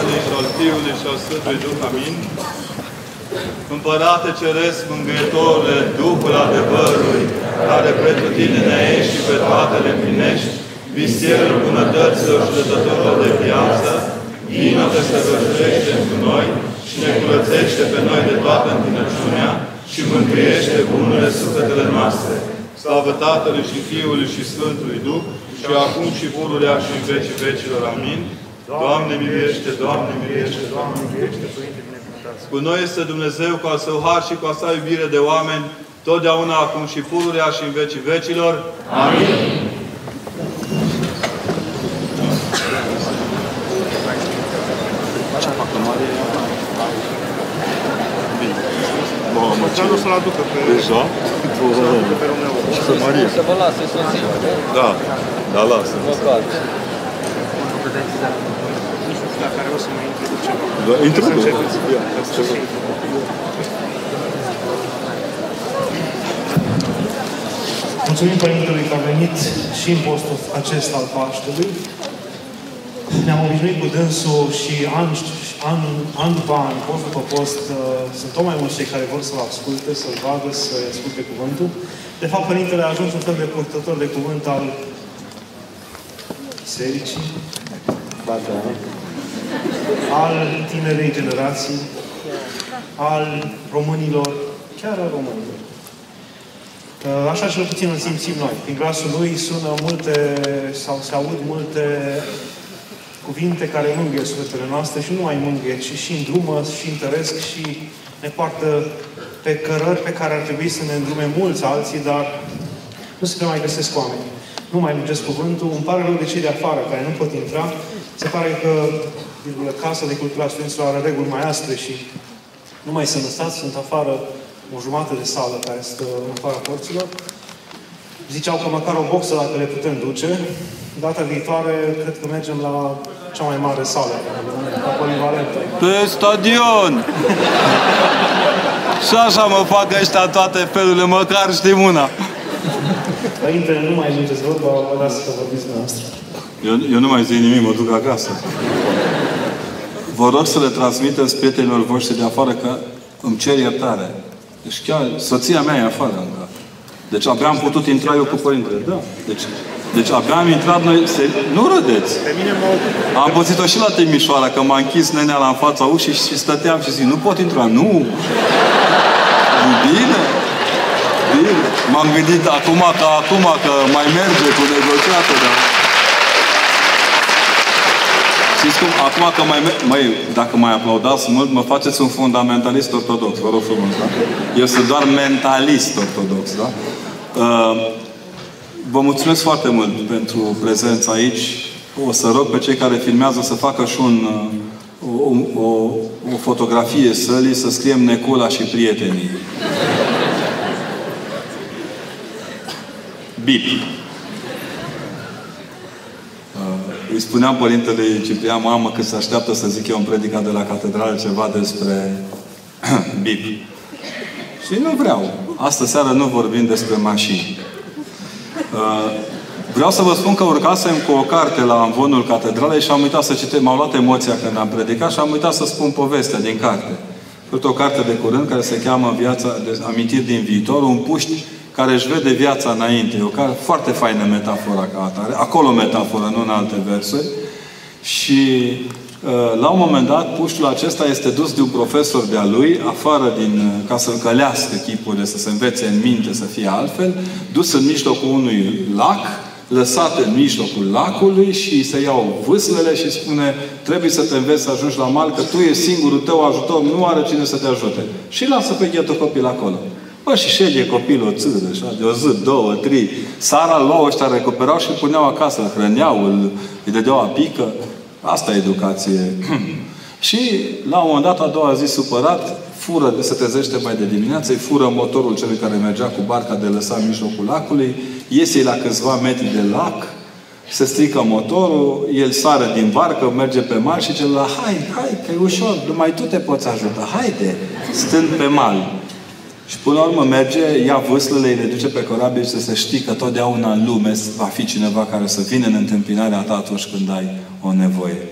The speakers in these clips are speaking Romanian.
Tatălui și al Fiului și al Sfântului Duh. Amin. Împărate Ceresc, Mângâietorule, Duhul adevărului, care pentru Tine ne ești și pe toate le împlinești, visierul bunătăților și dătătorilor de viață, vină te săvârșește pentru noi și ne curățește pe noi de toată întinăciunea și mântuiește bunurile sufletele noastre. Slavă Tatălui și Fiului și Sfântului Duh, și acum și pururea și în vecii vecilor. Amin. Doamne miluiește, Doamne miluiește, Doamne miluiește, Părinte binecuvântat. Cu noi este Dumnezeu cu al Său har și cu a Sa iubire de oameni, totdeauna acum și pururea și în vecii vecilor. Amin. Mamă, ce... Dar o să-l aducă pe... Deja? pe Romeo. Să Maria. Să vă lase soția, Da, da, lasă. măcar. Nu știu dacă are o să mai intre cu ceva. Da, intră Să tu. începeți. Ia, Să ceva. Mulțumim Părintelui că a venit și în postul acesta al Paștelui. Ne-am obișnuit cu dânsul și an, an, an după an, post după post, uh, sunt tot mai mulți cei care vor să-L asculte, să-L vadă, să asculte cuvântul. De fapt, Părintele a ajuns un fel de purtător de cuvânt al bisericii, al tinerei generații, al românilor, chiar al românilor. Uh, Așa cel puțin îl simțim noi. Prin glasul lui sună multe, sau se aud multe cuvinte care mângâie sufletele noastre și nu mai mângâie, ci și îndrumă, și întăresc și ne poartă pe cărări pe care ar trebui să ne îndrume mulți alții, dar nu se prea mai găsesc oameni. Nu mai lungesc cuvântul. Îmi pare rău de cei de afară care nu pot intra. Se pare că virgulă, Casa de Cultură a Studenților are reguli mai aspre și nu mai sunt lăsați, sunt afară o jumătate de sală care stă în afara porților. Ziceau că măcar o boxă dacă le putem duce. Data viitoare, cred că mergem la cea mai mare sală, la polivalentă. Pe stadion! Și așa mă fac ăștia toate felurile, măcar știm una. Părintele, nu mai ajungeți vorba, vă las să vorbiți dumneavoastră. Eu, eu nu mai zic nimic, mă duc acasă. Vă rog să le transmiteți prietenilor voștri de afară că îmi cer iertare. Deci chiar soția mea e afară încă. Deci abia am putut intra eu cu părintele. Da. Deci, deci abia am intrat noi... Se... Nu râdeți! Pe mine mă Am pățit-o și la Timișoara, că m-a închis nenea la în fața ușii și stăteam și zic, nu pot intra. Nu! E bine! Bine! M-am gândit acum că acum că mai merge cu negociatul, dar... Știți cum? Acum că mai, me- mai, dacă mai aplaudați mult, mă faceți un fundamentalist ortodox, vă rog frumos, da? Eu sunt doar mentalist ortodox, da? Uh, vă mulțumesc foarte mult pentru prezența aici. O să rog pe cei care filmează să facă și un, uh, o, o, o fotografie sălii, să scriem Necula și prietenii. Bip. Îi spuneam Părintele Ciprian, mamă, că se așteaptă să zic eu în predica de la catedrală ceva despre bip. Și nu vreau. Astă seară nu vorbim despre mașini. Uh, Vreau să vă spun că urcasem cu o carte la amvonul catedralei și am uitat să citesc. M-au luat emoția când am predicat și am uitat să spun povestea din carte. Sunt o carte de curând care se cheamă Viața de Amintiri din viitor, un puști care își vede viața înainte. E o carte foarte faină metafora ca atare. Acolo metaforă, nu în alte versuri. Și uh, la un moment dat, puștul acesta este dus de un profesor de-a lui, afară din, uh, ca să încălească chipurile, să se învețe în minte să fie altfel, dus în mijlocul unui lac, lăsat în mijlocul lacului și să iau vâslele și spune trebuie să te înveți să ajungi la mal, că tu e singurul tău ajutor, nu are cine să te ajute. Și lasă pe ghetul copil acolo. Bă, și șede copilul o țâră, așa, de o zi, două, trei. Sara îl luau ăștia, recuperau și îl puneau acasă, îl hrăneau, îl, îi dădeau apică. Asta e educație. și, la un moment dat, a doua zi, supărat, fură, se trezește mai de dimineață, îi fură motorul celui care mergea cu barca de lăsat în mijlocul lacului, iese la câțiva metri de lac, se strică motorul, el sară din barcă, merge pe mal și celălalt, hai, hai, că e ușor, numai tu te poți ajuta, haide, stând pe mal. Și până la urmă merge, ia vâslele, îi le duce pe corabil și să se știi că totdeauna în lume va fi cineva care să vină în întâmpinarea ta atunci când ai o nevoie.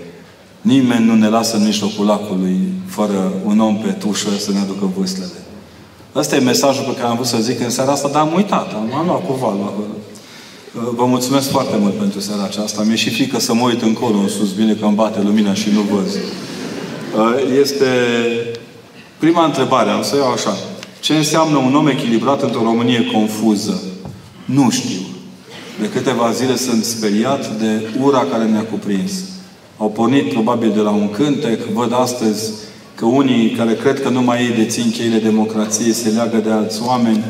Nimeni nu ne lasă în mijlocul lacului fără un om pe tușă să ne aducă vâslele. Ăsta e mesajul pe care am vrut să zic în seara asta, dar am uitat. Am luat cu valul acolo. Vă mulțumesc foarte mult pentru seara aceasta. Mi-e și frică să mă uit încolo, în sus, bine că îmi bate lumina și nu văd. Este prima întrebare, am să iau așa. Ce înseamnă un om echilibrat într-o Românie confuză? Nu știu. De câteva zile sunt speriat de ura care ne-a cuprins. Au pornit probabil de la un cântec. Văd astăzi că unii care cred că numai ei dețin cheile democrației se leagă de alți oameni.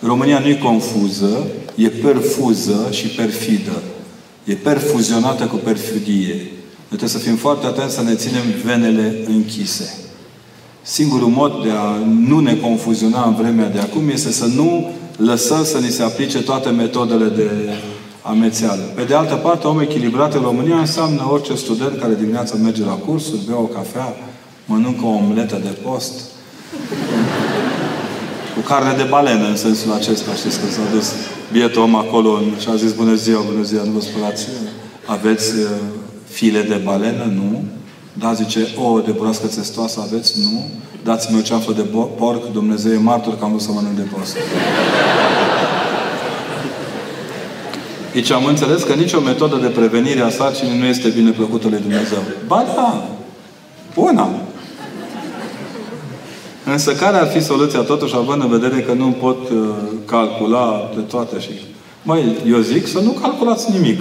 România nu e confuză, e perfuză și perfidă. E perfuzionată cu perfidie. Noi trebuie să fim foarte atenți să ne ținem venele închise. Singurul mod de a nu ne confuziona în vremea de acum este să nu lăsăm să ni se aplice toate metodele de amețeală. Pe de altă parte, om echilibrat în România înseamnă orice student care dimineața merge la cursuri, bea o cafea, mănâncă o omletă de post, cu carne de balenă în sensul acesta. Știți că s-a dus bietul om acolo și a zis, bună ziua, bună ziua, nu vă spărați, aveți uh, file de balenă? Nu. Da, zice, o de broască testoasă aveți? Nu. Dați-mi o ceafă de porc, Dumnezeu e martor că am vrut să mănânc de post. Deci am înțeles că nicio metodă de prevenire a sarcinii nu este bine plăcută lui Dumnezeu. Ba da! Una! Însă care ar fi soluția totuși, având în vedere că nu pot uh, calcula de toate și... Mai, eu zic să nu calculați nimic.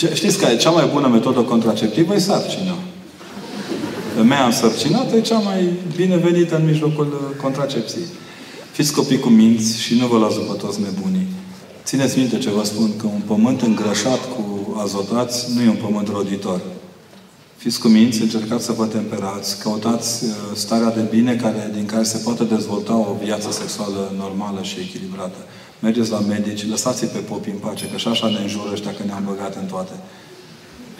Ce, știți că e cea mai bună metodă contraceptivă? E sarcina. Femeia însărcinată e cea mai binevenită în mijlocul uh, contracepției. Fiți copii cu minți și nu vă luați după toți nebunii. Țineți minte ce vă spun, că un pământ îngrășat cu azotați nu e un pământ roditor. Fiți cu minți, încercați să vă temperați, căutați uh, starea de bine care, din care se poate dezvolta o viață sexuală normală și echilibrată. Mergeți la medici, lăsați-i pe popi în pace, că și așa ne înjură ăștia că ne-am băgat în toate.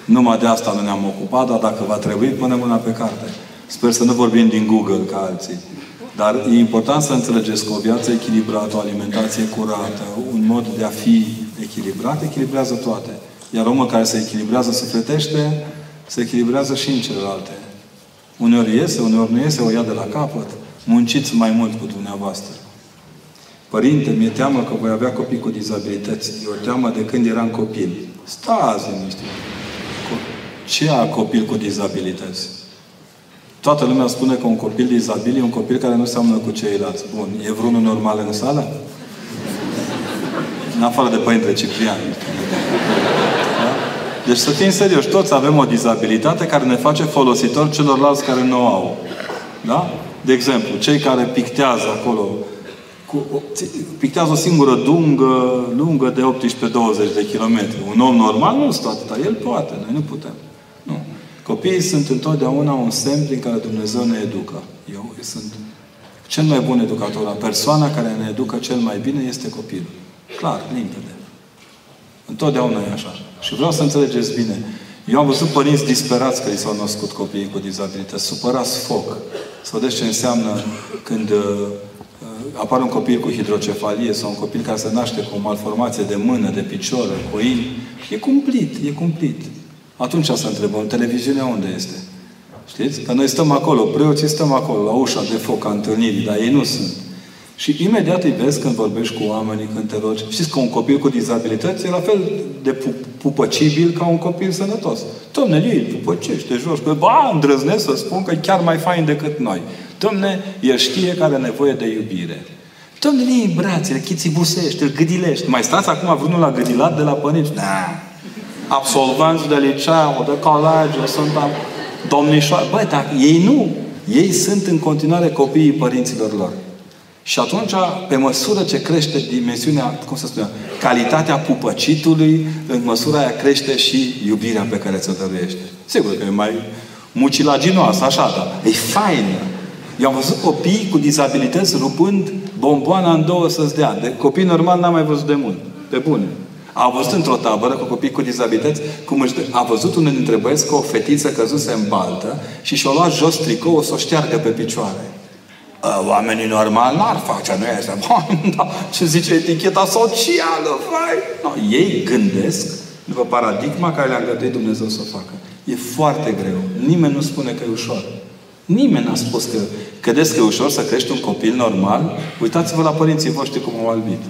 Numai de asta nu ne-am ocupat, dar dacă va trebui, punem mâna pe carte. Sper să nu vorbim din Google ca alții. Dar e important să înțelegeți că o viață echilibrată, o alimentație curată, un mod de a fi echilibrat, echilibrează toate. Iar omul care se echilibrează sufletește, se echilibrează și în celelalte. Uneori iese, uneori nu iese, o ia de la capăt. Munciți mai mult cu dumneavoastră. Părinte, mi-e teamă că voi avea copii cu dizabilități. E o teamă de când eram copil. Stați liniștit. Ce a copil cu dizabilități? Toată lumea spune că un copil dizabil e un copil care nu seamănă cu ceilalți. Bun. E vreunul normal în sală? În afară de Părinte Ciprian. Da? Deci să fim serioși. Toți avem o dizabilitate care ne face folositor celorlalți care nu au. Da? De exemplu, cei care pictează acolo cu, pictează o singură dungă lungă de 18-20 de kilometri. Un om normal nu stă atâta. El poate, noi nu putem. Nu. Copiii sunt întotdeauna un semn prin care Dumnezeu ne educă. Eu sunt cel mai bun educator. Persoana care ne educă cel mai bine este copilul. Clar, limpede. Întotdeauna e așa. Și vreau să înțelegeți bine. Eu am văzut părinți disperați că li s-au născut copiii cu dizabilități. Supărați foc. Să vedeți ce înseamnă când uh, apare un copil cu hidrocefalie sau un copil care se naște cu o malformație de mână, de picior, cu in, e cumplit, e cumplit. Atunci să întrebăm, televiziunea unde este? Știți? Că noi stăm acolo, preoții stăm acolo, la ușa de foc a întâlnirii, dar ei nu sunt. Și imediat îi vezi când vorbești cu oamenii, când te rogi. Știți că un copil cu dizabilități e la fel de pupăcibil ca un copil sănătos. Domne, ei pupăcește, joci. Ba, îndrăznesc să spun că e chiar mai fain decât noi. Domne, El știe care are nevoie de iubire. Domne, iei brațele, busești, îl gâdilești. Mai stați acum vreunul la gâdilat de la părinți? Da. Absolvanți de liceu, de colegi, sunt am... domnișoare. Băi, dar ei nu. Ei sunt în continuare copiii părinților lor. Și atunci, pe măsură ce crește dimensiunea, cum să spunem, calitatea pupăcitului, în măsura aia crește și iubirea pe care ți-o dăruiește. Sigur că e mai mucilaginoasă, așa, dar e faină. Eu am văzut copii cu dizabilități rupând bomboana în două să-ți dea. De copii normal n-am mai văzut de mult. Pe bune. A văzut într-o tabără cu copii cu dizabilități cum își... A văzut unul dintre băieți că o fetiță căzuse în baltă și și-a luat jos tricou să o șteargă pe picioare. Oamenii normal n-ar face, nu este? da, ce zice eticheta socială, vai! No, ei gândesc după paradigma care le-a gătit Dumnezeu să o facă. E foarte greu. Nimeni nu spune că e ușor. Nimeni n-a spus că credeți că e ușor să crești un copil normal. Uitați-vă la părinții voștri cum au albit.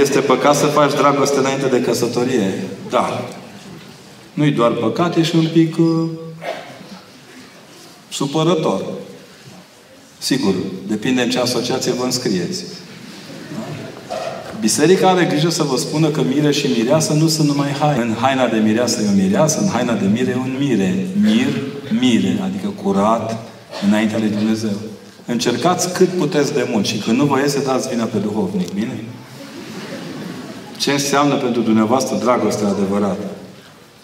Este păcat să faci dragoste înainte de căsătorie. Da. Nu-i doar păcat, e și un pic uh, supărător. Sigur, depinde în ce asociație vă înscrieți. Biserica are grijă să vă spună că mire și mireasă nu sunt numai haine. În haina de mireasă e o mireasă, în haina de mire e un mire. Mir, mire, adică curat, înaintea lui Dumnezeu. Încercați cât puteți de mult și când nu vă iese, dați vina pe duhovnic. Bine? Ce înseamnă pentru dumneavoastră dragoste adevărată?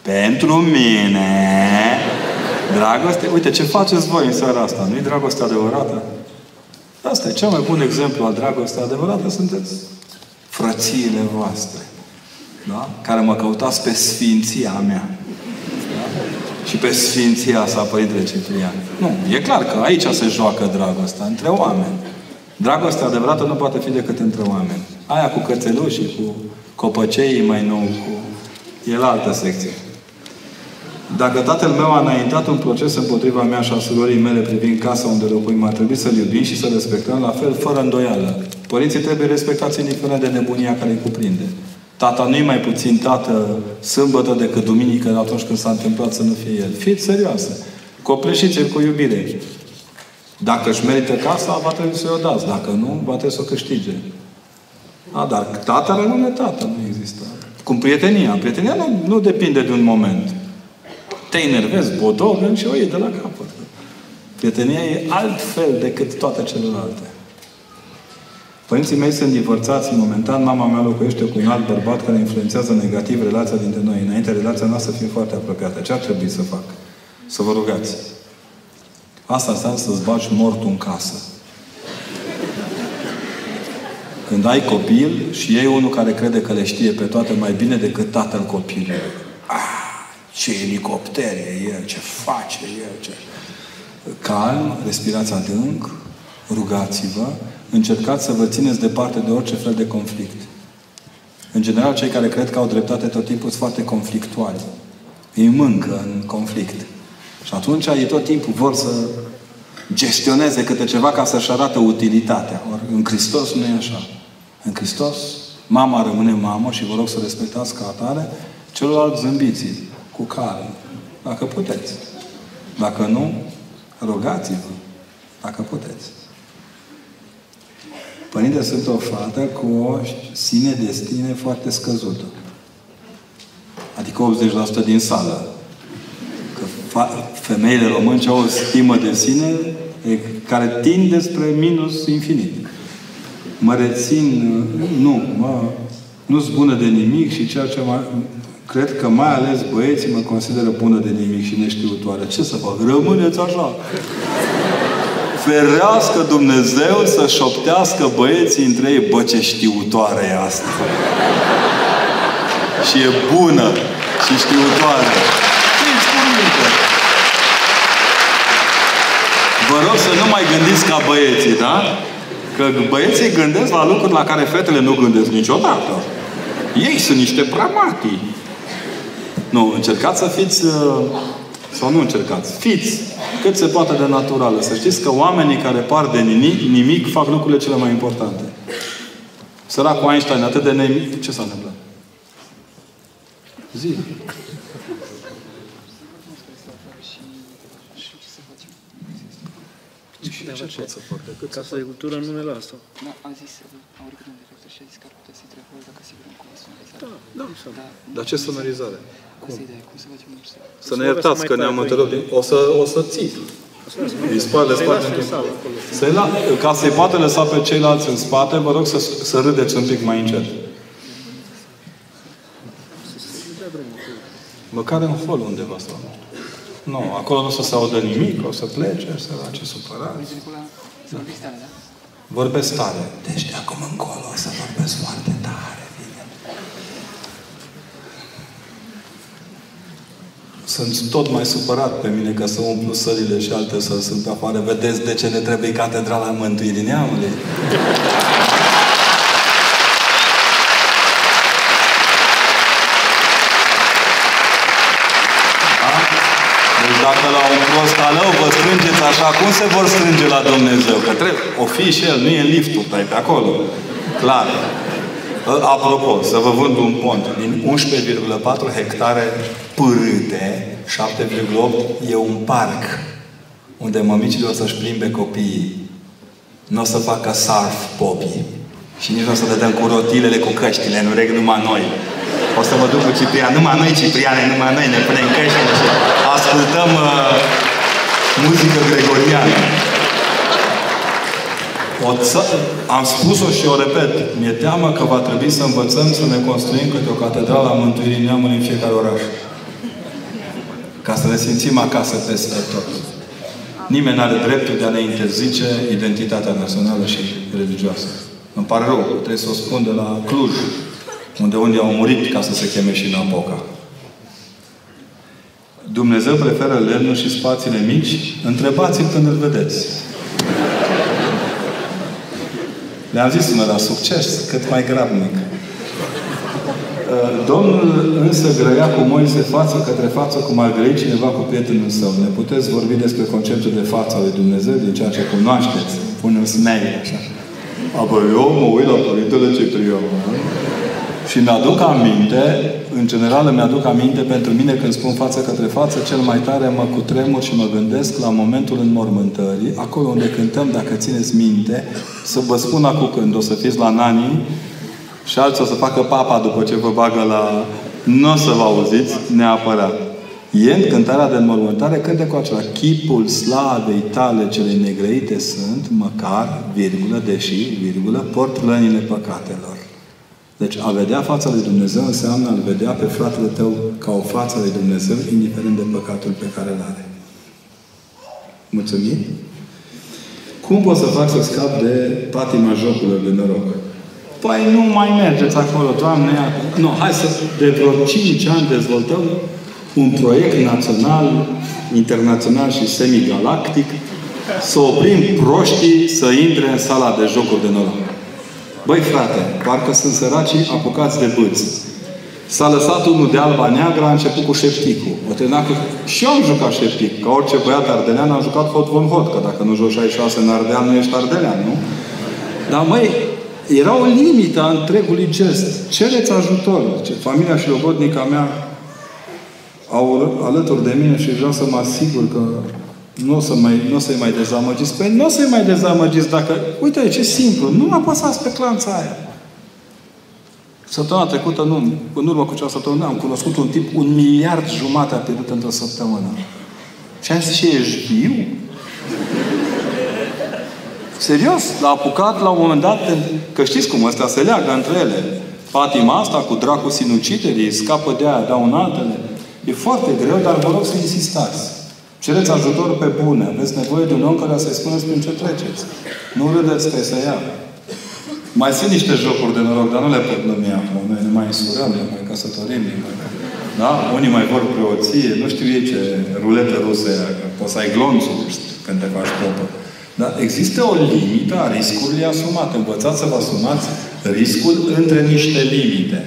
Pentru mine, dragoste... Uite, ce faceți voi în seara asta? Nu-i dragoste adevărată? Asta e cel mai bun exemplu al dragostei adevărată. Sunteți frățiile voastre. Da? Care mă căutați pe sfinția mea. Da? Și pe sfinția sa, Părintele Ciprian. Nu, e clar că aici se joacă dragostea, între oameni. Dragostea adevărată nu poate fi decât între oameni. Aia cu cățelușii, cu copăceii mai nou, cu... E la altă secție. Dacă tatăl meu a înaintat un proces împotriva mea și a surorii mele privind casa unde locuim, ar trebui să-l iubim și să respectăm la fel, fără îndoială. Părinții trebuie respectați indiferent de nebunia care îi cuprinde. Tata nu-i mai puțin tată sâmbătă decât duminică atunci când s-a întâmplat să nu fie el. Fiți serioase. Copleșiți cu iubire. Dacă își merită casa, va trebui să-i o dați. Dacă nu, va trebui să o câștige. A, dar tata rămâne tată. Nu există. Cum prietenia. Prietenia nu, nu depinde de un moment. Te enervezi, bodogăn și o iei de la capăt. Prietenia e altfel decât toate celelalte. Părinții mei sunt divorțați în momentan. Mama mea locuiește cu un alt bărbat care influențează negativ relația dintre noi. Înainte relația noastră să fie foarte apropiată. Ce ar trebui să fac? Să vă rugați. Asta înseamnă să-ți bagi mortul în casă. Când ai copil și e unul care crede că le știe pe toate mai bine decât tatăl copilului. Ah, ce elicopter e el, ce face el, ce... Calm, respirați adânc, rugați-vă, încercați să vă țineți departe de orice fel de conflict. În general, cei care cred că au dreptate tot timpul sunt foarte conflictuali. Îi mâncă în conflict. Și atunci ei tot timpul vor să gestioneze câte ceva ca să-și arate utilitatea. Or, în Hristos nu e așa. În Hristos, mama rămâne mamă și vă rog să respectați ca atare, celălalt zâmbiți cu calm. Dacă puteți. Dacă nu, rogați-vă. Dacă puteți. Părinte, sunt o fată cu o sine destine foarte scăzută. Adică 80% din sală. Că femeile românce au o stimă de sine care tinde spre minus infinit. Mă rețin, nu, mă, nu-s bună de nimic și ceea ce mai, cred că mai ales băieții mă consideră bună de nimic și neștiutoare. Ce să fac? Rămâneți așa. Ferească Dumnezeu să șoptească băieții între ei. Bă, ce știutoare e asta! și e bună și știutoare. Vă rog să nu mai gândiți ca băieții, da? Că băieții gândesc la lucruri la care fetele nu gândesc niciodată. Ei sunt niște pragmatii. Nu, încercați să fiți uh, sau nu încercați. Fiți cât se poate de naturală. Să știți că oamenii care par de nimic, nimic fac lucrurile cele mai importante. Săracul Einstein, atât de nemic. Ce s-a întâmplat? Zi. Ce pot să fac decât Casa de cultură nu ne lasă. Da, a zis, a urcat un director și a zis că ar putea să-i treacă dacă sigur cum cum sonorizare. Da, da, să. Da, Dar ce sonorizare? cum? Asta e ideea, cum să facem un să... Să ne iertați că ne-am întrerupt. O să, o să ții. Îi spate, le spate Să-i într-un- sală acolo. Să-i la, ca să-i poate lăsa pe ceilalți în spate, vă rog să, să râdeți un pic mai încet. Măcar în hol undeva sau nu știu. Nu, acolo nu o să se audă nimic, o să plece, să la ce supărați. Nicola, să vorbiți tare, da? Vorbesc tare. Deci de acum încolo o să vorbesc foarte tare. Bine. Sunt tot mai supărat pe mine că să umplu sălile și alte săli sunt pe afară. Vedeți de ce ne trebuie Catedrala Mântuirii Neamului? Deci dacă la un prostalău vă strângeți așa, cum se vor strânge la Dumnezeu? Că trebuie, o fi și el, nu e liftul, stai pe acolo. Clar. Apropo, să vă vând un pont. Din 11,4 hectare pârâte, 7,8 e un parc unde mămicile o să-și plimbe copiii. Nu o să facă surf popii. Și nici nu o să le dăm cu rotilele, cu căștile, nu reg numai noi. O să mă duc cu Ciprian. Numai noi, Cipriane, numai noi ne punem căștile și ascultăm uh, muzică gregoriană. O ță- am spus-o și o repet. Mi-e teamă că va trebui să învățăm să ne construim câte o catedrală a Mântuirii Neamului în fiecare oraș. Ca să ne simțim acasă peste tot. Nimeni nu are dreptul de a ne interzice identitatea națională și religioasă. Îmi pare rău, trebuie să o spun de la Cluj, unde unii au murit ca să se cheme și Napoca. Dumnezeu preferă lemnul și spațiile mici? Întrebați-l când îl vedeți. Le-am zis unul la succes, cât mai grabnic. Domnul însă grăia cu Moise față către față cum ar grăi cineva cu prietenul său. Ne puteți vorbi despre conceptul de față al lui Dumnezeu, din ceea ce cunoașteți. Pune un smile, așa. Apoi eu mă uit la Părintele Ciprian. Și mi-aduc aminte, în general îmi aduc aminte pentru mine când spun față către față, cel mai tare mă cutremur și mă gândesc la momentul înmormântării, acolo unde cântăm, dacă țineți minte, să vă spun acum când o să fiți la Nani și alții o să facă papa după ce vă bagă la... Nu o să vă auziți neapărat. E în cântarea de înmormântare cânte cu acela. Chipul slavei tale cele negrăite sunt, măcar, virgulă, deși, virgulă, port lănile păcatelor. Deci a vedea fața lui Dumnezeu înseamnă a-L vedea pe fratele tău ca o față lui Dumnezeu, indiferent de păcatul pe care îl are. Mulțumim? Cum pot să fac să scap de patima jocurilor de noroc? Păi nu mai mergeți acolo, Doamne. Nu, hai să de vreo 5 ani dezvoltăm un proiect național, internațional și semigalactic să oprim proștii să intre în sala de jocuri de noroc. Băi, frate, parcă sunt săracii apucați de bâți. S-a lăsat unul de alba neagră, a început cu șepticul. O cu... Și eu am jucat șeptic. Ca orice băiat ardelean am jucat hot von hot, că dacă nu joci 66 în Ardeal, nu ești ardelean, nu? Dar măi, era o limită a întregului gest. Cereți ajutor. Ce familia și logodnica mea au alături de mine și vreau să mă asigur că nu o, să mai, nu o să-i mai dezamăgiți. Păi nu o să-i mai dezamăgiți dacă... Uite, ce simplu. Nu apăsați pe clanța aia. Săptămâna trecută, nu, în urmă cu cea săptămână, am cunoscut un tip, un miliard jumate a pierdut într-o săptămână. Și am zis, și ești viu? Serios, l-a apucat la un moment dat, că știți cum ăstea se leagă între ele. Patima asta cu dracul sinuciderii, scapă de aia, dau un altele. E foarte greu, dar vă rog să insistați. Cereți ajutor pe bune. Aveți nevoie de un om care să-i spuneți prin ce treceți. Nu râdeți că să ia. Mai sunt niște jocuri de noroc, dar nu le pot numi acum. Noi ne mai însurăm, ne mai căsătorim. Ne mai... Da? Unii mai vor preoție. Nu știu ei ce ruletă rusă e. Poți să ai glonțul când te faci popă. Dar există o limită a riscului asumat. Învățați să vă asumați riscul între niște limite.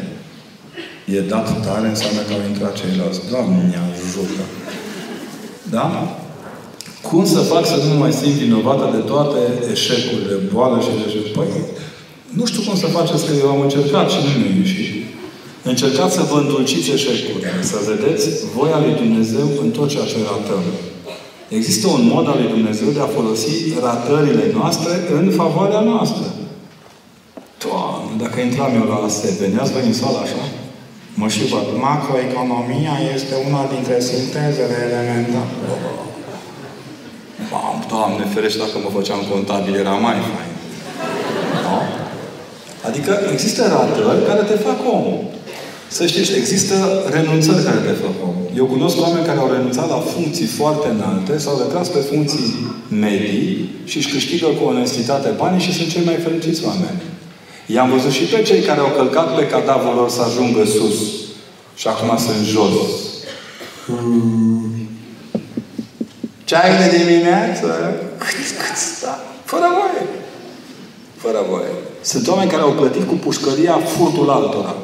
E dat tare, înseamnă că au intrat ceilalți. Doamne, ajută! Da? Cum să fac să nu mai simt vinovată de toate eșecurile, boală și de Păi, nu știu cum să faceți, că eu am încercat și nu mi-a ieșit. Încercați să vă îndulciți eșecurile, să vedeți voia lui Dumnezeu în tot ceea ce ratăm. Există un mod al lui Dumnezeu de a folosi ratările noastre în favoarea noastră. Doamne, dacă intram eu la ASE, veneați voi în sală așa? Mă și văd. Macroeconomia este una dintre sintezele elementare. Bam, Doamne, ferește dacă mă făceam contabil, era mai fain. Da? Adică există ratări care te fac om. Să știți, există renunțări care te fac om. Eu cunosc oameni care au renunțat la funcții foarte înalte, s-au retras pe funcții medii și își câștigă cu onestitate banii și sunt cei mai fericiți oameni. I-am văzut și pe cei care au călcat pe cadavrul lor să ajungă sus. Și acum sunt jos. Ceai de dimineață? Da. Fără voie. Fără voie. Sunt oameni care au plătit cu pușcăria furtul altora.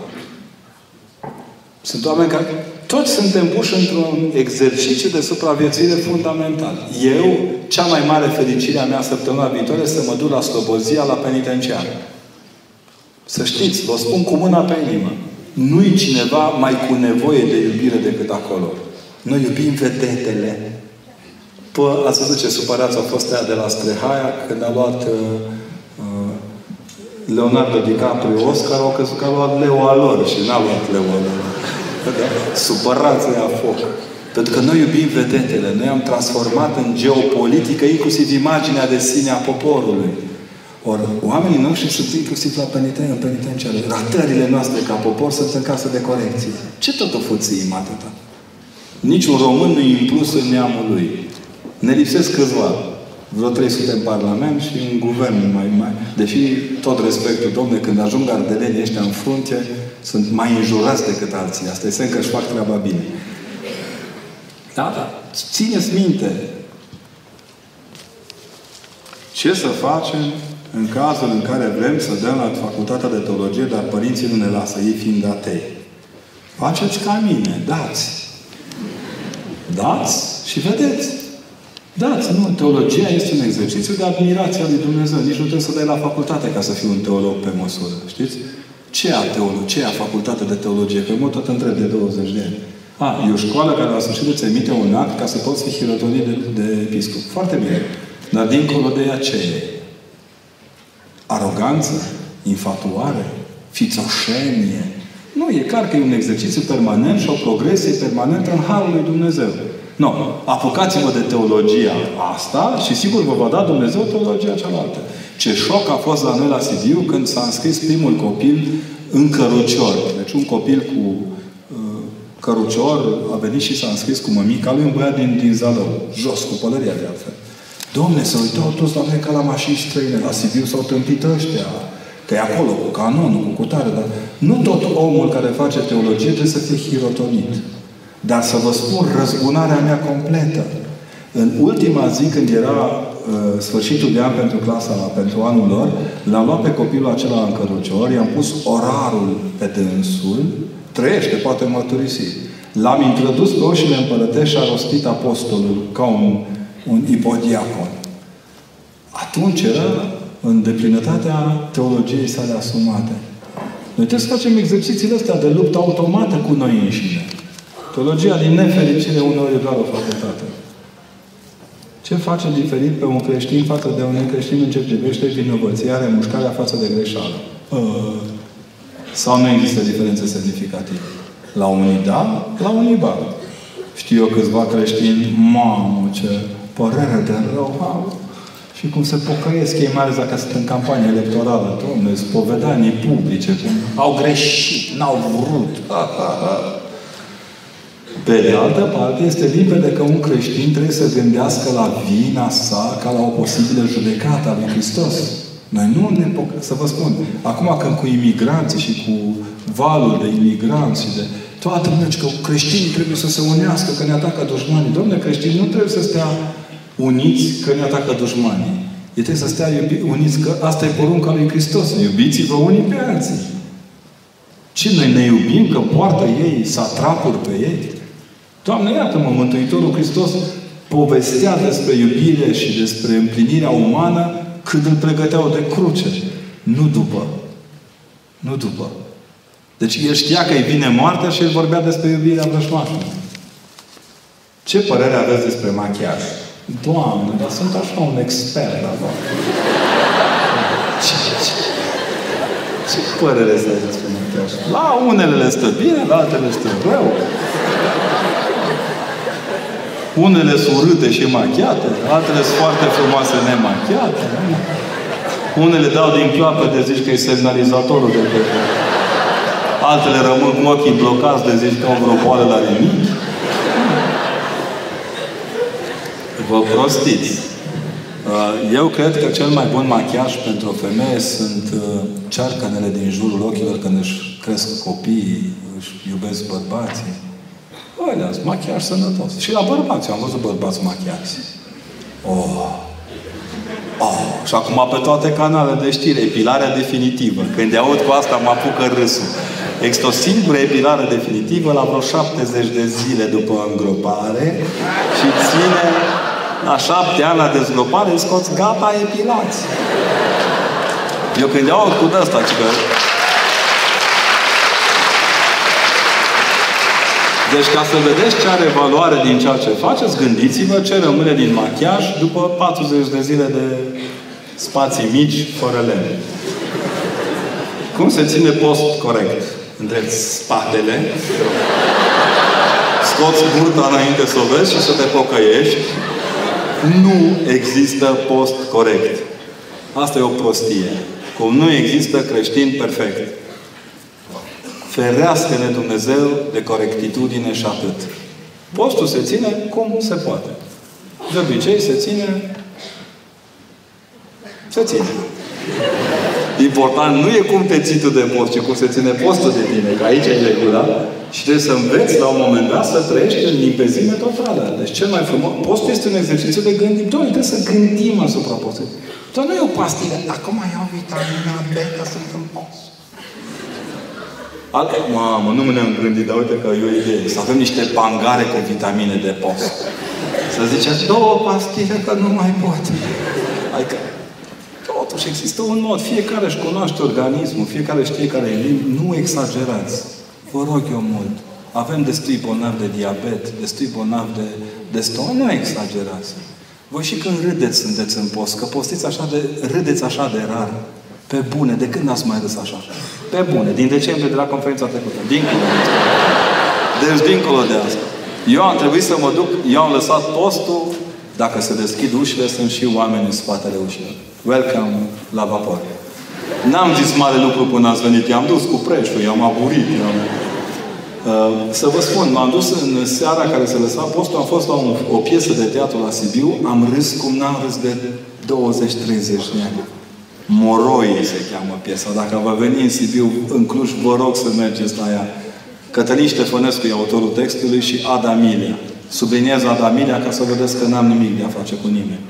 Sunt oameni care toți suntem puși într-un exercițiu de supraviețuire fundamental. Eu, cea mai mare fericire a mea săptămâna viitoare este să mă duc la Slobozia, la penitenciar. Să știți, vă spun cu mâna pe inimă. Nu-i cineva mai cu nevoie de iubire decât acolo. Noi iubim vedetele. Pă, ați văzut ce supărați au fost aia de la Strehaia când a luat uh, uh, Leonardo DiCaprio Oscar, au crezut că a luat Leo lor și n-a luat Leo lor. Da? Supărați a foc. Pentru că noi iubim vedetele. Noi am transformat în geopolitică inclusiv imaginea de sine a poporului. Ori oamenii noștri sunt inclusiv la peniten, în penitenciare. Ratările noastre ca popor sunt în casă de corecție. Ce tot o fuțim atâta? Niciun român nu e implus în neamul lui. Ne lipsesc câțiva. Vreo 300 în Parlament și un guvern mai mare. Deși, tot respectul, domne, când ajung ardelenii ăștia în frunte, sunt mai înjurați decât alții. Asta este că își fac treaba bine. Da, da. Țineți minte. Ce să facem în cazul în care vrem să dăm la facultatea de teologie, dar părinții nu ne lasă, ei fiind atei? Faceți ca mine, dați. Dați și vedeți. Dați, nu? Teologia este un exercițiu de admirație a lui Dumnezeu. Nici nu trebuie să dai la facultate ca să fii un teolog pe măsură. Știți? Ce a teologie? Ce a facultate de teologie? Că mă tot întreb de 20 de ani. A, e o școală care la sfârșit îți emite un act ca să poți fi hirotonit de, de episcop. Foarte bine. Dar dincolo de ea ce e? Aroganță? Infatuare? Fițoșenie? Nu, e clar că e un exercițiu permanent și o progresie permanentă în Harul lui Dumnezeu. Nu. Apucați-vă de teologia asta și sigur vă va da Dumnezeu teologia cealaltă. Ce șoc a fost la noi la Sibiu când s-a înscris primul copil în cărucior. Deci un copil cu uh, cărucior a venit și s-a înscris cu mămica lui un băiat din, din Zalău. Jos, cu pălăria de altfel. Domne, se uitau toți la noi ca la mașini străine. La Sibiu s-au tâmpit ăștia. Că e acolo, cu canonul, cu cutare. Dar nu tot omul care face teologie trebuie să fie hirotonit. Dar să vă spun răzbunarea mea completă. În ultima zi, când era uh, sfârșitul de an pentru clasa, pentru anul lor, l-am luat pe copilul acela în cărucior, i-am pus orarul pe dânsul, trăiește, poate mărturisi. L-am introdus pe oșile împărătești și a rostit apostolul ca un, un ipodiacon. Atunci era în deplinătatea teologiei sale asumate. Noi trebuie să facem exercițiile astea de luptă automată cu noi înșine. Teologia, din nefericire, uneori e doar o facultate. Ce face diferit pe un creștin față de un necreștin în ce privește vinovăția, remușcarea față de greșeală? Uh, sau nu există diferențe semnificative? La unii da, la unii ba. Știu eu câțiva creștini, mamă, ce părere de rău au. Și cum se pocăiesc ei, mai ales dacă sunt în campanie electorală. Domnule, spovedanii publice, cum au greșit, n-au vrut. Ha, ha, ha. Pe de altă parte, este limpede că un creștin trebuie să gândească la vina sa ca la o posibilă judecată a lui Hristos. Noi nu ne Să vă spun, acum când cu imigranții și cu valul de imigranți și de toată lumea, că creștinii trebuie să se unească, că ne atacă dușmanii. Domnule, creștinii nu trebuie să stea uniți că ne atacă dușmanii. Ei trebuie să stea uniți că asta e porunca lui Hristos. Iubiți-vă unii pe alții. Ce noi ne iubim că poartă ei satrapuri pe ei? Doamne, iată-mă, Mântuitorul Hristos povestea despre iubire și despre împlinirea umană când îl pregăteau de cruce. Nu după. Nu după. Deci el știa că îi vine moartea și el vorbea despre iubirea vrăjmașului. Ce părere aveți despre machiaj? Doamne, dar sunt așa un expert la ce, ce, ce părere să ai despre machiaj? La unele le stă bine, la altele stă rău. Unele sunt urâte și machiate, altele sunt foarte frumoase nemachiate. Unele dau din cloapă de zici că e semnalizatorul de pe Altele rămân cu ochii blocați de zici că au vreo boală la nimic. Vă prostiți. Uh, eu cred că cel mai bun machiaj pentru o femeie sunt uh, cearcănele din jurul ochilor când își cresc copiii, își iubesc bărbații. Alea, machiaj sănătos. Și la bărbați, am văzut bărbați machiați. Oh. Oh. Și acum pe toate canalele de știri, epilarea definitivă. Când de aud cu asta, mă apucă râsul. Există o singură epilare definitivă la vreo 70 de zile după îngropare și ține la șapte ani la dezgropare, îți scoți gata epilați. Eu când iau cu ăsta, că Deci ca să vedeți ce are valoare din ceea ce faceți, gândiți-vă ce rămâne din machiaj după 40 de zile de spații mici, fără lemn. Cum se ține post corect? Îndrepți spatele, scoți burta înainte să o vezi și să te pocăiești. Nu există post corect. Asta e o prostie. Cum nu există creștin perfect. Ferească-ne Dumnezeu de corectitudine și atât. Postul se ține cum se poate. De obicei se ține se ține. Important nu e cum te ții tu de post, ci cum se ține postul de tine. Că aici e regula. Și trebuie să înveți la un moment dat să trăiești în limpezime totală. Deci cel mai frumos, postul este un exercițiu de gândit. Doamne, trebuie să gândim asupra postului. Doar nu e o pastilă. Acum iau vitamina B ca să în post. Alte, mamă, nu ne-am gândit, dar uite că e o idee. Să avem niște pangare cu vitamine de post. Să ziceți, două pastile că nu mai pot. Adică, totuși există un mod. Fiecare își cunoaște organismul, fiecare știe care e limb. Nu exagerați. Vă rog eu mult. Avem destui bolnavi de diabet, destui bolnavi de, de stomac. Nu exagerați. Voi și când râdeți sunteți în post, că postiți așa de, râdeți așa de rar. Pe bune, de când n-ați mai râs așa? Pe bune, din decembrie de la conferința trecută. Dincolo de asta. Deci dincolo de asta. Eu am trebuit să mă duc, eu am lăsat postul, dacă se deschid ușile, sunt și oameni în spatele ușilor. Welcome la vapor. N-am zis mare lucru până ați venit. I-am dus cu preșul, i-am aburit. I-am... Uh, să vă spun, m-am dus în seara care se lăsa postul, am fost la un, o piesă de teatru la Sibiu, am râs cum n-am râs de 20-30 de ani. Moroi se cheamă piesa. Dacă va veni în Sibiu, în Cluj, vă rog să mergeți la ea. Cătălin Ștefănescu e autorul textului și Adamilia. Subliniez Adamilia ca să vedeți că n-am nimic de a face cu nimeni.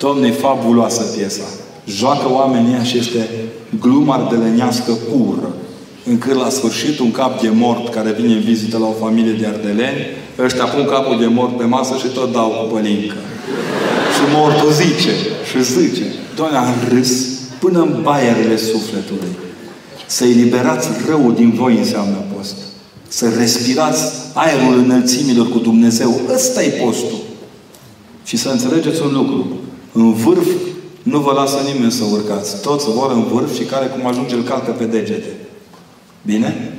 Domne, e fabuloasă piesa. Joacă oamenii și este gluma ardeleniască pură. Încât la sfârșit un cap de mort care vine în vizită la o familie de ardeleni, ăștia pun capul de mort pe masă și tot dau cu pălincă. Și mortul zice și zice, Doamne, am râs până în baierele sufletului. Să eliberați răul din voi înseamnă post. Să respirați aerul înălțimilor cu Dumnezeu. Ăsta e postul. Și să înțelegeți un lucru. În vârf nu vă lasă nimeni să urcați. Toți vor în vârf și care cum ajunge îl calcă pe degete. Bine?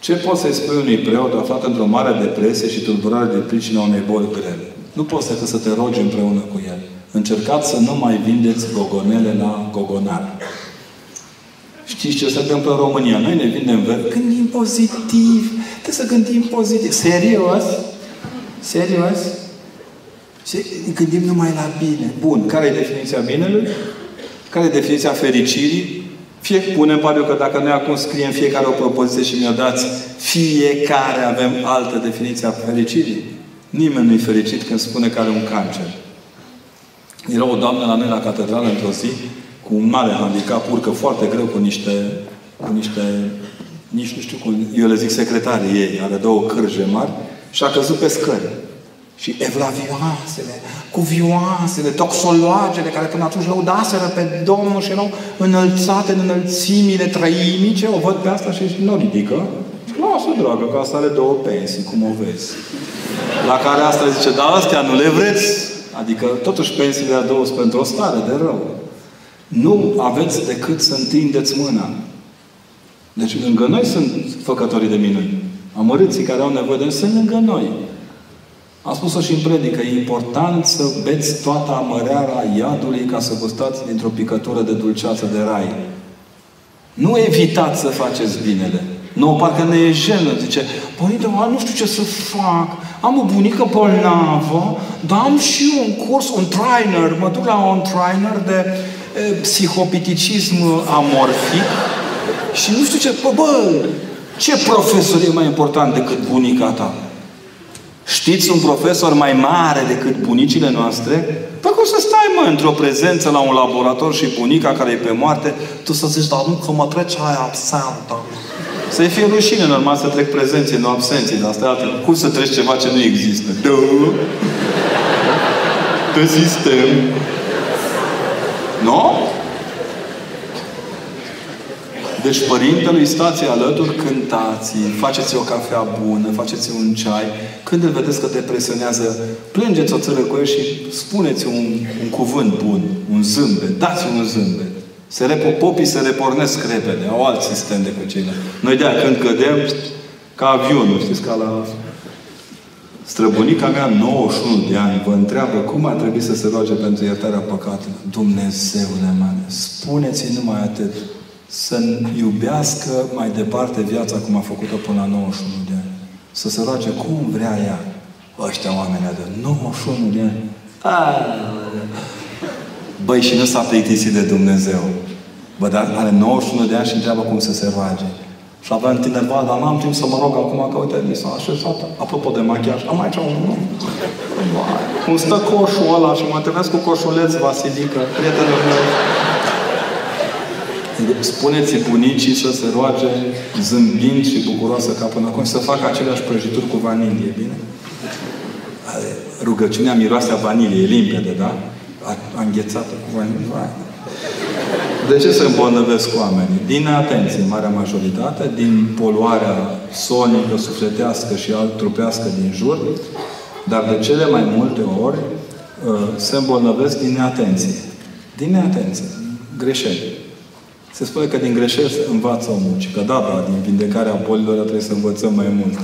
Ce poți să-i spui unui preot aflat într-o mare depresie și tulburare de pricina unei boli grele? Nu poți decât să te rogi împreună cu el. Încercați să nu mai vindeți gogonele la gogonar. Știți ce se întâmplă în România? Noi ne vindem ver. Gândim pozitiv. Trebuie să gândim pozitiv. Serios? Serios? Și gândim numai la bine. Bun. Care e definiția binelui? Care e definiția fericirii? Fie punem pariu că dacă noi acum scriem fiecare o propoziție și mi-o dați, fiecare avem altă definiție a fericirii. Nimeni nu e fericit când spune că are un cancer. Era o doamnă la noi la catedrală într-o zi cu un mare handicap, urcă foarte greu cu niște, cu niște nici nu știu cum, eu le zic secretarii ei, are două cârje mari și a căzut pe scări. Și evlavioasele, cuvioasele, toxologele care până atunci lăudaseră pe Domnul și erau înălțate în înălțimile trăimice, o văd pe asta și nu ridică. Lasă, dragă, că asta are două pensii, cum o vezi. La care asta zice, da, astea nu le vreți. Adică, totuși, pensiile a două sunt pentru o stare de rău. Nu aveți decât să întindeți mâna. Deci, lângă noi sunt făcătorii de minuni. Amărâții care au nevoie de noi sunt lângă noi. Am spus-o și în predică. E important să beți toată amăreara iadului ca să gustați dintr-o picătură de dulceață de rai. Nu evitați să faceți binele. Nu, parcă ne e jenă. Zice, Părinte, nu știu ce să fac. Am o bunică bolnavă, dar am și un curs, un trainer. Mă duc la un trainer de e, psihopiticism amorfic și nu știu ce... Bă, bă, ce profesor e mai important decât bunica ta? Știți un profesor mai mare decât bunicile noastre? Păi cum să stai mă, într-o prezență la un laborator și bunica care e pe moarte, tu să zici, dar nu, că mă trece aia absentă. Să-i fie rușine, normal să trec prezenții, nu absenții, dar asta e altfel. Cum să treci ceva ce nu există? Da. Pe sistem. Nu? Deci părintelui stați alături, cântați, faceți o cafea bună, faceți un ceai. Când îl vedeți că te presionează, plângeți o țără cu el și spuneți un, un cuvânt bun, un zâmbet, dați un zâmbet. Se repo, popii se repornesc repede, au alt sistem decât ceilalți. Noi de când cădem, ca avionul, știți, ca la Străbunica mea, 91 de ani, vă întreabă cum ar trebui să se roage pentru iertarea păcatelor. Dumnezeule mare, spuneți-i numai atât să iubească mai departe viața cum a făcut-o până la 91 de ani. Să se roage cum vrea ea. Ăștia oameni de 91 de ani. Băi, și nu s-a plictisit de Dumnezeu. Bă, dar are 91 de ani și întreabă cum să se roage. Și aveam tineva, dar n-am timp să mă rog acum că uite, mi s-a așezat. Apropo de machiaj, am aici un... Cum stă coșul ăla și mă întâlnesc cu coșuleț Vasilică, prietenul meu. Spuneți bunicii să se roage zâmbind și bucuroasă ca până acum să facă aceleași prăjituri cu vanilie, bine? Rugăciunea miroase a vanilie, e limpede, da? A, a înghețată cu vanilie. De ce se îmbolnăvesc oamenii? Din atenție, marea majoritate, din poluarea sonică, sufletească și alt trupească din jur, dar de cele mai multe ori uh, se îmbolnăvesc din neatenție. Din neatenție. Greșeli. Se spune că din greșeli se învață omul. Și că da, da, din vindecarea bolilor trebuie să învățăm mai mult.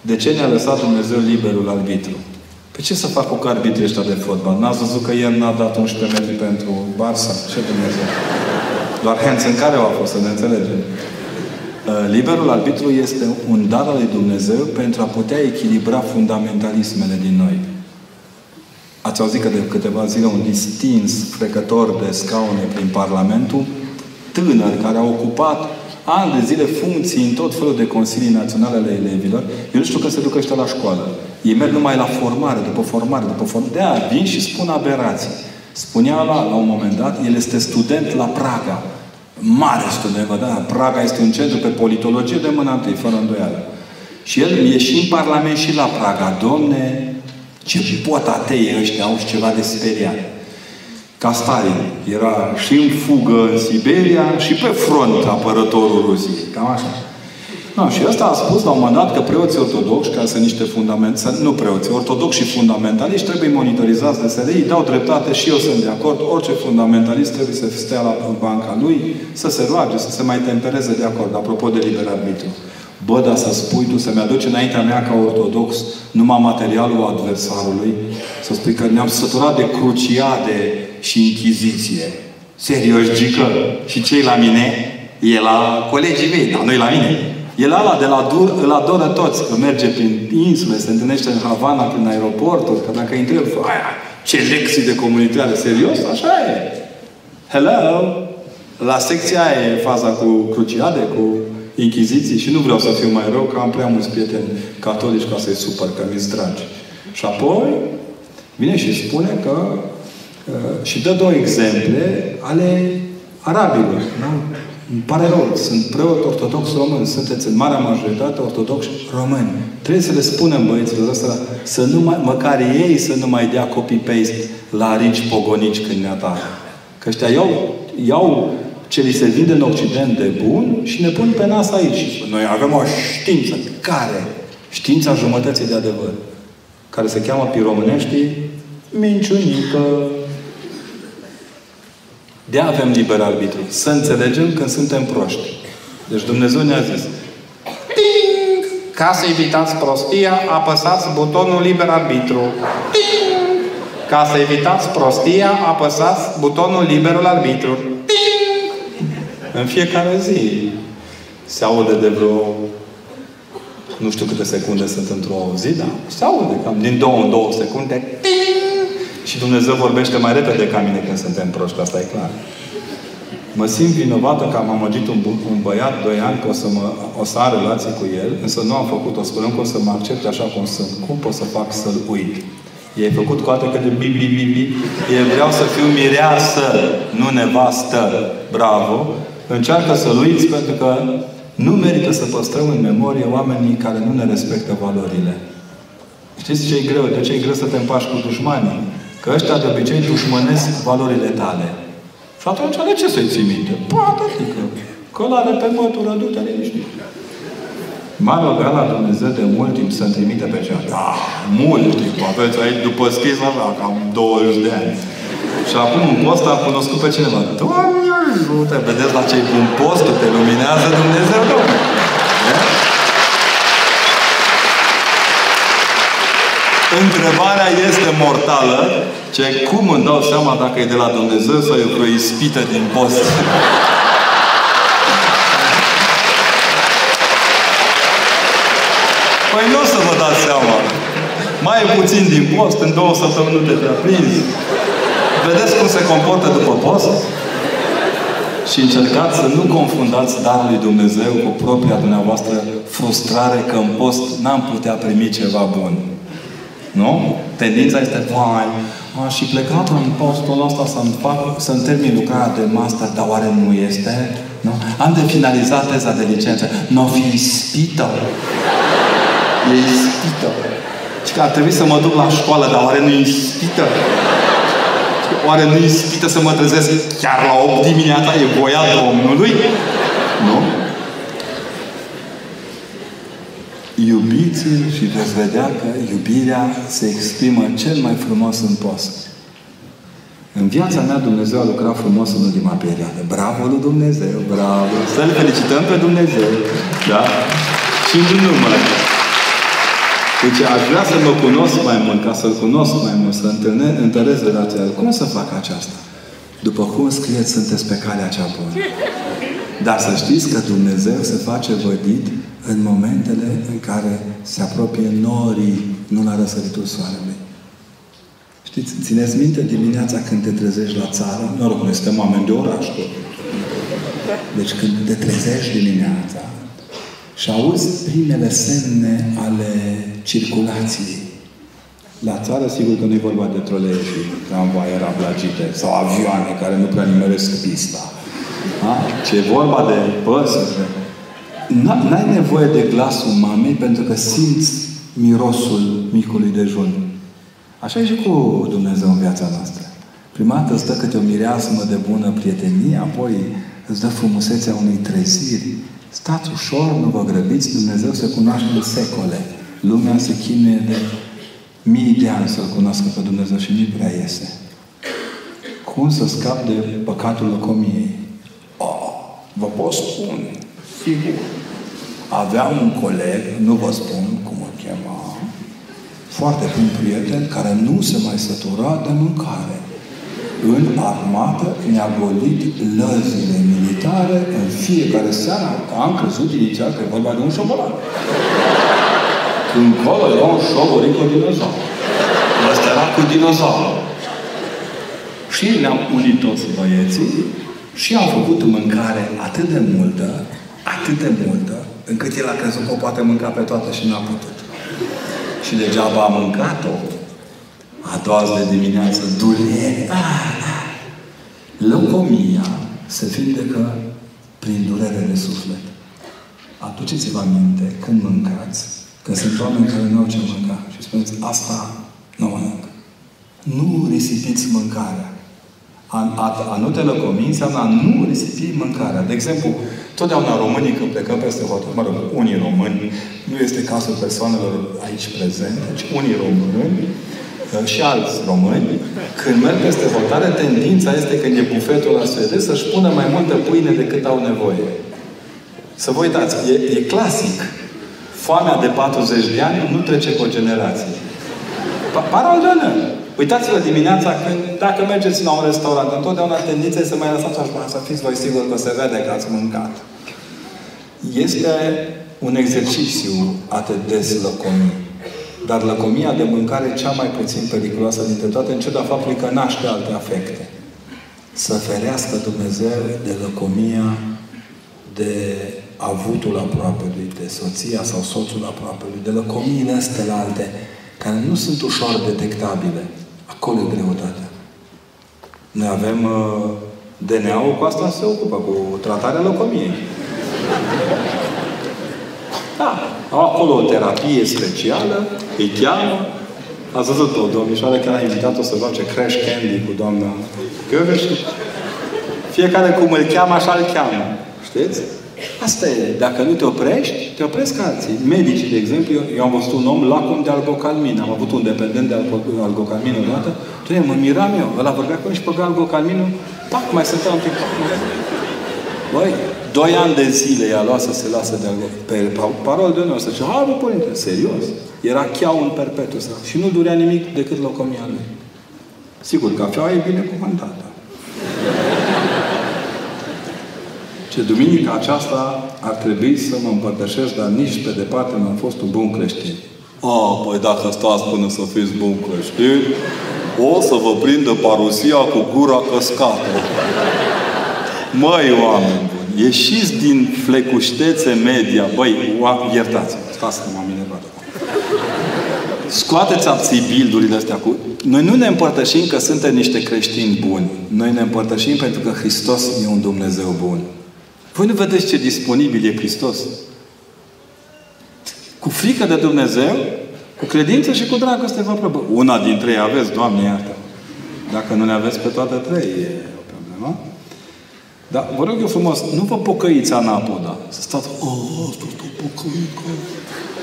De ce ne-a lăsat Dumnezeu liberul arbitru? Pe ce să fac cu arbitrii ăștia de fotbal? N-ați văzut că el n-a dat 11 metri pentru Barça? Ce Dumnezeu? Doar în care a fost, să ne înțelegem. Uh, liberul arbitru este un dar al lui Dumnezeu pentru a putea echilibra fundamentalismele din noi. Ați auzit că de câteva zile un distins frecător de scaune prin Parlamentul tânăr care a ocupat ani de zile funcții în tot felul de consilii naționale ale elevilor, eu nu știu că se ducă ăștia la școală. Ei merg numai la formare, după formare, după formare. De aia vin și spun aberații. Spunea la, la un moment dat, el este student la Praga. Mare student, vă da? Praga este un centru pe politologie de mâna întâi, fără îndoială. Și el e și în Parlament și la Praga. Domne, ce pot atei ăștia, au ceva de speriat ca Stalin. Era și în fugă în Siberia și pe front apărătorul Rusiei. Cam așa. No, și ăsta a spus la un moment dat că preoții ortodoxi, care sunt niște fundamentali, nu preoții, ortodoxi și fundamentaliști, trebuie monitorizați de SRI, dau dreptate și eu sunt de acord. Orice fundamentalist trebuie să stea la banca lui, să se roage, să se mai tempereze de acord. Apropo de liber arbitru. Bă, dar să spui tu, să-mi aduci înaintea mea ca ortodox numai materialul adversarului, să spui că ne-am săturat de cruciade și inchiziție. Serios, Gică? Și cei la mine? E la colegii mei, dar nu la mine. El ala de la dur, îl adoră toți, că merge prin insule, se întâlnește în Havana, prin aeroporturi, că dacă intră el, aia, ce lecții de comunitate, serios? Așa e. Hello! La secția aia e faza cu cruciade, cu inchiziții și nu vreau să fiu mai rău, că am prea mulți prieteni catolici ca să-i supăr, că mi-s dragi. Și apoi vine și spune că uh, și dă două exemple ale arabilor. Da? Îmi pare rău, sunt preot ortodox român, sunteți în marea majoritate ortodoxi români. Trebuie să le spunem băieților ăsta să nu mai, măcar ei să nu mai dea copy-paste la rici pogonici când ne atacă. Că ăștia iau, iau ce li se vinde în Occident de bun și ne pun pe nas aici. Noi avem o știință. Care? Știința jumătății de adevăr. Care se cheamă piromâneștii minciunică. De avem liber arbitru. Să înțelegem când suntem proști. Deci Dumnezeu ne-a zis Ting! Ca să evitați prostia, apăsați butonul liber arbitru. Ting! Ca să evitați prostia, apăsați butonul liber arbitru. Ting! În fiecare zi se aude de vreo nu știu câte secunde sunt într-o zi, dar se aude cam din două în două secunde. Ting! Și Dumnezeu vorbește mai repede ca mine când suntem proști, asta e clar. Mă simt vinovată că am amăgit un, un băiat doi ani că o să, mă, o să am relații cu el, însă nu am făcut-o. Spunem că o să mă accepte așa cum sunt. Cum pot să fac să-l uit? E făcut cu atât de bi, bi, bi, bi. E vreau să fiu mireasă, nu nevastă. Bravo! Încearcă să-L uiți pentru că nu merită să păstrăm în memorie oamenii care nu ne respectă valorile. Știți ce e greu? De ce e greu să te împași cu dușmanii? Că ăștia de obicei dușmănesc valorile tale. Și atunci de ce să-i ții minte? Poate, adică, călare pe mătură, du-te liniștit. M-a rugat la Dumnezeu de mult timp să-mi trimite pe cea. Da, mult timp. Aveți aici, după scris, așa, cam 20 de ani. Și acum în post am cunoscut pe cineva. Doamne ajută! Vedeți la ce bun postul te luminează Dumnezeu, Domnule. Întrebarea este mortală, ce cum îmi dau seama dacă e de la Dumnezeu sau e vreo ispită din post. Păi nu o să vă dați seama. Mai puțin din post, în două săptămâni nu te prea prinzi. Vedeți cum se comportă după post? Și încercați să nu confundați darul lui Dumnezeu cu propria dumneavoastră frustrare că în post n-am putea primi ceva bun. Nu? Tendința este, vai, aș și plecat în postul ăsta să-mi fac, să-mi termin lucrarea de master, dar oare nu este? Nu? Am de finalizat teza de licență. Nu n-o fi ispită. E ispită. Și că ar trebui să mă duc la școală, dar oare nu e ispită? Oare nu e ispită să mă trezesc chiar la 8 dimineața? E voia Domnului? Nu? Iubiți-l și veți vedea că iubirea se exprimă cel mai frumos în post. În viața mea Dumnezeu a lucrat frumos în ultima perioadă. Bravo lui Dumnezeu, bravo! Să-L felicităm pe Dumnezeu. Da? Și nu numai. Deci aș vrea să mă cunosc mai mult, ca să-L cunosc mai mult, să întăresc relația. Cum să fac aceasta? După cum scrieți, sunteți pe calea cea bună. Dar să știți că Dumnezeu se face vădit în momentele în care se apropie norii, nu la răsăritul soarelui. Știți, țineți minte dimineața când te trezești la țară? Noroc, noi suntem oameni de oraș. Deci când te trezești dimineața și auzi primele semne ale circulației. La țară, sigur că nu e vorba de trolee și tramvaie rablagite sau avioane care nu prea nimeresc pista. Da? Ce e vorba de păsări. N-ai nevoie de glasul mamei pentru că simți mirosul micului dejun. Așa e și cu Dumnezeu în viața noastră. Prima dată stă câte o mireasmă de bună prietenie, apoi îți dă frumusețea unei treziri. Stați ușor, nu vă grăbiți, Dumnezeu se cunoaște în secole. Lumea se chinuie de mii de ani să-L cunoască pe Dumnezeu și nu prea iese. Cum să scap de păcatul lăcomiei? Oh, vă pot spune. Sigur. Aveam un coleg, nu vă spun cum îl chema, foarte bun prieten, care nu se mai sătura de mâncare. În armată ne-a golit lăzile militare în fiecare seară. Am crezut inițial că e vorba de un șobolan. Când colo era un șoborit cu dinozaur. Ăsta era cu dinozaur. Și ne-am unit toți băieții și am făcut mâncare atât de multă, atât de multă, încât el a crezut că o poate mânca pe toată și n-a putut. Și degeaba a mâncat-o. A doua zi de dimineață, durere. Leucomia se vindecă prin durere de suflet. Aduceți-vă aminte când mâncați, că sunt oameni care nu au ce mânca și spuneți, asta nu mănânc. Nu risipiți mâncarea. A, a, a nu te lăcomi înseamnă a nu risipi mâncarea. De exemplu, totdeauna românii când plecăm peste hotare, mă rog, unii români, nu este cazul persoanelor aici prezente, ci unii români uh, și alți români, când merg peste hotare, tendința este când e bufetul la suedez să-și pună mai multă pâine decât au nevoie. Să vă uitați, e, e clasic. Foamea de 40 de ani nu trece pe o generație. Paralelă. Uitați-vă dimineața când, dacă mergeți la un restaurant, întotdeauna tendința este să mai lăsați așa, să fiți voi sigur că se vede că ați mâncat. Este un exercițiu atât des lăcomii. Dar lăcomia de mâncare e cea mai puțin periculoasă dintre toate, în ciuda faptului că naște alte afecte. Să ferească Dumnezeu de lăcomia, de avutul aproapelui, de soția sau soțul aproapelui, de lăcomiile astea alte, care nu sunt ușor detectabile. Acolo e greutatea. Noi avem uh, DNA-ul, cu asta se ocupă, cu tratarea leucomiei. Da, au acolo o terapie specială, îi cheamă. Ați văzut-o, domnișoară, care a invitat-o să face Crash Candy cu doamna Găveș. Fiecare cum îl cheamă, așa îl cheamă. Știți? Asta e. Dacă nu te oprești, te opresc alții. Medicii, de exemplu, eu, eu am văzut un om lacom de algocalmin. Am avut un dependent de algocalmin odată. Tu mă miram eu. Ăla vorbea cu și pe algocalminul. Pac, mai stătea un pic. Băi, doi ani de zile i-a luat să se lasă de algocalmin. Pe parol de noi, să zice, hai, bă, părinte, serios. Era cheau în perpetu Și nu durea nimic decât locomia lui. Sigur, cafeaua e bine cuvântată. Ce duminica aceasta ar trebui să mă împărtășesc, dar nici pe departe nu am fost un bun creștin. Oh, păi dacă stați până să fiți bun creștin, o să vă prindă parusia cu gura căscată. Măi, oameni buni, ieșiți din flecuștețe media. Băi, iertați-mă, stați că m-am minevat Scoateți abții bildurile astea cu... Noi nu ne împărtășim că suntem niște creștini buni. Noi ne împărtășim pentru că Hristos e un Dumnezeu bun. Voi nu vedeți ce disponibil e Hristos? Cu frică de Dumnezeu, cu credință și cu dragoste vă probă. Una dintre ei aveți, Doamne iartă. Dacă nu le aveți pe toate trei, e o problemă. Dar vă rog eu frumos, nu vă pocăiți anapoda. Să stați, oh, asta o pocăică.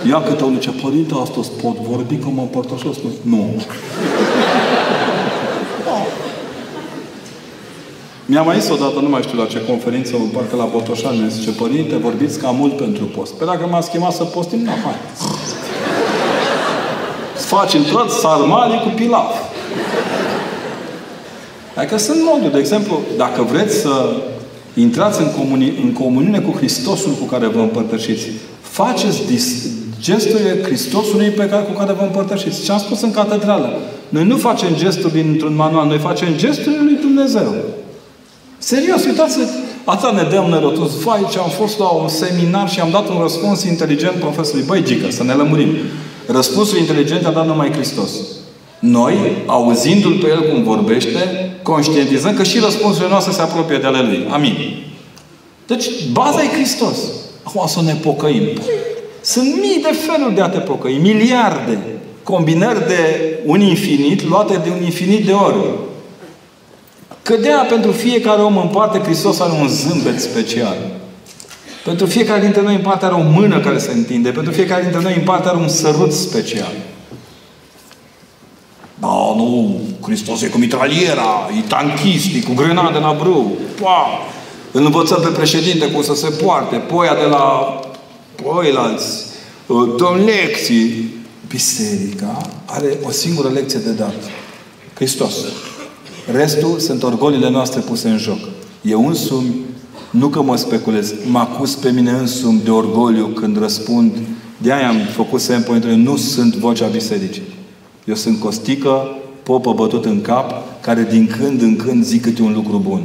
Ia câte unul ce părinte, astăzi pot vorbi că mă împărtășesc. Nu. Mi-a mai zis odată, nu mai știu la ce conferință, în parcă la Botoșani, mi zice, Părinte, vorbiți cam mult pentru post. Pe păi dacă m-a schimbat să postim, nu, hai. Să facem tot sarmali cu pilaf. Adică sunt moduri. De exemplu, dacă vreți să intrați în, comuni- în comuniune cu Hristosul cu care vă împărtășiți, faceți dis- gesturile Hristosului pe care, cu care vă împărtășiți. Ce am spus în catedrală. Noi nu facem gesturi dintr-un manual, noi facem gesturile lui Dumnezeu. Serios, uitați Asta ne dăm nerotus. Vai, ce am fost la un seminar și am dat un răspuns inteligent profesorului. Băi, Gică, să ne lămurim. Răspunsul inteligent a dat numai Hristos. Noi, auzindu-L pe El cum vorbește, conștientizăm că și răspunsurile noastre se apropie de ale Lui. Amin. Deci, baza e Hristos. Acum să ne pocăim. Sunt mii de feluri de a te pocăi. Miliarde. Combinări de un infinit luate de un infinit de ori. Cădea pentru fiecare om în parte, Hristos are un zâmbet special. Pentru fiecare dintre noi în parte are o mână care se întinde. Pentru fiecare dintre noi în parte are un sărut special. Da, nu, Hristos e cu mitraliera, e tanchist, e cu grenade la brâu. Pa! Îl învățăm pe președinte cum să se poarte. Poia de la poilalți. Dăm lecții. Biserica are o singură lecție de dat. Hristos. Restul sunt orgolile noastre puse în joc. Eu însumi, nu că mă speculez, mă acuz pe mine însumi de orgoliu când răspund. De aia am făcut semn pentru nu sunt vocea bisericii. Eu sunt costică, popă bătut în cap, care din când în când zic câte un lucru bun.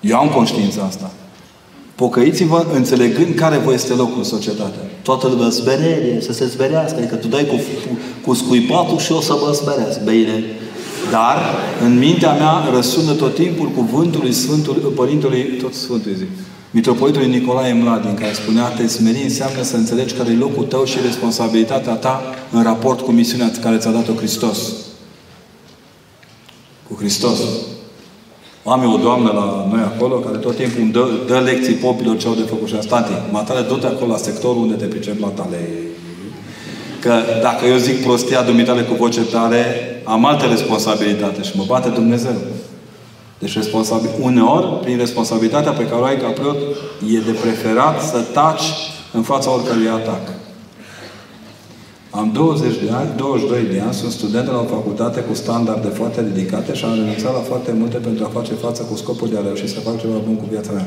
Eu am conștiința asta. Pocăiți-vă înțelegând care vă este locul în societate. Toată lumea smerenie, să se smerească. Adică tu dai cu, cu scuipatul și o să mă smeresc. Bine, dar, în mintea mea, răsună tot timpul cuvântul lui Sfântul, Părintului, tot Sfântul zic, Mitropolitului Nicolae Mladin, care spunea, te smeri înseamnă să înțelegi care e locul tău și responsabilitatea ta în raport cu misiunea care ți-a dat-o Hristos. Cu Hristos. Am eu o doamnă la noi acolo, care tot timpul îmi dă, dă lecții popilor ce au de făcut și asta. Tati, matale, du-te acolo la sectorul unde te pricep la tale Că dacă eu zic prostia dumitale cu voce tare, am altă responsabilitate și mă bate Dumnezeu. Deci responsabil, uneori, prin responsabilitatea pe care o ai ca preot, e de preferat să taci în fața oricărui atac. Am 20 de ani, 22 de ani, sunt student la o facultate cu standarde foarte ridicate și am renunțat la foarte multe pentru a face față cu scopul de a reuși să fac ceva bun cu viața mea.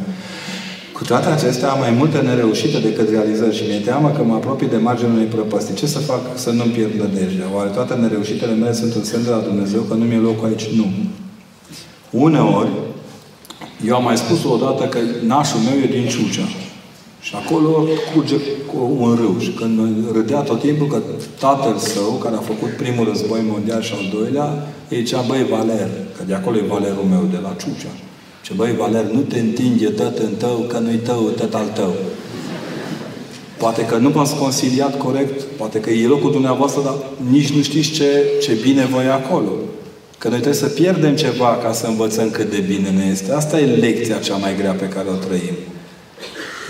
Cu toate acestea am mai multe nereușite decât realizări și mi-e teamă că mă apropii de marginea unei prăpăstii. Ce să fac să nu-mi pierd nădejdea? Oare toate nereușitele mele sunt un semn de la Dumnezeu că nu mi-e locul aici? Nu. Uneori, eu am mai spus odată că nașul meu e din Ciucea. Și acolo curge cu un râu. Și când râdea tot timpul că tatăl său, care a făcut primul război mondial și al doilea, îi zicea, băi, Valer, că de acolo e Valerul meu, de la Ciucea. Ce băi, Valer, nu te întinge tot în tău, că nu-i tău, tot al tău. Poate că nu v-ați conciliat corect, poate că e locul dumneavoastră, dar nici nu știți ce, ce bine voi acolo. Că noi trebuie să pierdem ceva ca să învățăm cât de bine ne este. Asta e lecția cea mai grea pe care o trăim.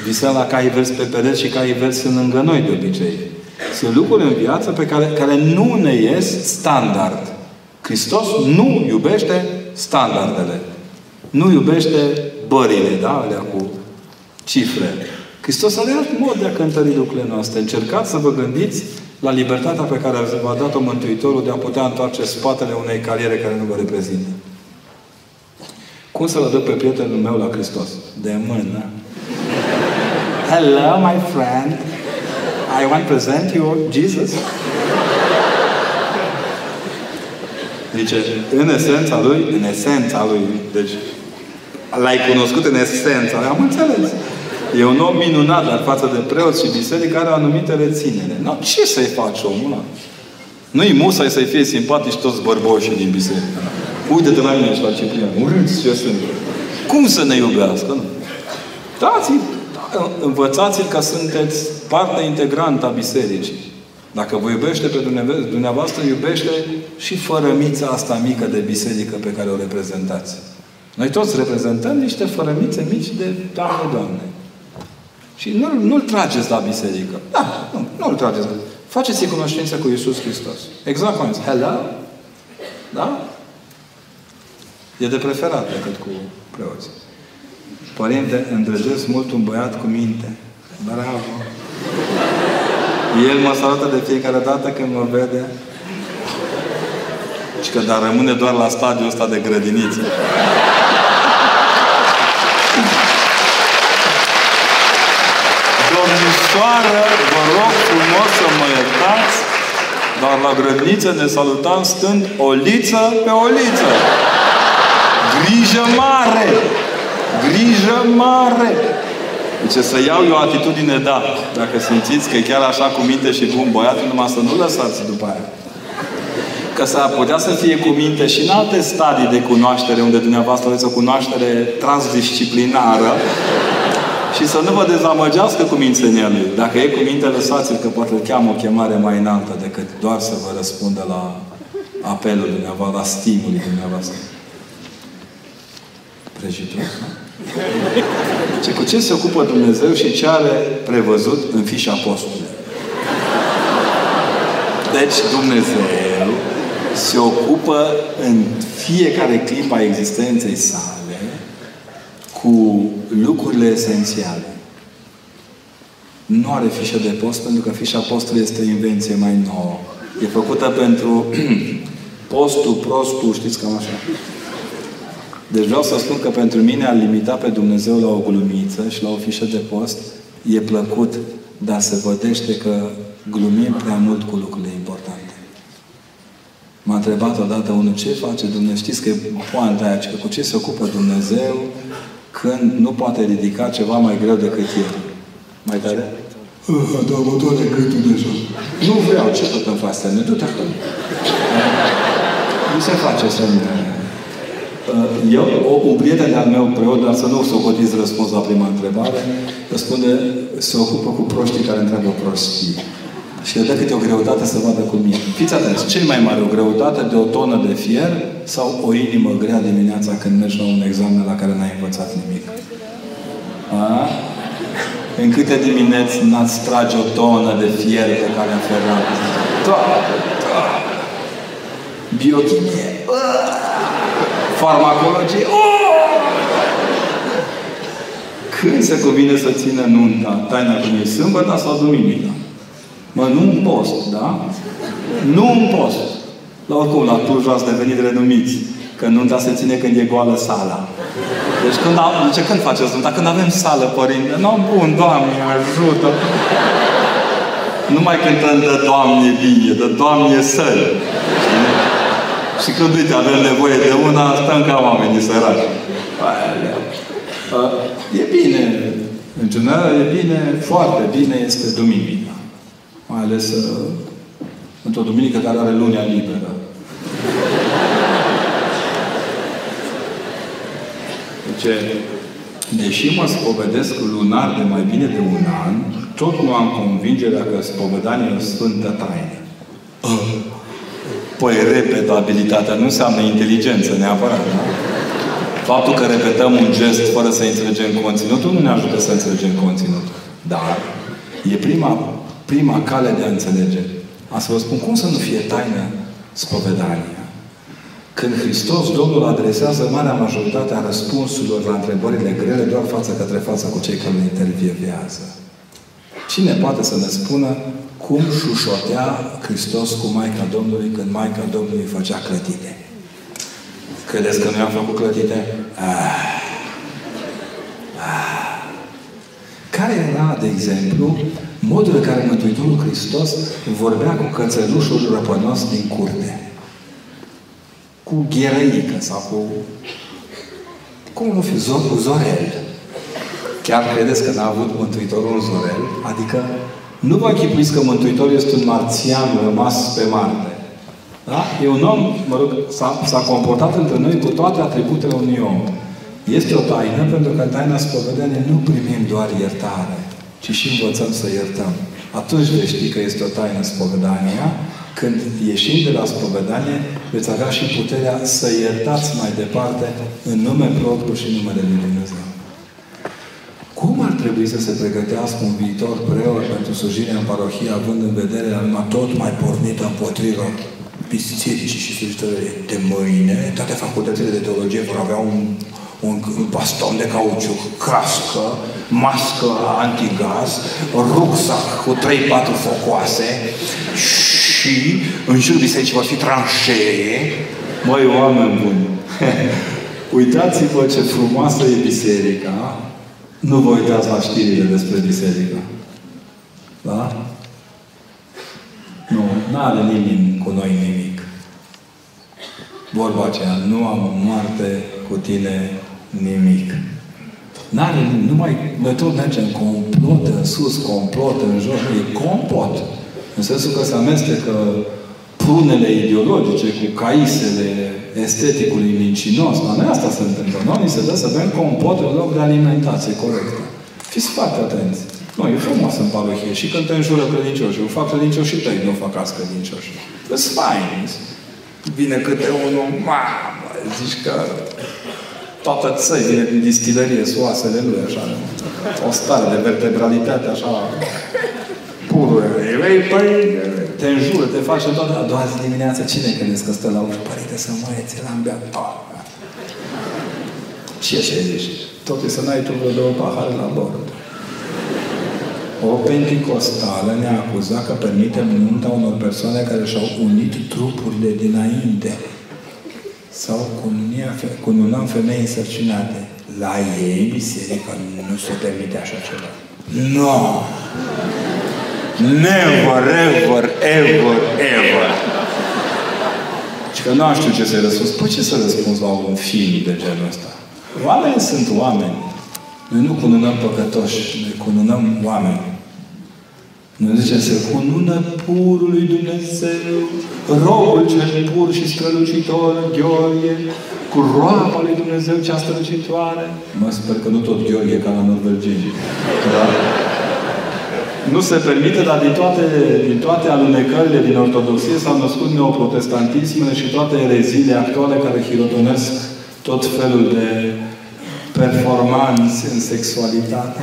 Visăm la cai verzi pe pereți și cai verzi sunt lângă noi de obicei. Sunt lucruri în viață pe care, care nu ne ies standard. Hristos nu iubește standardele. Nu iubește bările, da? Alea cu cifre. Hristos are alt mod de a cântări lucrurile noastre. Încercați să vă gândiți la libertatea pe care v-a dat-o Mântuitorul de a putea întoarce spatele unei cariere care nu vă reprezintă. Cum să-l aduc pe prietenul meu la Hristos? De mână. Hello, my friend. I want to present you Jesus. Zice, în esența lui, în esența lui, deci l-ai cunoscut în esența lui, am înțeles. E un om minunat, dar față de preoți și biserică are o anumită reținere. No, ce să-i faci omul ăla? Nu-i musai să-i fie simpatici toți bărboșii din biserică. Uite-te la mine și la Ciprian. Urâți ce sunt. Cum să ne iubească? Nu? Dați-i, învățați-l că sunteți parte integrantă a bisericii. Dacă vă iubește pe dumneavoastră, iubește și fărămița asta mică de biserică pe care o reprezentați. Noi toți reprezentăm niște fărămițe mici de Doamne, Doamne. Și nu, nu-L trageți la biserică. Da, nu, nu-L trageți. Faceți-i cunoștință cu Iisus Hristos. Exact cum zis. Hello? Da? E de preferat decât cu preoții. Părinte, îndrăgesc mult un băiat cu minte. Bravo! El mă salută de fiecare dată când mă vede. Și că dar rămâne doar la stadiul ăsta de grădiniță. Domnișoară, vă rog frumos să mă iertați, dar la grădiniță ne salutam stând o liță pe o liță. Grijă mare! Grijă mare! Deci să iau eu o atitudine, da. Dacă simțiți că e chiar așa cu minte și bun băiatul, numai să nu lăsați după aia. Că s-ar putea să fie cu minte și în alte stadii de cunoaștere, unde dumneavoastră aveți o cunoaștere transdisciplinară, și să nu vă dezamăgească cu mințenia lui. Dacă e cu minte, lăsați-l că poate îl cheamă o chemare mai înaltă decât doar să vă răspundă la apelul dumneavoastră, la stimulul dumneavoastră. Prăjitor, ce, cu ce se ocupă Dumnezeu și ce are prevăzut în fișa apostolului. Deci Dumnezeu se ocupă în fiecare clip a existenței sale cu lucrurile esențiale. Nu are fișă de post pentru că fișa postului este o invenție mai nouă. E făcută pentru postul, prostul, știți cam așa. Deci vreau să spun că pentru mine a limita pe Dumnezeu la o glumiță și la o fișă de post e plăcut, dar se vădește că glumim prea mult cu lucrurile importante. M-a întrebat odată unul, ce face Dumnezeu? Știți că e poanta aia, că cu ce se ocupă Dumnezeu când nu poate ridica ceva mai greu decât El? Mai tare? Da, mă doare gâtul deja. Nu vreau, ce tot îmi faci semne? Du-te acolo. Nu se face semne. Eu, o, un prieten al meu preot, dar să nu o socotiți răspuns la prima întrebare, răspunde, se ocupă cu proștii care întreabă prostii. Și le dă câte o greutate să vadă cu mine. Fiți atenți, ce mai mare, o greutate de o tonă de fier sau o inimă grea dimineața când mergi la un examen la care n-ai învățat nimic? A? În câte dimineți n-ați trage o tonă de fier pe care am ferrat? Toată, toată. Biochimie. Farmacologie. Oh! Când se cuvine să țină nunta, taina cum e sâmbătă sau duminica? Mă, nu un post, da? Nu un post. La oricum, la Cluj ați devenit renumiți. Că nunta se ține când e goală sala. Deci când, am, zice, când faceți nunta? Când avem sală, părinte. Nu, bun, Doamne, ajută. Nu mai cântăm de Doamne bine, de Doamne sări. Și când, uite, avem nevoie de una, stăm ca oamenii săraci. E bine. În general, e bine, foarte bine este duminica. Mai ales uh, într-o duminică care are lunea liberă. Deci, deși mă spovedesc lunar de mai bine de un an, tot nu am convingerea că spovedania e o sfântă taină. Păi repetabilitatea nu înseamnă inteligență neapărat, da? Faptul că repetăm un gest fără să înțelegem conținutul nu ne ajută să înțelegem conținutul. Dar e prima, prima cale de a înțelege. A să vă spun cum să nu fie taină spovedania. Când Hristos, Domnul, adresează marea majoritate a răspunsurilor la întrebările grele doar față către față cu cei care îl intervievează. Cine poate să ne spună cum șușotea Hristos cu Maica Domnului când Maica Domnului făcea clătite? Credeți că noi am făcut clătite? Ah. Ah. Care era, de exemplu, modul în care Mântuitorul Hristos vorbea cu cățelușul răpănos din curte? Cu gherăică sau cu... Cum nu fi? Zor, cu zorel. Chiar credeți că n-a avut Mântuitorul un zorel? Adică nu vă închipuiți că Mântuitorul este un marțian rămas pe Marte. Da? E un om, mă rog, s-a, comportat între noi cu toate atributele unui om. Este o taină, pentru că în taina spovedenie nu primim doar iertare, ci și învățăm să iertăm. Atunci veți ști că este o taină spovedania, când ieșim de la spovedanie, veți avea și puterea să iertați mai departe în nume propriu și în numele Lui Dumnezeu. Cum ar trebui să se pregătească un viitor preot pentru slujirea în parohie, având în vedere alma tot mai pornită împotriva bisericii și slujitorii de mâine? Toate facultățile de teologie vor avea un, un, un baston de cauciuc, cască, mască antigaz, rucsac cu 3-4 focoase și în jurul bisericii vor fi tranșee. Măi, oameni buni! Uitați-vă ce frumoasă e biserica nu vă uitați la știrile despre biserică. Da? Nu, nu are nimeni cu noi nimic. Vorba aceea, nu am moarte cu tine nimic. N-are nimic. Numai, noi tot mergem complot în sus, complot în jos. E complot. În sensul că se amestecă prunele ideologice cu caisele esteticului mincinos. La noi asta se întâmplă. Noi ni se dă să bem compot în loc de alimentație corectă. Fiți foarte atenți. Nu, e frumos în parohie. Și când te înjură credincioși. Eu fac credincioșii tăi, nu fac azi credincioși. Îți fain. Vine câte unul, mamă, zici că toată țări vine din distilărie, soasele lui, așa. O stare de vertebralitate, așa, pură. Ei, păi, te înjură, te face toată. A doua zi dimineața, cine crezi că stă la ușă? Părinte, să mă ți l-am beat. Ce să zici? Tot să n-ai tu vreo două pahare la bord. O penticostală ne-a acuzat că permitem nunta unor persoane care și-au unit trupurile dinainte. Sau cununăm femei însărcinate. La ei, biserica, nu se permite așa ceva. Nu! No. Never, ever, ever, ever. Și că nu știu ce să-i răspuns. Păi ce să răspunzi la un film de genul ăsta? Oamenii sunt oameni. Noi nu cununăm păcătoși, noi cununăm oameni. Noi zice, se cunună purului Dumnezeu, robul cel pur și strălucitor, Gheorghe, cu roaba lui Dumnezeu cea strălucitoare. Mă sper că nu tot Gheorghe ca la norvegini. Da? nu se permite, dar din toate, din toate alunecările din Ortodoxie s-au născut neoprotestantismele și toate ereziile actuale care hirotonesc tot felul de performanțe în sexualitate.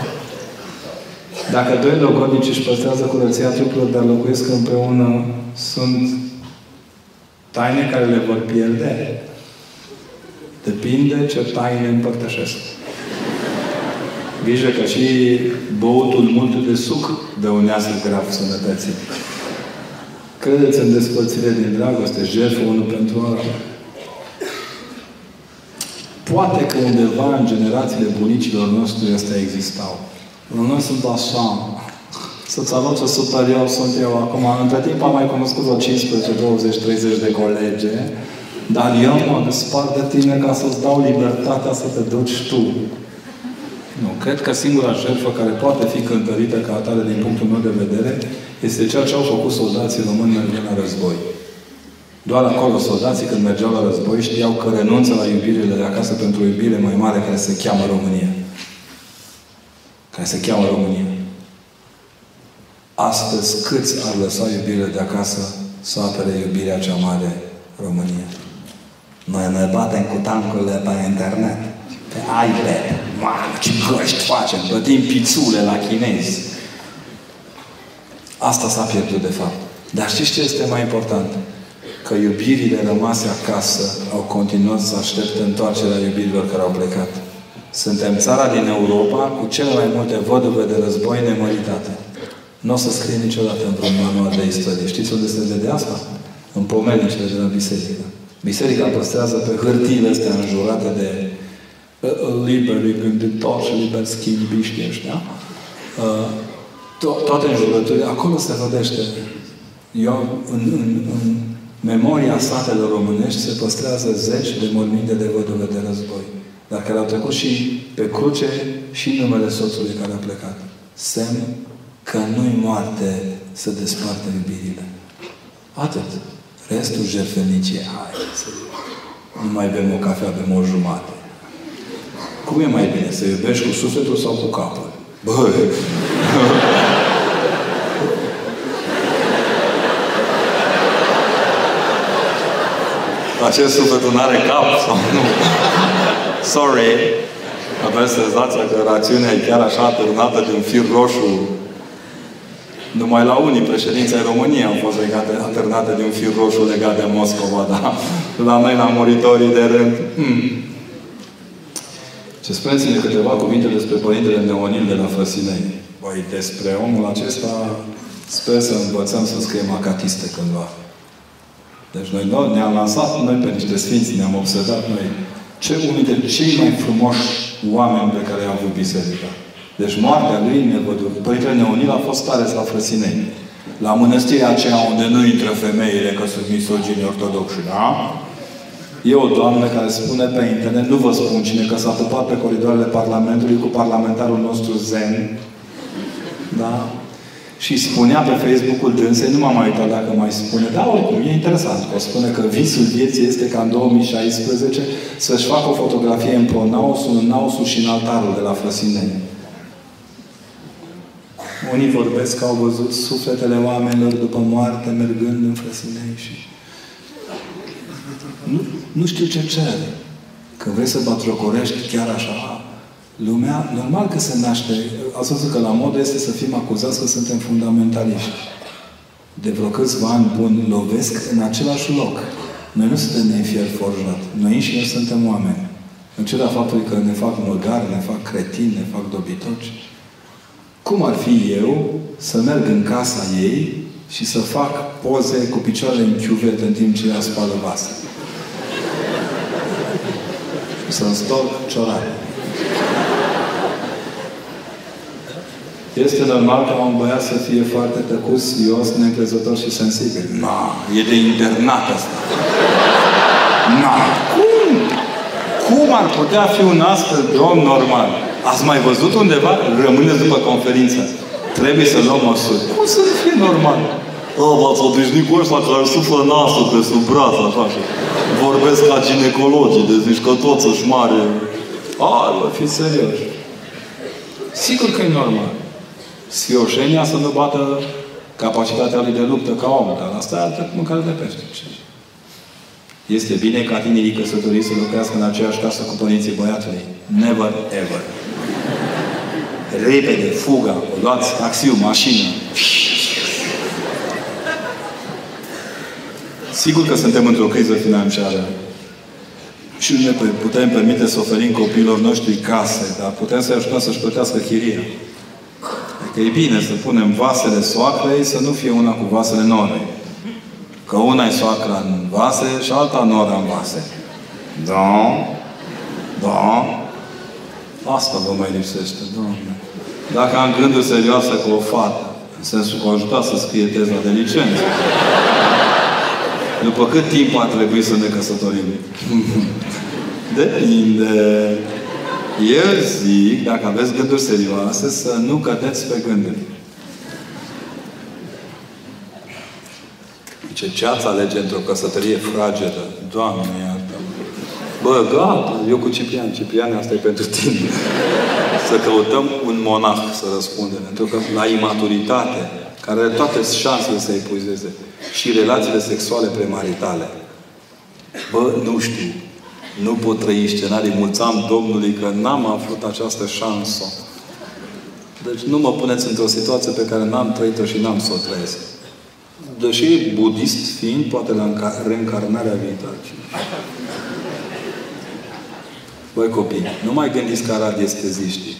Dacă doi logodnici își păstrează curăția trupurilor, dar locuiesc împreună, sunt taine care le vor pierde. Depinde ce taine împărtășesc. Grijă că și băutul mult de suc dăunează grav sănătății. Credeți în despărțire din dragoste, jertfă unul pentru altul. Poate că undeva în generațiile bunicilor noștri astea existau. La noi sunt așa. Să-ți arăt ce superior sunt eu acum. Între timp am mai cunoscut vreo 15, 20, 30 de colege. Dar eu mă despart de tine ca să-ți dau libertatea să te duci tu. Nu. Cred că singura jertfă care poate fi cântărită ca atare din punctul meu de vedere este ceea ce au făcut soldații români mergând la război. Doar acolo soldații când mergeau la război știau că renunță la iubirile de acasă pentru o iubire mai mare care se cheamă România. Care se cheamă România. Astăzi câți ar lăsa iubirile de acasă să apere iubirea cea mare România? Noi ne batem cu tancurile pe internet. Pe iPad. Mamă, ce găști facem! Plătim pițule la chinezi. Asta s-a pierdut de fapt. Dar știți ce este mai important? Că iubirile rămase acasă au continuat să aștepte întoarcerea iubirilor care au plecat. Suntem țara din Europa cu cele mai multe văduve de război nemăritate. Nu o să scrie niciodată într-un manual de istorie. Știți unde se vede asta? În pomenicile de la biserică. Biserica păstrează pe hârtiile astea înjurate de uh, liberi gânditori și liber schimbiști ăștia. Uh, to- toate înjurăturile. Acolo se vedește. Eu, în, în, în memoria satelor românești se păstrează zeci de morminte de văduve de război. Dar care au trecut și pe cruce și numele soțului care a plecat. Semn că nu-i moarte să desparte iubirile. Atât. Restul jertfenicie, hai, să nu mai bem o cafea, bem o jumate. Cum e mai bine? Să iubești cu sufletul sau cu capul? Bă! Acest sufletul nu are cap sau nu? Sorry. Aveți senzația că rațiunea e chiar așa atârnată din fir roșu. Numai la unii președinți ai României au fost legate, atârnate de un fir roșu legat de Moscova, dar la noi, la moritorii de rând, hmm. Ce spuneți-ne câteva cuvinte despre Părintele Neonil de la Frăsinei. Băi, despre omul acesta sper să învățăm să scriem acatiste cândva. Deci noi, noi ne-am lansat noi pe niște sfinți, ne-am obsedat noi ce unii dintre cei mai frumoși oameni pe care i-a avut biserica. Deci moartea lui, nevădut. Părintele Neonil a fost tare la Frăsinei. La mănăstirea aceea unde nu intră femeile, că sunt misogini ortodoxi, da? E o doamnă care spune pe internet, nu vă spun cine, că s-a pupat pe coridoarele Parlamentului cu parlamentarul nostru Zen. Da? Și spunea pe Facebook-ul dânsei, nu m-am mai uitat dacă mai spune, dar oricum, e interesant, că spune că visul vieții este ca în 2016 să-și facă o fotografie în pronausul, în nausul și în altarul de la Frăsineni. Unii vorbesc că au văzut sufletele oamenilor după moarte mergând în Frăsinei și... Nu, nu știu ce cer. Când vrei să batrocorești chiar așa, lumea, normal că se naște. Ați văzut că la modă este să fim acuzați că suntem fundamentaliști. De vreo câțiva ani buni lovesc în același loc. Noi nu suntem din fier forjat. Noi înșine suntem oameni. În ciuda faptului că ne fac măgari, ne fac cretini, ne fac dobitoci. Cum ar fi eu să merg în casa ei și să fac poze cu picioarele în chiuvet în timp ce ea spală vase? Și să-mi storc ciorare. Este normal ca un băiat să fie foarte tăcus, ios, necrezător și sensibil. Na, e de internat asta. Na, cum? Cum ar putea fi un astfel de om normal? Ați mai văzut undeva? Rămâneți după conferință. Trebuie să luăm măsuri. Cum să fie normal? O, v-ați obișnuit cu ăștia care suflă nasul pe sub braț, așa, și vorbesc ca ginecologii, de zici că toți își mare. Ai, bă, fiți serioși. Sigur că e normal. Sfioșenia să nu bată capacitatea lui de luptă ca om, dar asta e altă mâncare de pește. Este bine ca tinerii căsătoriți să lucrească în aceeași casă cu părinții băiatului. Never ever. Repede, fuga, luați taxiul, mașină. Sigur că suntem într-o criză financiară. Și nu ne putem permite să oferim copiilor noștri case, dar putem să-i ajutăm să-și plătească chiria. Adică e bine să punem vasele soacrei să nu fie una cu vasele norei. Că una e soacra în vase și alta nora în vase. Da? Da? Asta vă mai lipsește, Doamne. Dacă am gânduri serioase cu o fată, în sensul că o ajuta să scrie teza de licență, după cât timp ar trebui să ne căsătorim? Depinde. Eu zic, dacă aveți gânduri serioase, să nu cădeți pe gânduri. Ce ceață alege într-o căsătorie fragedă? Doamne, iartă Bă, gata, eu cu Ciprian. Ciprian, asta e pentru tine. să căutăm un monah să răspundem. Pentru că la imaturitate, care are toate șansele să epuizeze, și relațiile sexuale premaritale. Bă, nu știu. Nu pot trăi scenarii. Mulțam Domnului că n-am avut această șansă. Deci nu mă puneți într-o situație pe care n-am trăit-o și n-am să o trăiesc. Deși budist fiind, poate la reîncarnarea viitoare. Băi copii, nu mai gândiți că Arad este ziștii.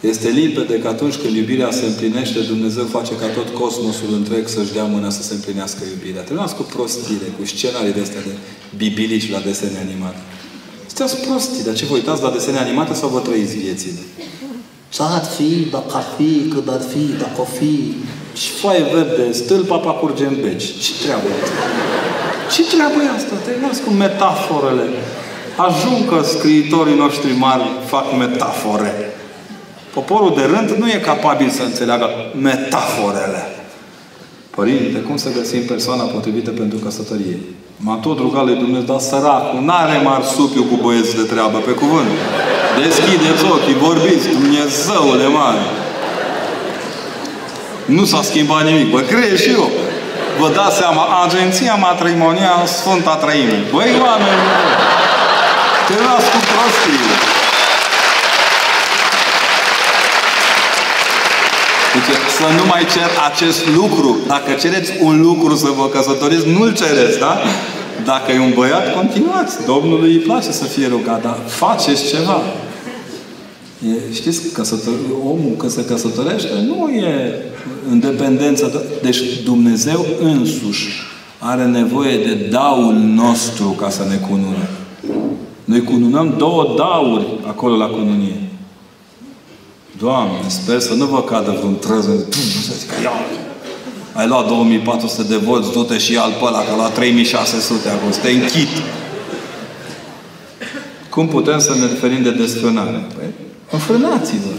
Este limpede că atunci când iubirea se împlinește, Dumnezeu face ca tot cosmosul întreg să-și dea mâna să se împlinească iubirea. Terminați cu prostire, cu scenarii de astea de bibilici la desene animate. Sunteți prostii, dar ce vă uitați la desene animate sau vă trăiți viețile? Ce ar fi, dacă ar fi, cât ar fi, dacă o fi. Și foaie verde, stâlpa pa curge în beci. Ce treabă e asta? Ce treabă e asta? Terminați cu metaforele. Ajung că scriitorii noștri mari fac metafore. Poporul de rând nu e capabil să înțeleagă metaforele. Părinte, cum să găsim persoana potrivită pentru căsătorie? M-a tot rugat lui Dumnezeu, dar săracul, n-are marsupiu cu băieți de treabă, pe cuvânt. Deschideți ochii, vorbiți, Dumnezeule mare. Nu s-a schimbat nimic. Bă, cred și eu. Vă dați seama, agenția matrimonială Sfânta Trăime. Băi, oameni, te las cu prostii. Deci, să nu mai cer acest lucru. Dacă cereți un lucru să vă căsătoriți, nu-l cereți, da? Dacă e un băiat, continuați. Domnului îi place să fie rugat, dar faceți ceva. E, știți, căsător, omul că se căsătorește nu e în dependență. Deci Dumnezeu însuși are nevoie de daul nostru ca să ne cunune. Noi cununăm două dauri acolo la cununie. Doamne, sper să nu vă cadă vreun trăză. Să zică, ia, ai luat 2400 de volți, du-te și al pe ăla, că la 3600 acolo, să te închid. Cum putem să ne referim de desfrânare? Păi, înfrânați-vă.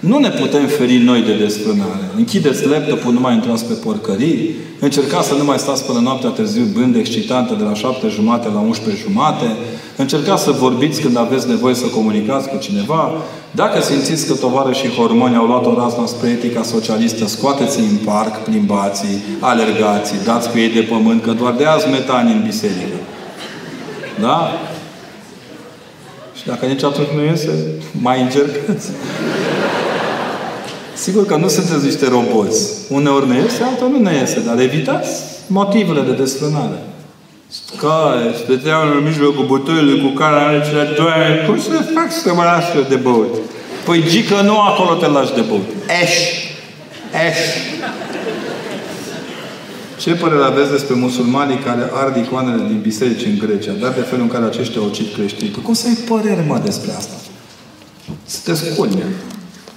Nu ne putem feri noi de desfrânare. Închideți laptopul, nu mai intrați pe porcării. Încercați să nu mai stați până noaptea târziu bând excitantă de la 7 jumate la 11 jumate. Încercați să vorbiți când aveți nevoie să comunicați cu cineva. Dacă simțiți că tovară și hormoni au luat o razna spre etica socialistă, scoateți-i în parc, plimbați alergați dați cu ei de pământ, că doar de azi metani în biserică. Da? Și dacă nici atunci nu iese, mai încercați. Sigur că nu sunteți niște roboți. Uneori ne iese, altă nu ne iese, dar evitați motivele de desfrânare. Care stăteau în mijlocul butoiului cu care are cele doi cum să fac să mă lasă de băut? Păi gică nu acolo te lași de băut. Eș. Eș. Ce părere aveți despre musulmanii care ard icoanele din biserici în Grecia, dar de felul în care aceștia au cit creștini? Păi cum să ai părere, mă, despre asta? Sunteți culmea.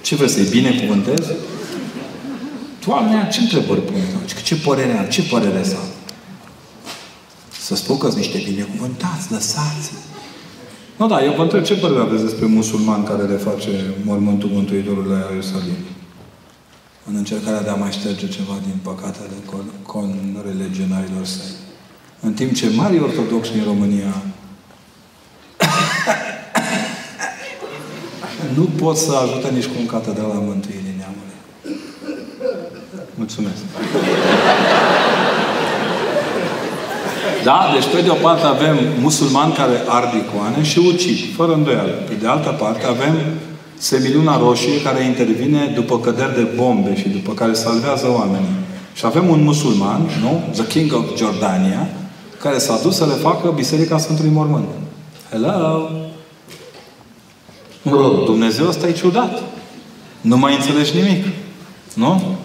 Ce vreți să-i binecuvântez? Doamne, ce întrebări pune? Ce părere am? Ce părere să am? Să spun că niște binecuvântați, lăsați. Nu, da, eu vă întreb ce părere aveți despre musulman care reface mormântul Mântuitorului la Ierusalim? În încercarea de a mai șterge ceva din păcatele con, con religionarilor săi. În timp ce mari ortodoxi din România nu pot să ajute nici cu un catedrala Mântuirii Neamului. Mulțumesc. Da? Deci, pe de o parte avem musulmani care ard icoane și ucid, fără îndoială. Pe de altă parte avem semiluna roșie care intervine după căderi de bombe și după care salvează oamenii. Și avem un musulman, nu? The King of Jordania, care s-a dus să le facă Biserica Sfântului Mormânt. Hello! Dumnezeu ăsta e ciudat. Nu mai înțelegi nimic. Nu?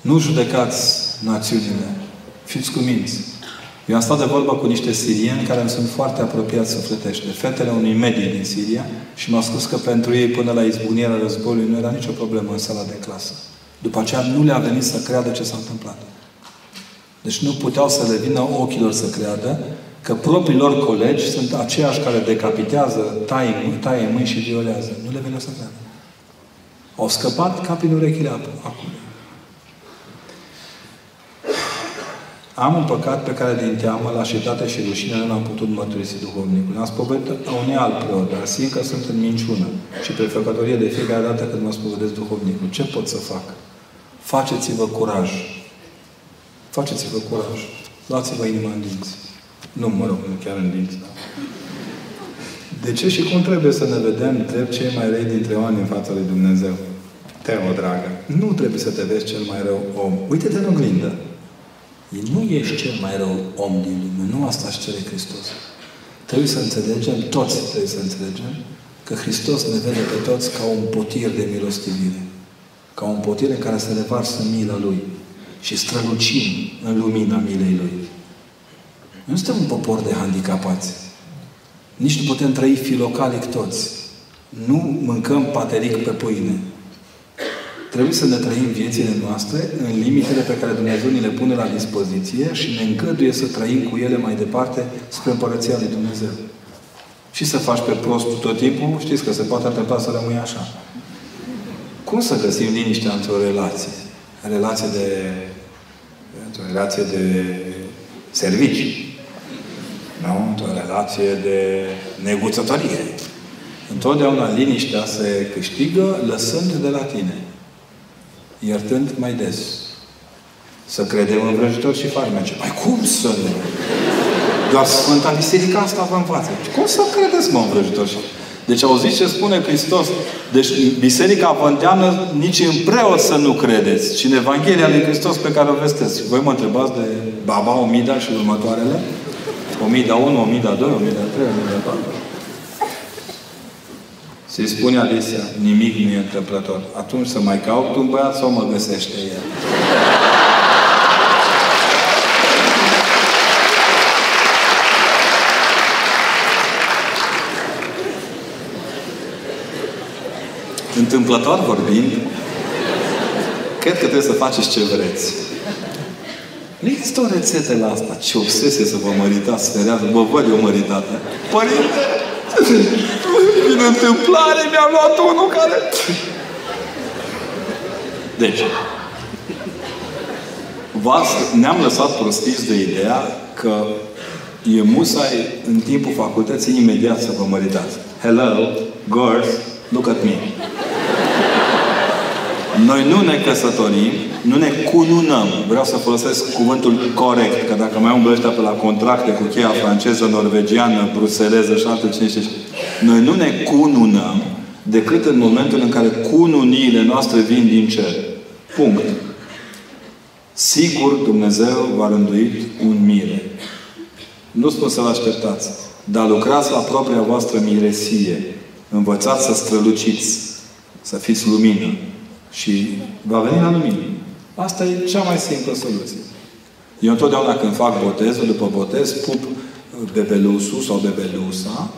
Nu judecați națiunile. Fiți cu minți. Eu am stat de vorbă cu niște sirieni care îmi sunt foarte apropiați sufletește. Fetele unui medie din Siria și m-au spus că pentru ei până la izbucnirea războiului nu era nicio problemă în sala de clasă. După aceea nu le-a venit să creadă ce s-a întâmplat. Deci nu puteau să le vină ochilor să creadă că proprii lor colegi sunt aceiași care decapitează, taie, taie mâini și violează. Nu le vei lăsa să Au scăpat ca prin urechile acum. Am un păcat pe care din teamă, lașitate și rușine nu l-am putut mărturisi duhovnicul. Am spovedit a unui alt preot, dar simt că sunt în minciună și prefăcătorie de fiecare dată când mă spovedesc duhovnicul. Ce pot să fac? Faceți-vă curaj. Faceți-vă curaj. Luați-vă inima în dinți. Nu, mă rog, nu chiar în dinți, da. De ce și cum trebuie să ne vedem drept cei mai rei dintre oameni în fața lui Dumnezeu? Teo, dragă, nu trebuie să te vezi cel mai rău om. Uite-te în oglindă. Nu ești cel mai rău om din lume. Nu asta își cere Hristos. Trebuie să înțelegem, toți trebuie să înțelegem, că Hristos ne vede pe toți ca un potir de milostivire. Ca un potir în care se revarsă mila Lui. Și strălucim în lumina milei Lui. Nu suntem un popor de handicapați. Nici nu putem trăi filocalic toți. Nu mâncăm pateric pe pâine. Trebuie să ne trăim viețile noastre în limitele pe care Dumnezeu ni le pune la dispoziție și ne încăduie să trăim cu ele mai departe spre Împărăția lui Dumnezeu. Și să faci pe prostul tot timpul, știți că se poate întâmpla să rămâi așa. Cum să găsim liniștea într-o relație? Relație de... într-o relație de servicii. Nu? Într-o relație de neguțătorie. Întotdeauna liniștea se câștigă lăsând de la tine iertând mai des. Să credem în vrăjitori și farmece. Mai cum să nu? Doar Sfânta Biserică asta vă învață. Cum să credeți, mă, în vrăjitori și deci auziți ce spune Hristos? Deci Biserica vă îndeamnă nici în preot să nu credeți, ci în Evanghelia lui Hristos pe care o vesteți. Voi mă întrebați de Baba Omida și următoarele? Omida 1, Omida 2, Omida 3, Omida 4. Se spune adesea, nimic nu e întâmplător. Atunci să mai caut un băiat sau mă găsește el? Întâmplător vorbind, cred că trebuie să faceți ce vreți. Nu există o rețetă la asta. Ce obsesie să vă măritați, ferează. Vă văd eu măritată. Părinte! Din întâmplare mi-a luat unul care... Deci, ne-am lăsat prostiți de ideea că e musai în timpul facultății imediat să vă măritați. Hello, girls, look at me. Noi nu ne căsătorim, nu ne cununăm. Vreau să folosesc cuvântul corect, că dacă mai umblă ăștia pe la contracte cu cheia franceză, norvegiană, bruseleză și alte cine știe. Noi nu ne cununăm decât în momentul în care cununiile noastre vin din cer. Punct. Sigur Dumnezeu va rândui un mire. Nu spun să-l așteptați, dar lucrați la propria voastră miresie. Învățați să străluciți, să fiți lumină. Și va veni la lumină. Asta e cea mai simplă soluție. Eu întotdeauna când fac botezul, după botez, pup bebelusul sau bebelusa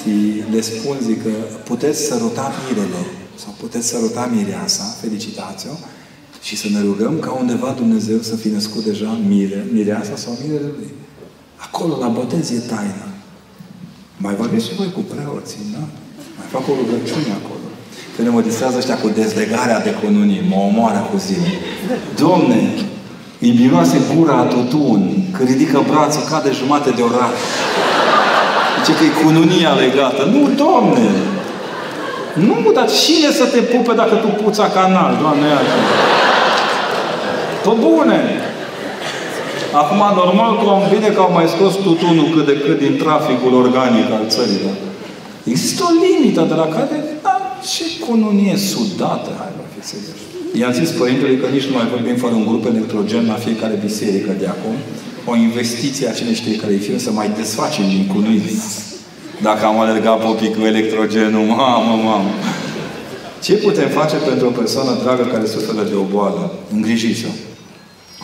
și le spun, zic că puteți săruta mirele sau puteți săruta mireasa, felicitați-o, și să ne rugăm ca undeva Dumnezeu să fi născut deja mire, mireasa sau mirele lui. Acolo, la botez, e taina. Mai vorbiți și voi cu preoții, da? Mai fac o rugăciune acolo. Că ne mă distrează ăștia cu dezlegarea de cununii. Mă omoară cu zile. Domne, îi miroase gura a tutun. Când ridică brațul, cade jumate de oraș. Zice că e cununia legată. Nu, Domne! Nu, dar cine să te pupe dacă tu puța canal, Doamne iartă? Pe bune! Acum, normal că am bine că au mai scos tutunul cât de cât din traficul organic al țării, da? Există o limită de la care ce cununie sudată, hai vă fi serios. I-am zis Părintele că nici nu mai vorbim fără un grup electrogen la fiecare biserică de acum. O investiție a cine știe care fie să mai desfacem din cununi. Dacă am alergat popii cu electrogenul, mamă, mamă. Ce putem face pentru o persoană dragă care suferă de o boală? Îngrijiți-o.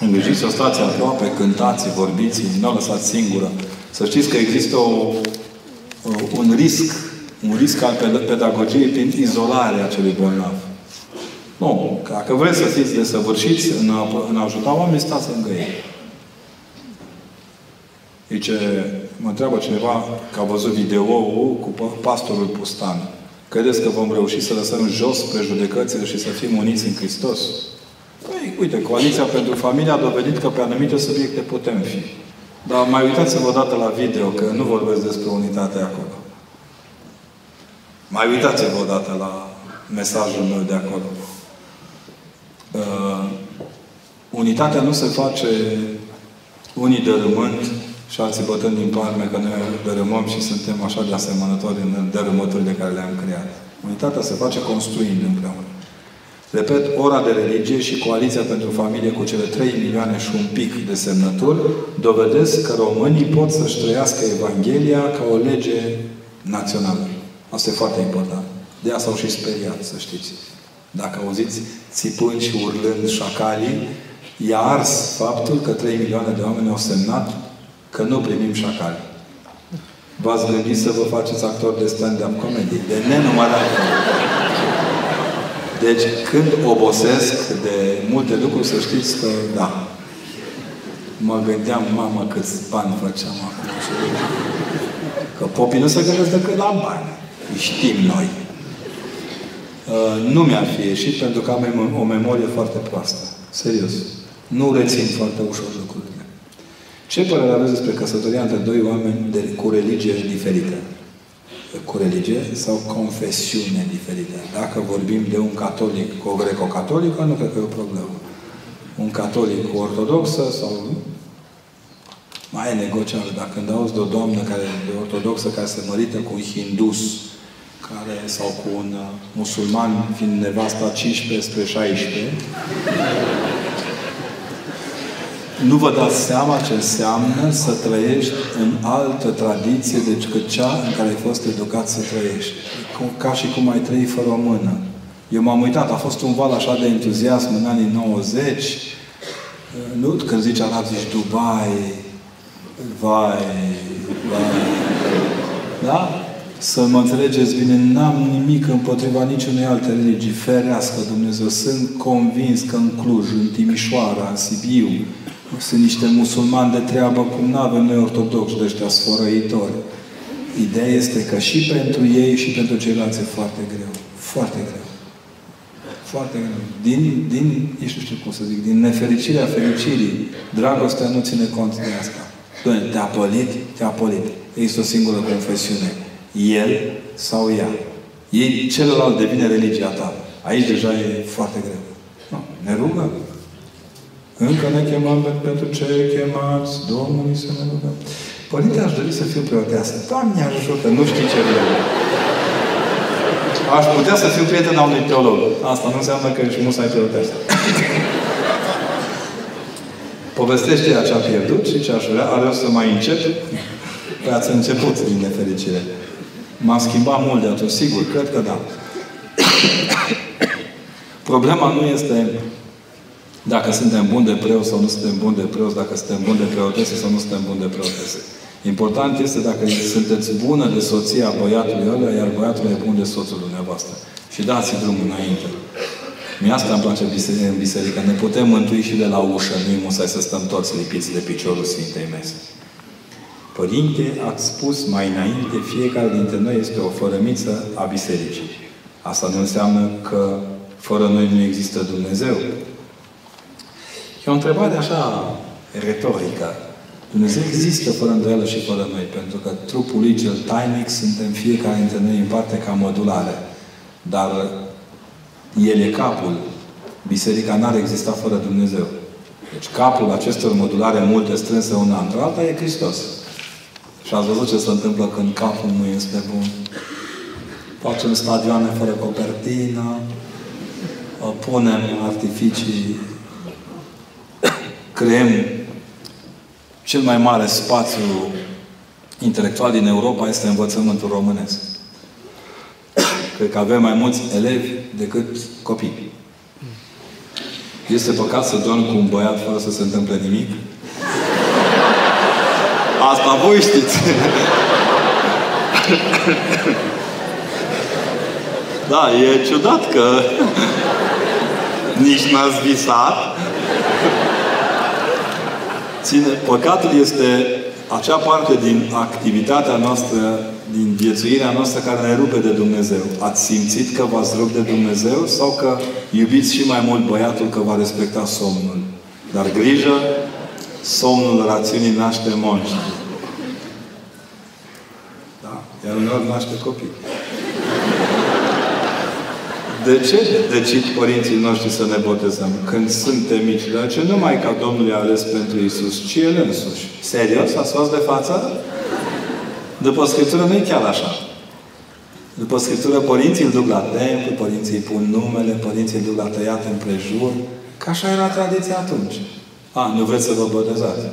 Îngrijiți-o, stați aproape, cântați, vorbiți, nu o lăsați singură. Să știți că există o, un risc un risc al pedagogiei prin izolarea acelui bolnav. Nu. Dacă vreți să fiți desăvârșiți în a, în a ajuta oamenii, stați lângă ei. Zice, mă întreabă cineva că a văzut videoul cu pastorul Pustan. Credeți că vom reuși să lăsăm jos prejudecățile și să fim uniți în Hristos? Păi, uite, Coaliția pentru Familie a dovedit că pe anumite subiecte putem fi. Dar mai uitați-vă o dată la video, că nu vorbesc despre unitate acolo. Mai uitați-vă o dată la mesajul meu de acolo. Uh, unitatea nu se face unii dărâmând și alții bătând din palme că noi dărâmăm și suntem așa de asemănători în dărâmăturile care le-am creat. Unitatea se face construind împreună. Repet, ora de religie și coaliția pentru familie cu cele 3 milioane și un pic de semnături dovedesc că românii pot să-și trăiască Evanghelia ca o lege națională. Asta e foarte important. De asta au și speriat, să știți. Dacă auziți țipând și urlând șacalii, i-a ars faptul că 3 milioane de oameni au semnat că nu primim șacali. V-ați gândit să vă faceți actor de stand-up comedy. De nenumărat. Deci, când obosesc de multe lucruri, să știți că, da. Mă gândeam, mamă, câți bani făceam acum. Că popii nu se gândesc decât la bani. Știm noi. Uh, nu mi-ar fi ieșit pentru că am o memorie foarte proastă. Serios. Nu rețin foarte ușor lucrurile. Ce părere aveți despre căsătoria între doi oameni de, cu religie diferite? Cu religie sau confesiune diferite? Dacă vorbim de un catolic cu o greco-catolică, nu cred că e o problemă. Un catolic cu ortodoxă sau mai e negociabil. Dacă când auzi de o doamnă care de ortodoxă care se mărită cu un hindus care, sau cu un uh, musulman, fiind nevasta 15 spre 16, nu vă dați seama ce înseamnă să trăiești în altă tradiție decât cea în care ai fost educat să trăiești. Ca și cum ai trăi fără o mână. Eu m-am uitat, a fost un val așa de entuziasm în anii 90. Nu când zici Arab, zici Dubai, vai, vai. Da? Să mă înțelegeți bine, n-am nimic împotriva niciunei alte religii. Ferească Dumnezeu. Sunt convins că în Cluj, în Timișoara, în Sibiu, sunt niște musulmani de treabă cum nu avem noi ortodoxi de ăștia sfărăitori. Ideea este că și pentru ei și pentru ceilalți e foarte greu. Foarte greu. Foarte greu. Din, din, nici nu știu cum să zic, din nefericirea fericirii, dragostea nu ține cont de asta. Doamne, te-a pălit? Te-a pălit. Există o singură confesiune el sau ea. Ei, celălalt devine religia ta. Aici deja e foarte greu. Nu. Ne rugăm. Încă ne chemăm pentru ce chemați Domnului să ne rugăm. Părinte, aș dori să fiu preoteasă. Doamne ajută, nu știi ce vreau. Aș putea să fiu prieten al unui teolog. Asta nu înseamnă că ești musai preoteasă. Povestește ea ce a pierdut și ce aș vrea. Are o să mai încep. Păi ați început din nefericire. M-a schimbat mult de atunci, sigur, cred că da. Problema nu este dacă suntem buni de preot sau nu suntem buni de preot, dacă suntem buni de preotese sau nu suntem buni de preotese. Important este dacă sunteți bună de soția băiatului ăla, iar băiatul e bun de soțul dumneavoastră. Și dați drumul înainte. Mie asta îmi place în biserică. Ne putem mântui și de la ușă. Nu-i musai să stăm toți lipiți de piciorul Sfintei Mese. Părinte, ați spus mai înainte, fiecare dintre noi este o fărămiță a bisericii. Asta nu înseamnă că fără noi nu există Dumnezeu. E o întrebare așa retorică. Dumnezeu există fără îndoială și fără noi, pentru că trupul lui cel tainic suntem fiecare dintre noi în parte ca modulare. Dar El e capul. Biserica n-ar exista fără Dumnezeu. Deci capul acestor modulare multe strânse una între alta e Hristos. Și ați văzut ce se întâmplă când capul nu este bun. Facem stadioane fără copertină, punem artificii, creăm cel mai mare spațiu intelectual din Europa este învățământul românesc. Cred că avem mai mulți elevi decât copii. Este păcat să dormi cu un băiat fără să se întâmple nimic? Asta voi știți. da, e ciudat că nici n-ați visat. Ține, păcatul este acea parte din activitatea noastră, din viețuirea noastră care ne rupe de Dumnezeu. Ați simțit că v-ați rupt de Dumnezeu sau că iubiți și mai mult băiatul că va respecta somnul? Dar grijă, somnul rațiunii naște monștri. Da? Iar uneori naște copii. De ce decid părinții noștri să ne botezăm? Când suntem mici. ce numai ca Domnul i-a ales pentru Isus, ci El însuși. Serios? Ați fost de față? După Scriptură nu e chiar așa. După Scriptură, părinții îl duc la templu, părinții îi pun numele, părinții îl duc la tăiat împrejur. Ca așa era tradiția atunci. A, nu vreți să vă botezați?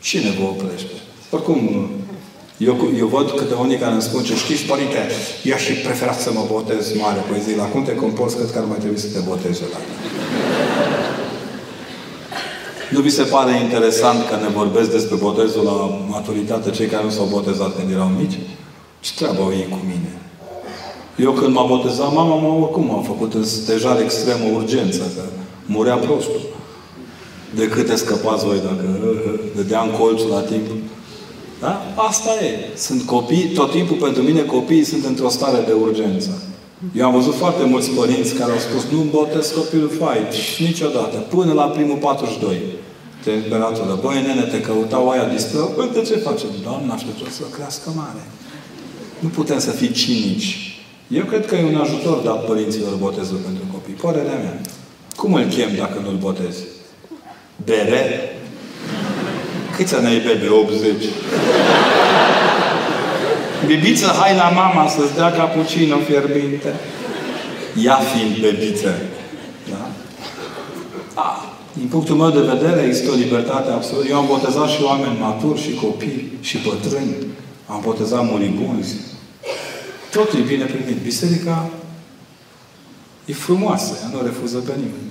Cine vă oprește? Oricum, eu, eu văd câte unii care îmi spun ce știți, părinte, eu și preferat să mă botez mare. Păi zic, la cum te comporți, cred că ar mai trebui să te botezi la Nu vi se pare interesant că ne vorbesc despre botezul la maturitate cei care nu s-au botezat când erau mici? Ce treabă au ei cu mine? Eu când m-am botezat, mama mă oricum m-a făcut în stejare extremă urgență, că murea prostul. De câte scăpați voi dacă dădeam colțul la timp? Da? Asta e. Sunt copii, tot timpul pentru mine copiii sunt într-o stare de urgență. Eu am văzut foarte mulți părinți care au spus nu botez copilul fai niciodată, până la primul 42 temperatură. Băi, nene, te căutau aia distră. Băi, de ce facem? Doamne, așteptăm să crească mare. Nu putem să fim cinici. Eu cred că e un ajutor dat părinților botezul pentru copii. Părerea mea. Cum îl chem dacă nu-l botezi? Bebe? Câți ani ai bebe? 80. Bibiță, hai la mama să-ți dea cappuccino fierbinte. Ia fiind bebiță. Da? A, din punctul meu de vedere, există o libertate absolută. Eu am botezat și oameni maturi, și copii, și bătrâni. Am botezat moribunzi. Totul e bine primit. Biserica e frumoasă. Ea nu refuză pe nimeni.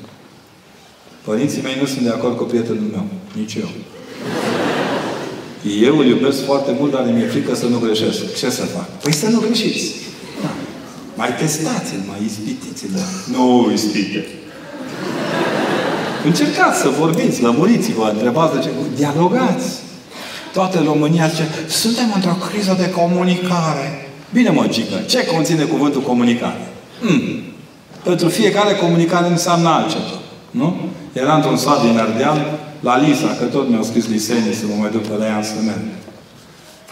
Părinții mei nu sunt de acord cu prietenul meu. Nici eu. Eu îl iubesc foarte mult, dar mi-e frică să nu greșesc. Ce să fac? Păi să nu greșiți. Da. Mai testați-l, mai ispitiți-l. Nu ispite. Încercați să vorbiți, lămuriți-vă, întrebați de ce. Dialogați. Toată România zice, suntem într-o criză de comunicare. Bine, mă, Gică, ce conține cuvântul comunicare? Mm. Pentru fiecare comunicare înseamnă altceva. Nu? Era într-un sat din Ardeal, la Lisa, că tot mi-au scris lisenii să mă mai duc pe la ea în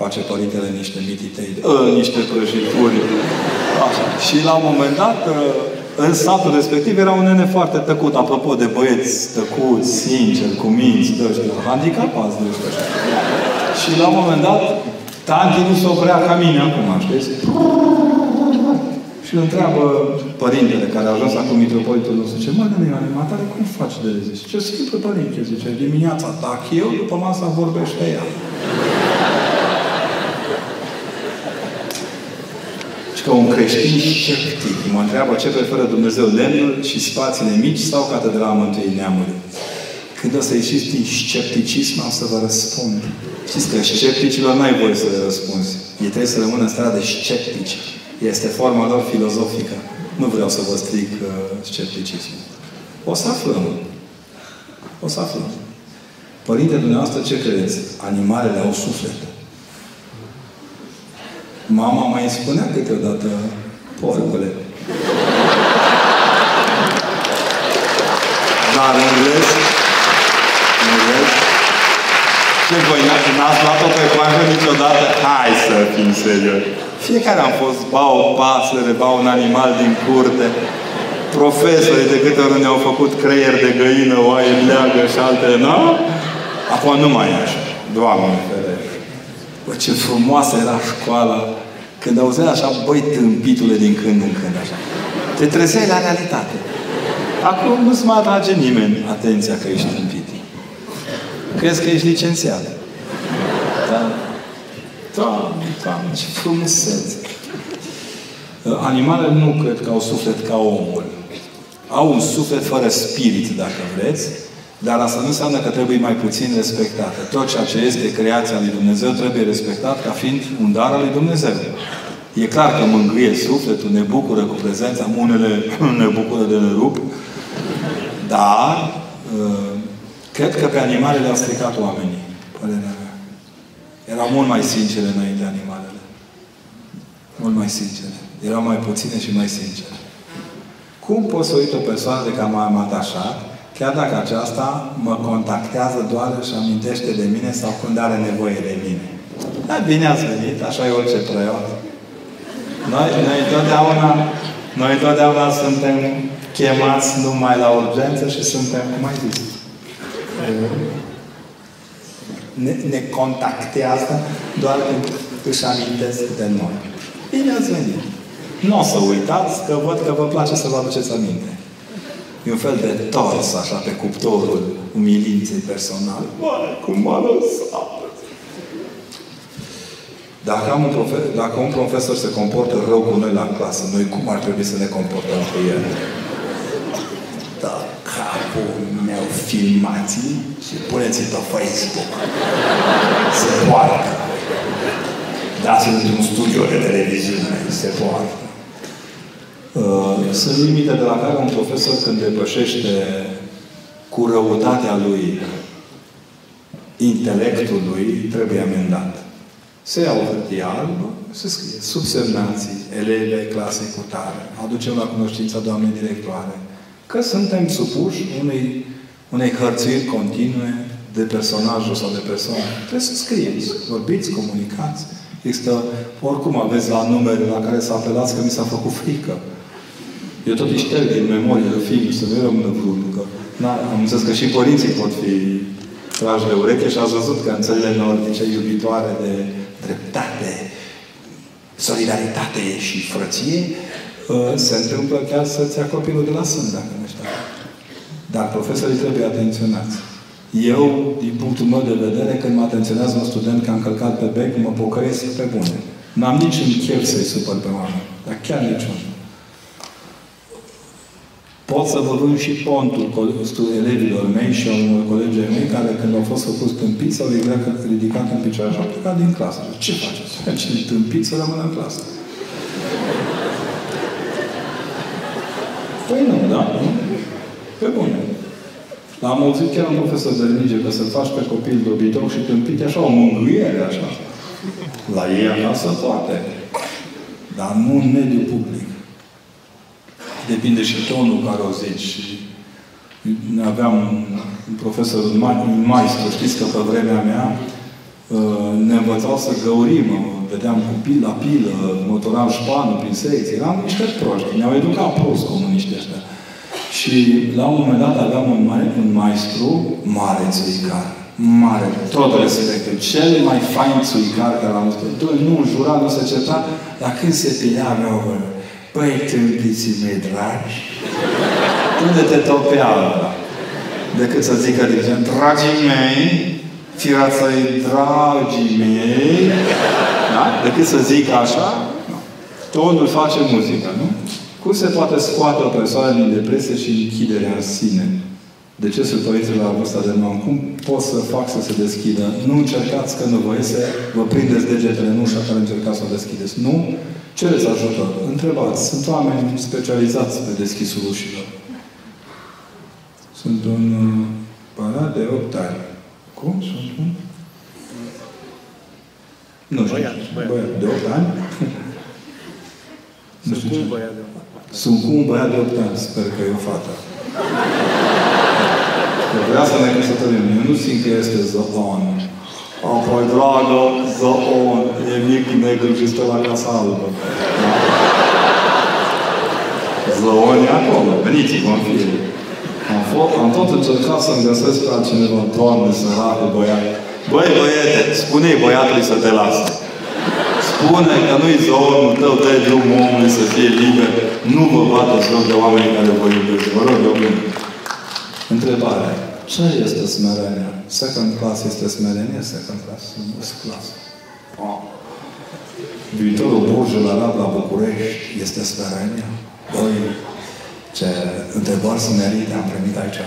Face părintele niște mititei, uh, niște prăjituri. Așa. Și la un moment dat, uh, în satul respectiv era un nene foarte tăcut. Apropo de băieți tăcuți, sinceri, cu minți, de ăștia, handicapați de ăștia. Și la un moment dat, tanti nu se oprea ca mine acum, știți? Și îl întreabă părintele care a ajuns acum mitropolitul nostru. Zice, mă, nene, animatare, cum faci de zi? Ce simplu, părinte, zice, dimineața tac eu, după masa vorbește ea. Și că un creștin sceptic mă întreabă ce preferă Dumnezeu, lemnul și spațiile mici sau catedrala Mântuirii Neamului. Când o să ieșiți din scepticism, am să vă răspund. Știți că scepticilor n-ai voie să le răspunzi. Ei trebuie să rămână în starea de sceptici. Este forma lor filozofică. Nu vreau să vă stric uh, scepticismul. O să aflăm. O să aflăm. Părinte, dumneavoastră, ce credeți? Animalele au suflet. Mama mai spunea câteodată, porcule. Dar în rest, în rest, ce voi n-ați luat-o pe coajă niciodată? Hai să fim serioși. Fiecare am fost ba o pasăre, ba un animal din curte. Profesorii de câte ori ne-au făcut creier de găină, oaie leagă și altele, nu? Acum nu mai e așa. Doamne ferește. Bă, ce frumoasă era școala când auzeai așa, băi, tâmpitule din când în când, așa. Te trezeai la realitate. Acum nu-ți mai atrage nimeni atenția că ești tâmpit. Crezi că ești licențiat. Da? Doamne, Doamne, ce frumusețe! Animalele nu cred că au suflet ca omul. Au un suflet fără spirit, dacă vreți, dar asta nu înseamnă că trebuie mai puțin respectată. Tot ceea ce este creația lui Dumnezeu trebuie respectat ca fiind un dar al lui Dumnezeu. E clar că mângâie sufletul, ne bucură cu prezența, unele ne bucură de nerup, dar uh, cred că pe animale le-au stricat oamenii. Părerea mea. Erau mult mai sincere înainte animalele. Mult mai sincere. Erau mai puține și mai sincere. Cum poți să uite o persoană de care m-am atașat, chiar dacă aceasta mă contactează doar și amintește de mine sau când are nevoie de mine? Da, bine ați venit, așa e orice preot. Noi, noi totdeauna, noi totdeauna suntem chemați numai la urgență și suntem, cum ai zis, ne, ne contactează doar când își amintesc de noi. Bine ați venit! Nu o să uitați, că văd că vă place să vă aduceți aminte. E un fel de tors, așa, pe cuptorul umilinței personale. Bă, cum m-a lăsat! Dacă, am un profe- dacă un profesor se comportă rău cu noi la clasă, noi cum ar trebui să ne comportăm cu el? Da, capul meu filmați și puneți-l pe Facebook. Se poartă. Dați-l într-un studio de televiziune. Se poartă. Uh, sunt limite de la care un profesor când depășește cu răutatea lui intelectul lui, trebuie amendat. Se ia o hârtie albă, se scrie subsemnații, elevi ai clasei cu tare, aducem la cunoștința doamnei directoare, că suntem supuși unei, unei hărțuiri continue de personajul sau de persoană. Trebuie să scrieți, vorbiți, comunicați. Există, oricum aveți la numere la care să apelați că mi s-a făcut frică. Eu tot îi șterg din memorie de film, să nu rămână vreunul. Că, na, am înțeles că și părinții pot fi trași de ureche și ați văzut că în țările nordice iubitoare de dreptate, solidaritate și frăție, uh, se întâmplă chiar să-ți ia copilul de la sân, dacă nu știu. Dar profesorii trebuie atenționați. Eu, din punctul meu de vedere, când mă atenționează un student că a încălcat pe bec, mă pocăiesc pe bune. N-am niciun chef să-i supăr pe oameni. Dar chiar niciun. Pot să vă vând și pontul elevilor mei și a unor colegii mei care când au fost făcuți tâmpiți au ridicat în picioare și au plecat din clasă. Ce faceți? Cine tâmpiți să rămână în clasă. Păi nu, da? Nu? Pe bune. Am auzit chiar un profesor de religie că să faci pe copil dobitoc și tâmpit așa o mângâiere, așa. La ei acasă poate. Dar nu în mediul public. Depinde și tonul care o zici. Și aveam un profesor, un, un maestru, știți că pe vremea mea uh, ne învățau să găurim, vedeam cu pil la pilă, motoram șpanul prin secție. Eram niște proști. Ne-au educat prost comuniștii ăștia. Și la un moment dat aveam un, mai, un maestru mare țuicar. Mare, tot respectul. Cel mai fain țuicar care l-am văzut. Nu jura, nu se certa, dar când se pilea, meu, Păi, tâmpiții mei dragi, unde te topea ăla? Decât să zică, de exemplu, dragii mei, firața-i dragii mei, da? Decât să zic așa, nu. Tonul face muzică, nu? Cum se poate scoate o persoană din depresie și închiderea în sine? De ce sunt părinții la vârsta de nou? Cum pot să fac să se deschidă? Nu încercați că nu vă iese, vă prindeți degetele în ușa care încercați să o deschideți. Nu? Cereți ajutor. Întrebați. Sunt oameni specializați pe deschisul ușilor. Sunt un uh, băiat de 8 ani. Cum? Sunt un? Nu știu. Băiat, băiat. băiat de 8 ani? nu știu Cum ce. băiat de Sunt cu un băiat de 8 ani. Sper că e o fată. Că vrea să ne căsătorim. Eu nu simt că este Zoon. Apoi, dragă, Zoon, e mic, negru și stă la casa albă. Da? Zoon e acolo. Veniți, vom fi. Am, fost, am tot încercat să-mi găsesc pe altcineva. Doamne, săracul băiat. Băi, băiete, spune-i băiatului să te lasă. Spune că nu-i zoonul tău, dă drumul omului să fie liber. Nu vă bateți joc de oameni care vă iubesc. Vă rog, eu Întrebare. Ce este smerenia? Second class este smerenie? Second class? First class. Oh. Viitorul burjul arab la București este smerenia? Băi, ce întrebări smerite am primit aici.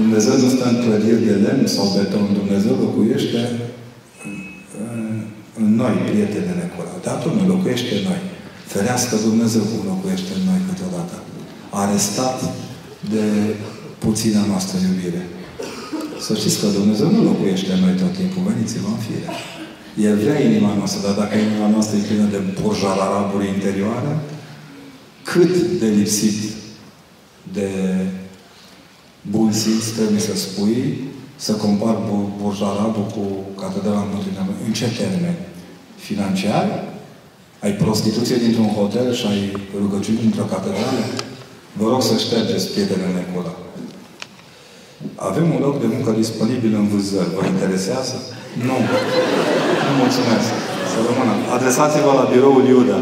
Dumnezeu nu stă în clădiri de lemn sau beton. Dumnezeu locuiește în, în, în noi, prietenele curate. Dar nu locuiește în noi. Ferească Dumnezeu cum locuiește în noi câteodată. Arestat de puțina noastră iubire. Să știți că Dumnezeu nu locuiește în noi tot timpul. Veniți-vă în fire. El vrea inima noastră, dar dacă inima noastră e plină de borjararaburi interioare, cât de lipsit de bun simț trebuie să spui să compar Borjarabul cu Catedrala Notre-Dame. În ce termeni? Financiar? Ai prostituție dintr-un hotel și ai rugăciuni dintr-o catedrală? Vă rog să ștergeți prietenele acolo. Avem un loc de muncă disponibil în vânzări. Vă interesează? Nu. Nu mulțumesc. Să rămână. Adresați-vă la biroul Iuda.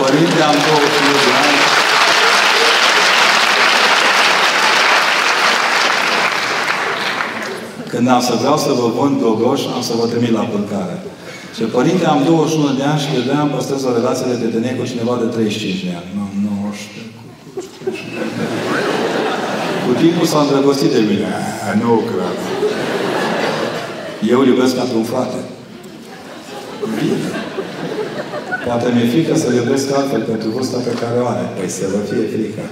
Părinte, am 28 de ani. Când am să vreau să vă vând gogoș, am să vă trimit la pâlcare. Și părinte, am 21 de ani și credeam păstrez o relație de prietenie cu cineva de 35 de ani. Nu, 19. Cu timpul s-a îndrăgostit de mine. Nu cred. Eu îl iubesc ca un frate. Bine. Poate mi-e frică să iubesc altfel pentru vârsta pe care o are. Păi să vă fie frică.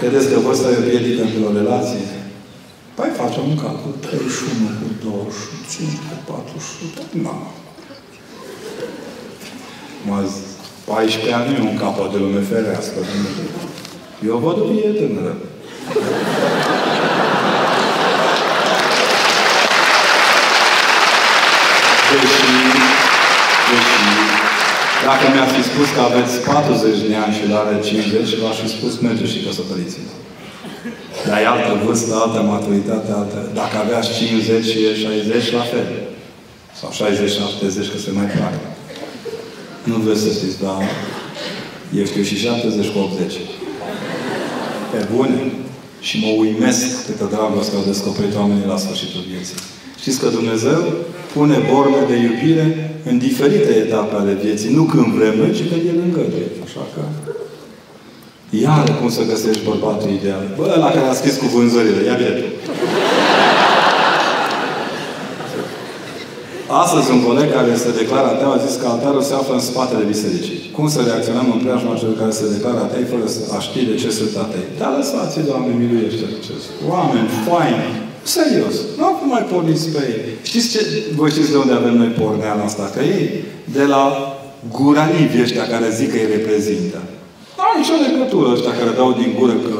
Credeți că vârsta e o piedică într-o relație? Păi facem un calcul. 31 cu 25 cu 48. Nu. Mă 14 ani nu e un capăt de lume ferească. Eu văd o vie tânără. Deși, deși, dacă mi-ați fi spus că aveți 40 de ani și el are 50, v-aș fi spus, merge și căsătoriți-vă. Dar e altă vârstă, altă maturitate, altă... Dacă aveați 50 și e 60, la fel. Sau 60-70, că se mai trage. Nu vreți să știți, dar eu știu și 70 cu 80. Pe bune. Și mă uimesc câtă dragoste au descoperit oamenii la sfârșitul vieții. Știți că Dumnezeu pune borne de iubire în diferite etape ale vieții. Nu când vrem ci când El îngăduie. Așa că... Iar cum să găsești bărbatul ideal. Bă, la care a scris cu vânzările. Ia bine. Astăzi un coleg care se declară ateu a zis că altarul se află în spatele bisericii. Cum să reacționăm în preajma celor care se declară atei fără a ști de ce sunt atei? Dar lăsați Doamne, miluiește acest. Oameni faini, serios, nu mai porniți pe ei. Știți ce? Voi știți de unde avem noi porneala asta? Că ei, de la guranivi ăștia care zic că îi reprezintă. Nu au nicio legătură ăștia care dau din gură că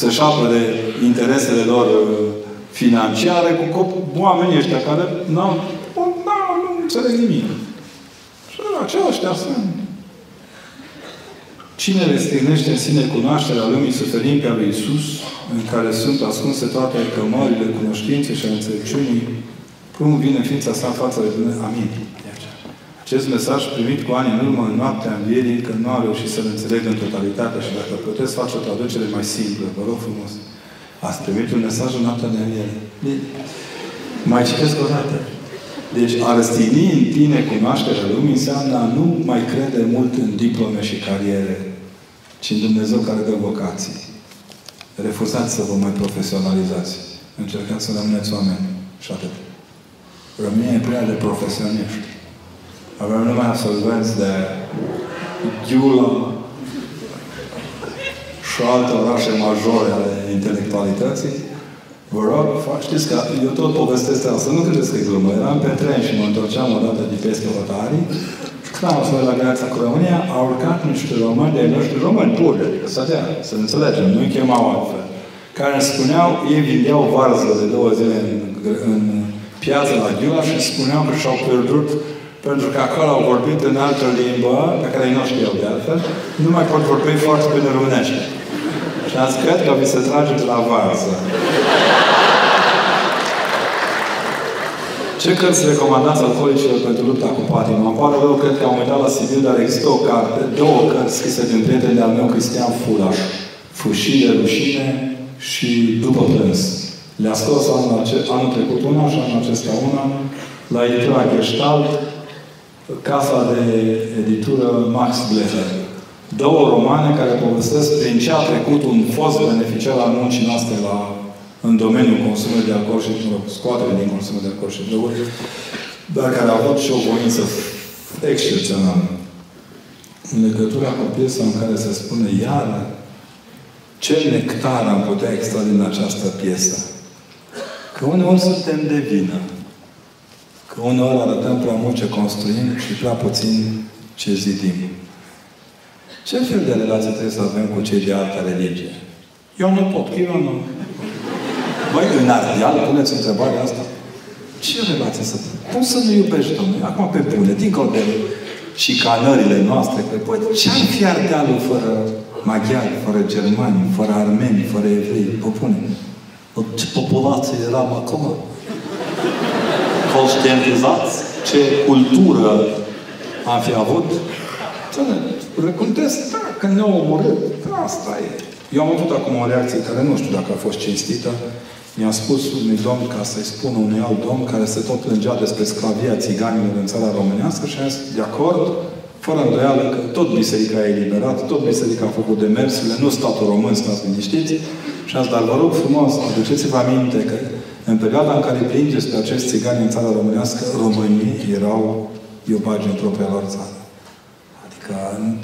să-și apere interesele lor uh, financiare cu oamenii ăștia care n-au înțeleg nimic. Și aceștia sunt. Cine restrignește în sine cunoașterea lumii suferințe a lui Isus, în care sunt ascunse toate cămările cunoștinței și a înțelepciunii, cum vine ființa sa în fața de Dumnezeu. Amin. Acest mesaj primit cu ani în urmă în noaptea învierii, că nu a reușit să-l înțeleg în totalitate și dacă puteți face o traducere mai simplă, vă rog frumos. Ați primit un mesaj în noaptea de înviere. Mai citesc o dată. Deci a răstigni în tine cunoașterea lumii înseamnă a nu mai crede mult în diplome și cariere, ci în Dumnezeu care dă vocații. Refuzați să vă mai profesionalizați. Încercați să rămâneți oameni. Și atât. România e prea de profesioniști. Avem numai absolvenți de Giula și alte orașe majore ale intelectualității Vă rog, știți că eu tot povestesc asta, nu credeți că e glumă. Eram pe tren și mă întorceam odată de peste hotării și când am fost la granița cu România, au urcat niște români de noștri români puri, adică stătea, să înțelegem, nu-i chemau altfel. Care îmi spuneau, ei vindeau varză de două zile în, în piața la Ghiula și spuneau că și-au pierdut pentru că acolo au vorbit în altă limbă, pe care ei nu știau de altfel, nu mai pot vorbi foarte bine românește. Și ați cred că vi se trage de la varză. Ce cărți recomandați alcoolicilor pentru lupta cu patima? Îmi pare rău, cred că am uitat la Sibiu, dar există o carte, două cărți scrise din prietenul al meu, Cristian Furaș. Fâșii de rușine și După plâns. Le-a scos anul, anul trecut una și anul acesta una, la editura Gestalt, casa de editură Max Blecher. Două romane care povestesc prin ce a trecut un fost beneficiar al muncii noastre la în domeniul consumului de alcool și scoatere din consumul de alcool și droguri, dar care a avut și o voință excepțională. În legătura cu piesa în care se spune iară, ce nectar am putea extra din această piesă? Că uneori suntem de vină. Că uneori arătăm prea mult ce construim și prea puțin ce zidim. Ce fel de relație trebuie să avem cu cei de altă religie? Eu nu pot, că eu nu. Băi, în Ardeal, puneți întrebarea asta. Ce relație să Cum să nu iubești, domnule? Acum pe bune, dincolo de șicanările noastre, că, băi, ce-ar fi Ardealul fără maghiari, fără germani, fără armeni, fără evrei? Pă bune. Ce populație eram acum? Conștientizați ce cultură am fi avut? Recontest, da, că ne-au omorât. Asta e. Eu am avut acum o reacție care nu știu dacă a fost cinstită. Mi-a spus unui domn ca să-i spună unui alt domn care se tot plângea despre sclavia țiganilor în țara românească și am zis, de acord, fără îndoială că tot biserica a eliberat, tot biserica a făcut demersurile, nu statul român, stați liniștiți. Și am zis, dar vă rog frumos, aduceți-vă aminte că în perioada în care plângeți pe acești țigani în țara românească, românii erau iubagi în propria lor țară. Adică,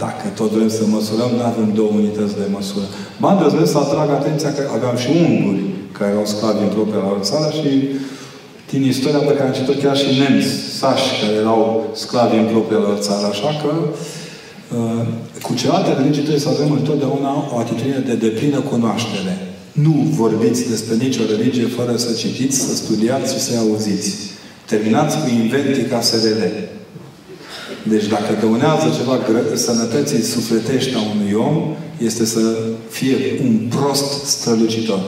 dacă tot vrem să măsurăm, nu avem două unități de măsură. Mă am să atrag atenția că aveam și unguri care erau sclavi în propria lor țară și din istoria pe care am citit chiar și nemți, sași, care erau sclavi în propria lor țară. Așa că uh, cu celelalte religii trebuie să avem întotdeauna o atitudine de deplină cunoaștere. Nu vorbiți despre nicio religie fără să citiți, să studiați și să auziți. Terminați cu Inventica SRL. Deci dacă dăunează ceva sănătății sufletești a unui om, este să fie un prost strălucitor.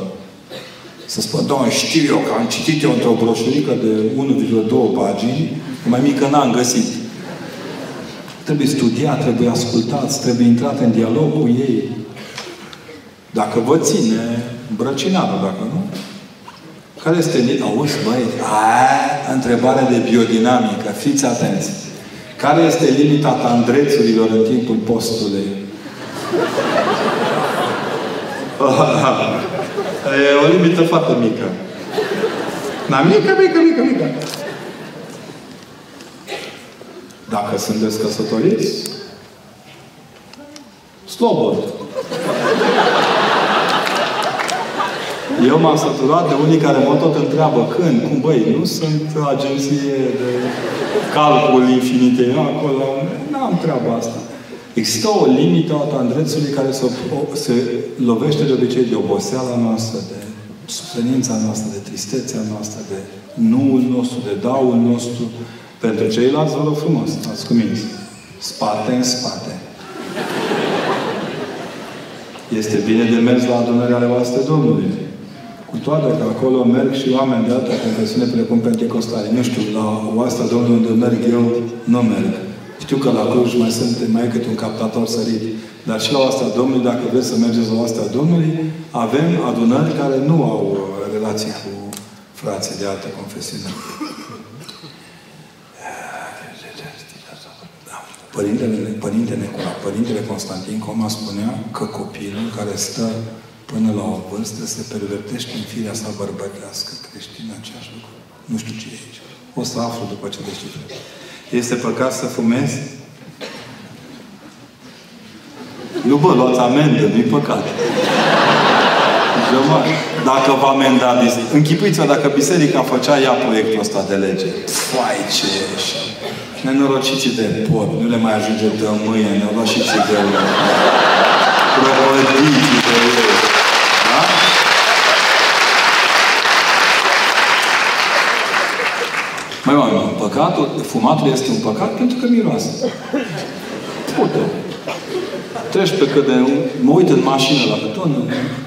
Să spun, doamne, știu eu că am citit eu într-o broșurică de 1,2 pagini, mai mică n-am găsit. Trebuie studiat, trebuie ascultat, trebuie intrat în dialog cu ei. Dacă vă ține brăcinată, dacă nu. Care este... Auzi, băi, aia, întrebare de biodinamică. Fiți atenți. Care este limita tandrețurilor în timpul postului? E o limită foarte mică. Dar mică, mică, mică, mică. Dacă sunteți căsătoriți, slobod. Eu m-am săturat de unii care mă tot întreabă când, cum, băi, nu sunt agenție de calcul infinite. Eu acolo n-am treaba asta. Există o limită a tandrețului care se, se lovește de obicei de oboseala noastră, de suferința noastră, de tristețea noastră, de nuul nostru, de daul nostru. Pentru ceilalți, vă rog frumos, ați cuminți. Spate în spate. Este bine de mers la adunările ale voastre Domnului. Cu toate că acolo merg și oameni de altă confesiune precum Pentecostale. Nu știu, la oastea Domnului unde merg eu, nu merg. Știu că la Cluj mai sunt mai cât un captator sărit. Dar și la asta Domnului, dacă vreți să mergeți la asta Domnului, avem adunări care nu au uh, relații cu frații de altă confesiune. Părintele, Părintele Necula, Părintele Constantin Coma spunea că copilul care stă până la o vârstă se pervertește în firea sa bărbătească creștină aceeași lucru. Nu știu ce e aici. O să aflu după ce descifrez. Este păcat să fumezi? Nu bă, luați amendă, nu-i păcat. Jumătate. Dacă vă amenda Închipuiți-vă dacă biserica făcea ea proiectul ăsta de lege. Fai ce ești. Nenorociții de pot. Nu le mai ajunge de mâine. Ne-au luat și țigările. Prăvădiții de ei. Da? Mai oameni, păcatul, fumatul este un păcat pentru că miroase. Pute. Treci pe cât de... Mă uit în mașină la beton.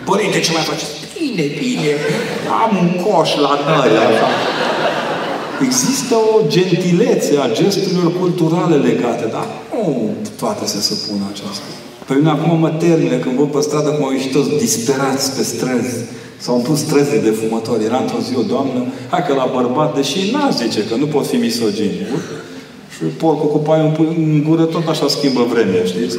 Părinte, ce mai faceți? Bine, bine. Am un coș la noi, așa. Există o gentilețe a gesturilor culturale legate, dar nu toate se supună aceasta. Pe mine acum mă termine când văd pe stradă cum au ieșit toți disperați pe străzi. S-au umplut străzi de fumători. Era într-o zi o doamnă, hai că la bărbat, deși n-aș zice că nu pot fi misogini. Și porcul cu paiul în gură tot așa schimbă vremea, știți?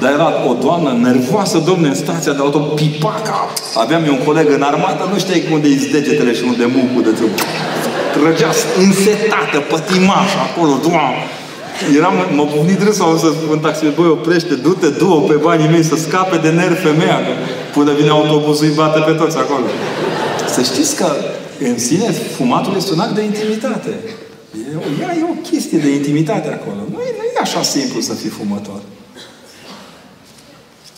Dar era o doamnă nervoasă, domne, în stația de auto, pipaca. Aveam eu un coleg în armată, nu știai unde e degetele și unde mucul de țău. Trăgea însetată, pătimaș acolo, doamne. Eram, mă bufnit râsul să spun taxi, băi, oprește, du-te, du-o pe banii mei să scape de nervi femeia, că până vine autobuzul îi bate pe toți acolo. Să știți că în sine, fumatul este un act de intimitate. E, ea e o chestie de intimitate acolo. Nu e, nu e așa simplu să fii fumător.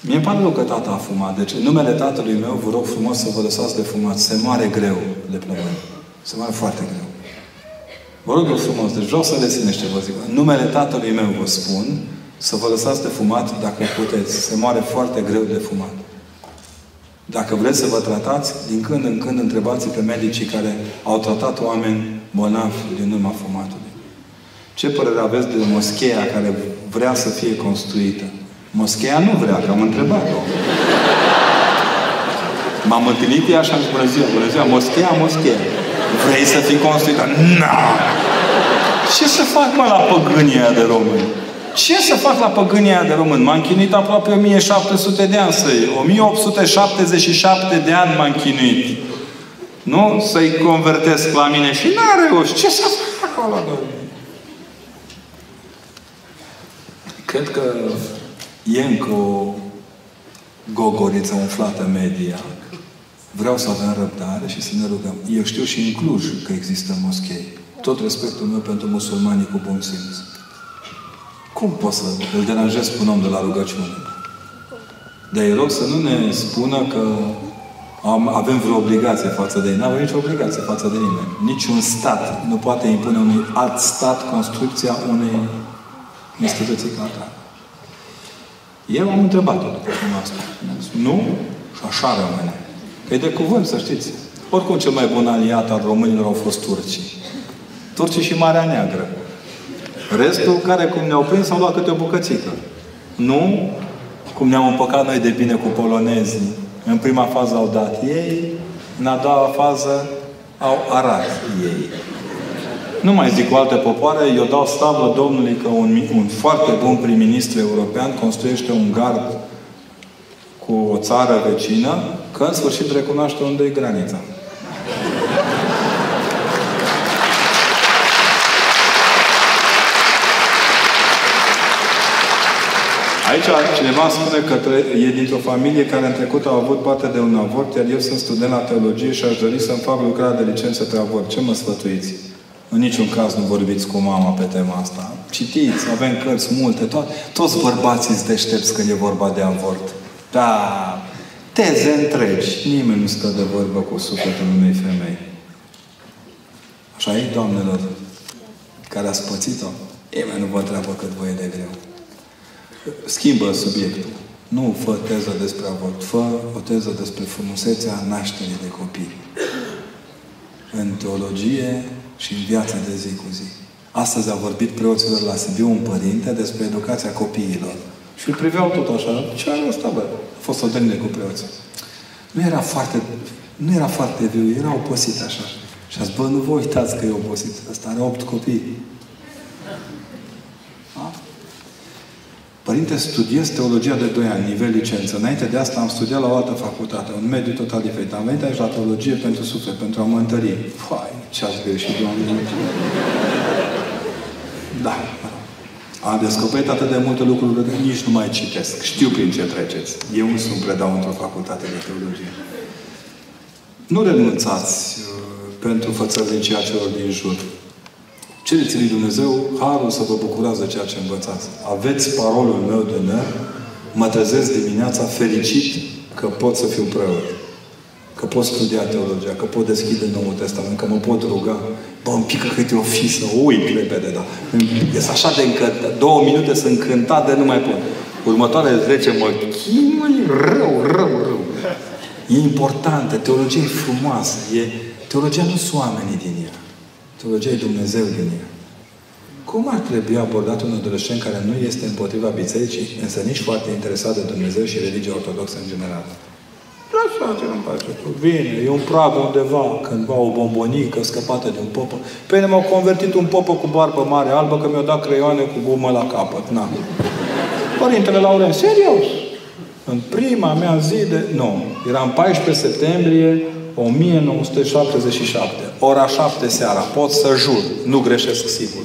Mie îmi pare rău că tata a fumat. Deci, în numele tatălui meu, vă rog frumos să vă lăsați de fumat. Se moare greu de plămâni. Se moare foarte greu. Vă rog eu frumos, deci vreau să rețineți ce vă zic. În numele tatălui meu vă spun să vă lăsați de fumat dacă puteți. Se moare foarte greu de fumat. Dacă vreți să vă tratați, din când în când întrebați pe medicii care au tratat oameni bolnavi din urma fumatului. Ce părere aveți de moscheea care vrea să fie construită? Moscheea nu vrea, că am întrebat-o. M-am întâlnit ea și am zis, bună ziua, bună ziua, moscheea, moscheea. Vrei să fii construită? Nu! Ce să fac, mă, la păgânia de români? Ce să fac la păgânia de român? M-am chinuit aproape 1700 de ani să 1877 de ani m-am chinuit. Nu? Să-i convertesc la mine și n-a reușit. Ce să fac acolo, Cred că e încă o gogoriță umflată media. Vreau să avem răbdare și să ne rugăm. Eu știu și în Cluj că există moschei. Tot respectul meu pentru musulmanii cu bun simț. Cum pot să îl deranjez pe un om de la rugăciune? Dar îi rog să nu ne spună că am, avem vreo obligație față de ei. Nu avem nicio obligație față de nimeni. Niciun stat nu poate impune unui alt stat construcția unei instituții ca atare. Eu am întrebat-o după cum asta. Nu? Și așa rămâne. Că e de cuvânt, să știți. Oricum, cel mai bun aliat al românilor au fost turcii. Turcii și Marea Neagră. Restul, care cum ne-au prins, au luat câte o bucățică. Nu cum ne-am împăcat noi de bine cu polonezii. În prima fază au dat ei, în a doua fază au arat ei. Nu mai zic cu alte popoare, eu dau slavă Domnului că un, un foarte bun prim-ministru european construiește un gard cu o țară vecină, că în sfârșit recunoaște unde e granița. Aici cineva spune că e dintr-o familie care în trecut a avut parte de un avort, iar eu sunt student la teologie și aș dori să-mi fac lucrarea de licență pe avort. Ce mă sfătuiți? În niciun caz nu vorbiți cu mama pe tema asta. Citiți, avem cărți multe, to- toți bărbații sunt deștepți când e vorba de avort. Da, teze întregi. Nimeni nu stă de vorbă cu sufletul unei femei. Așa e, doamnelor, care ați pățit-o? Nimeni nu vă întreabă cât vă e de greu. Schimbă subiectul. Nu fă teză despre avort. Fă o teză despre frumusețea nașterii de copii. În teologie și în viața de zi cu zi. Astăzi a vorbit preoților la Sibiu un părinte despre educația copiilor. Și îl priveau tot așa. Ce are ăsta, bă? A fost o întâlnire cu preoții. Nu era foarte, nu era foarte viu, era oposit așa. Și a zis, bă, nu vă uitați că e obosit. Ăsta are opt copii. Părinte, studiez teologia de 2 ani, nivel licență. Înainte de asta am studiat la o altă facultate, un mediu total diferit. Am venit aici la teologie pentru suflet, pentru a mă întări. Fai, ce ați greșit, Doamne! Da. Am descoperit atât de multe lucruri că nici nu mai citesc. Știu prin ce treceți. Eu nu sunt predau într-o facultate de teologie. Nu renunțați uh, pentru fățărnicia celor din jur. Cereți lui Dumnezeu harul să vă bucurați de ceea ce învățați. Aveți parolul meu de nă, mă trezesc dimineața fericit că pot să fiu preot. Că pot studia teologia, că pot deschide Noul Testament, că mă pot ruga. Bă, îmi pică câte o fi să uit repede, da. Este așa de încântat. Două minute sunt încântat de nu mai pot. Următoarele 10 mă chinui rău, rău, rău. E importantă, teologia e frumoasă. E, teologia nu sunt oamenii din ea. Teologia e Dumnezeu din ea. Cum ar trebui abordat un adolescent care nu este împotriva bisericii, însă nici foarte interesat de Dumnezeu și religia ortodoxă în general? Așa, ce nu face. Vine, e un prag undeva, cândva o bombonică scăpată de un popă. Pe mine m-au convertit un popă cu barbă mare albă că mi-au dat creioane cu gumă la capăt. Na. Părintele Lauren, serios? În prima mea zi de... Nu. Era în 14 septembrie 1977. Ora 7 seara. Pot să jur. Nu greșesc sigur.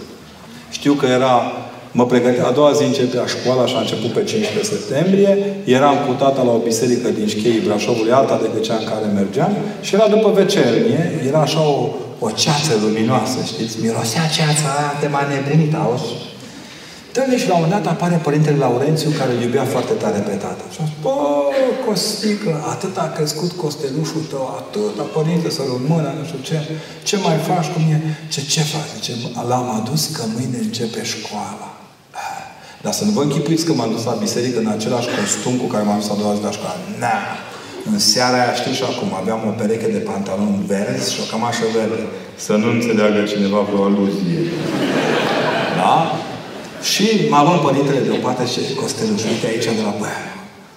Știu că era Mă pregătea, a doua zi începea școala și a început pe 15 septembrie. Eram cu tata la o biserică din Șcheii Brașovului, alta decât cea în care mergeam. Și era după vecernie, era așa o, o ceață luminoasă, știți? Mirosea ceața aia de mai nebunit, auzi? Dă-ne și la un moment dat apare Părintele Laurențiu care îl iubea foarte tare pe tată. Și a spus, bă, Costică, atât a crescut costelușul tău, atât, a părinte să mână, nu știu ce, ce mai faci cu mine? Ce, ce faci? Ce, l-am adus că mâine începe școala. Dar să nu vă închipuiți că m-am dus la biserică în același costum cu care m-am dus a doua zi la școală. Na! În seara aia, știu și acum, aveam o pereche de pantaloni verzi și o cămașă verde. Să nu înțeleagă cineva vreo aluzie. Da? Și m-a luat părintele de o parte și Costeluș, uite aici de la, bă,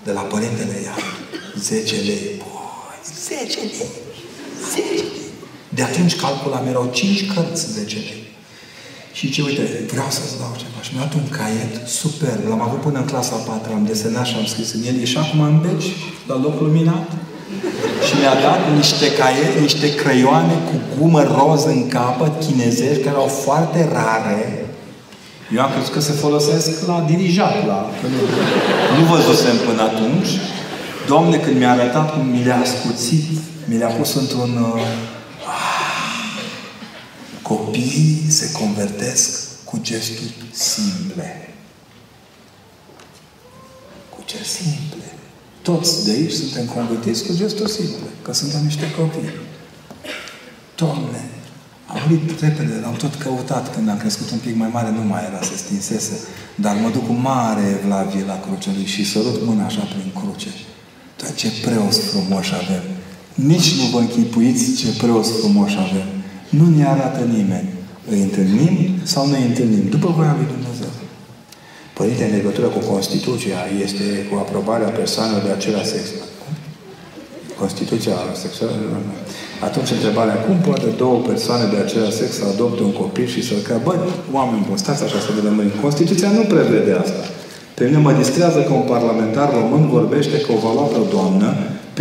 de la părintele ia 10 lei. Băi, 10 lei. 10 lei. De atunci calculam, erau 5 cărți 10 lei. Și ce, uite, vreau să-ți dau ceva. Și mi-a dat un caiet super. L-am avut până în clasa 4, am desenat și am scris în el. E și acum în beci, la loc luminat. Și mi-a dat niște caiete, niște creioane cu gumă roz în capăt, chinezești, care erau foarte rare. Eu am crezut că se folosesc la dirijat, la... Nu, nu văzusem până atunci. Doamne, când mi-a arătat cum mi le-a scuțit, mi le-a pus într-un... Uh, Copiii se convertesc cu gesturi simple. Cu gesturi simple. Toți de aici suntem convertiți cu gesturi simple, că suntem niște copii. Doamne, am venit repede, l-am tot căutat. Când am crescut un pic mai mare, nu mai era, se stinsese. Dar mă duc cu mare evlavie la crucea lui și sărut mâna așa prin cruce. Dar ce preoți frumoși avem! Nici nu vă închipuiți ce preoți frumoși avem. Nu ne arată nimeni. Îi întâlnim sau nu îi întâlnim? După voia lui Dumnezeu. Părinte, în legătură cu Constituția, este cu aprobarea persoanelor de același sex. Constituția sexuală? Atunci întrebarea, cum poate două persoane de același sex să adopte un copil și să-l crea? Băi, oameni buni, stați așa să vedem. Constituția nu prevede asta. Pe mine mă distrează că un parlamentar român vorbește că o va lua pe o doamnă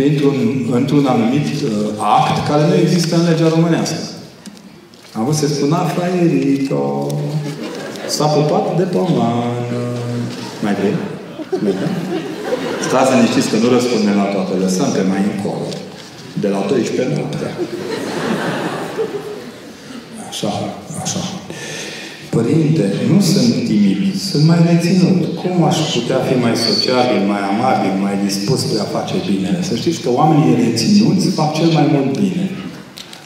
pentru un, într-un anumit uh, act care nu există în legea românească. Am vrut să spună fraierito, s-a pupat de pomană. Mai vrei? Mai vrei? Stați liniștiți că nu răspundem la toate, lăsăm pe mai încolo. De la 12 noaptea. Așa, așa. Părinte, nu sunt timid, sunt mai reținut. Cum aș putea fi mai sociabil, mai amabil, mai dispus spre a face bine? Să știți că oamenii reținuți fac cel mai mult bine.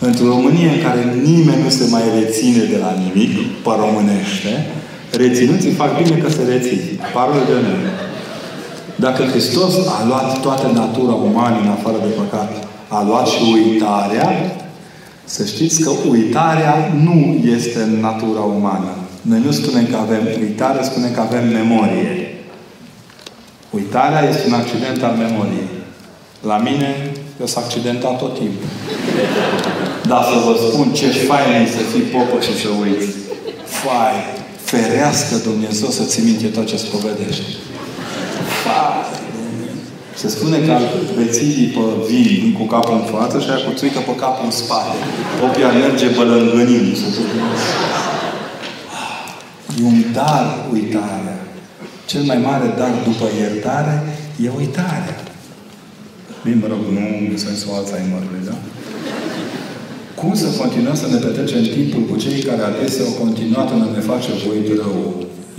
Într-o Românie în care nimeni nu se mai reține de la nimic, pe românește, reținuții fac bine că se rețin. Parole de noi. Dacă Hristos a luat toată natura umană în afară de păcat, a luat și uitarea, să știți că uitarea nu este în natura umană. Noi nu spunem că avem uitare, spunem că avem memorie. Uitarea este un accident al memoriei. La mine, eu sunt accidentat tot timpul. Dar să vă spun ce fain e să fii popă și să uiți. Fai, ferească Dumnezeu să ți minte tot ce spovedești. Fai, se spune că beții pe vin cu capul în față și aia cu țuică pe capul în spate. Popia merge bălângănind. E un dar uitarea. Cel mai mare dar după iertare e uitarea. Bine, mă rog, nu în sensul Alzheimerului, da? Cum să continuăm să ne petrecem timpul cu cei care adesea au continuat în a ne face voit rău?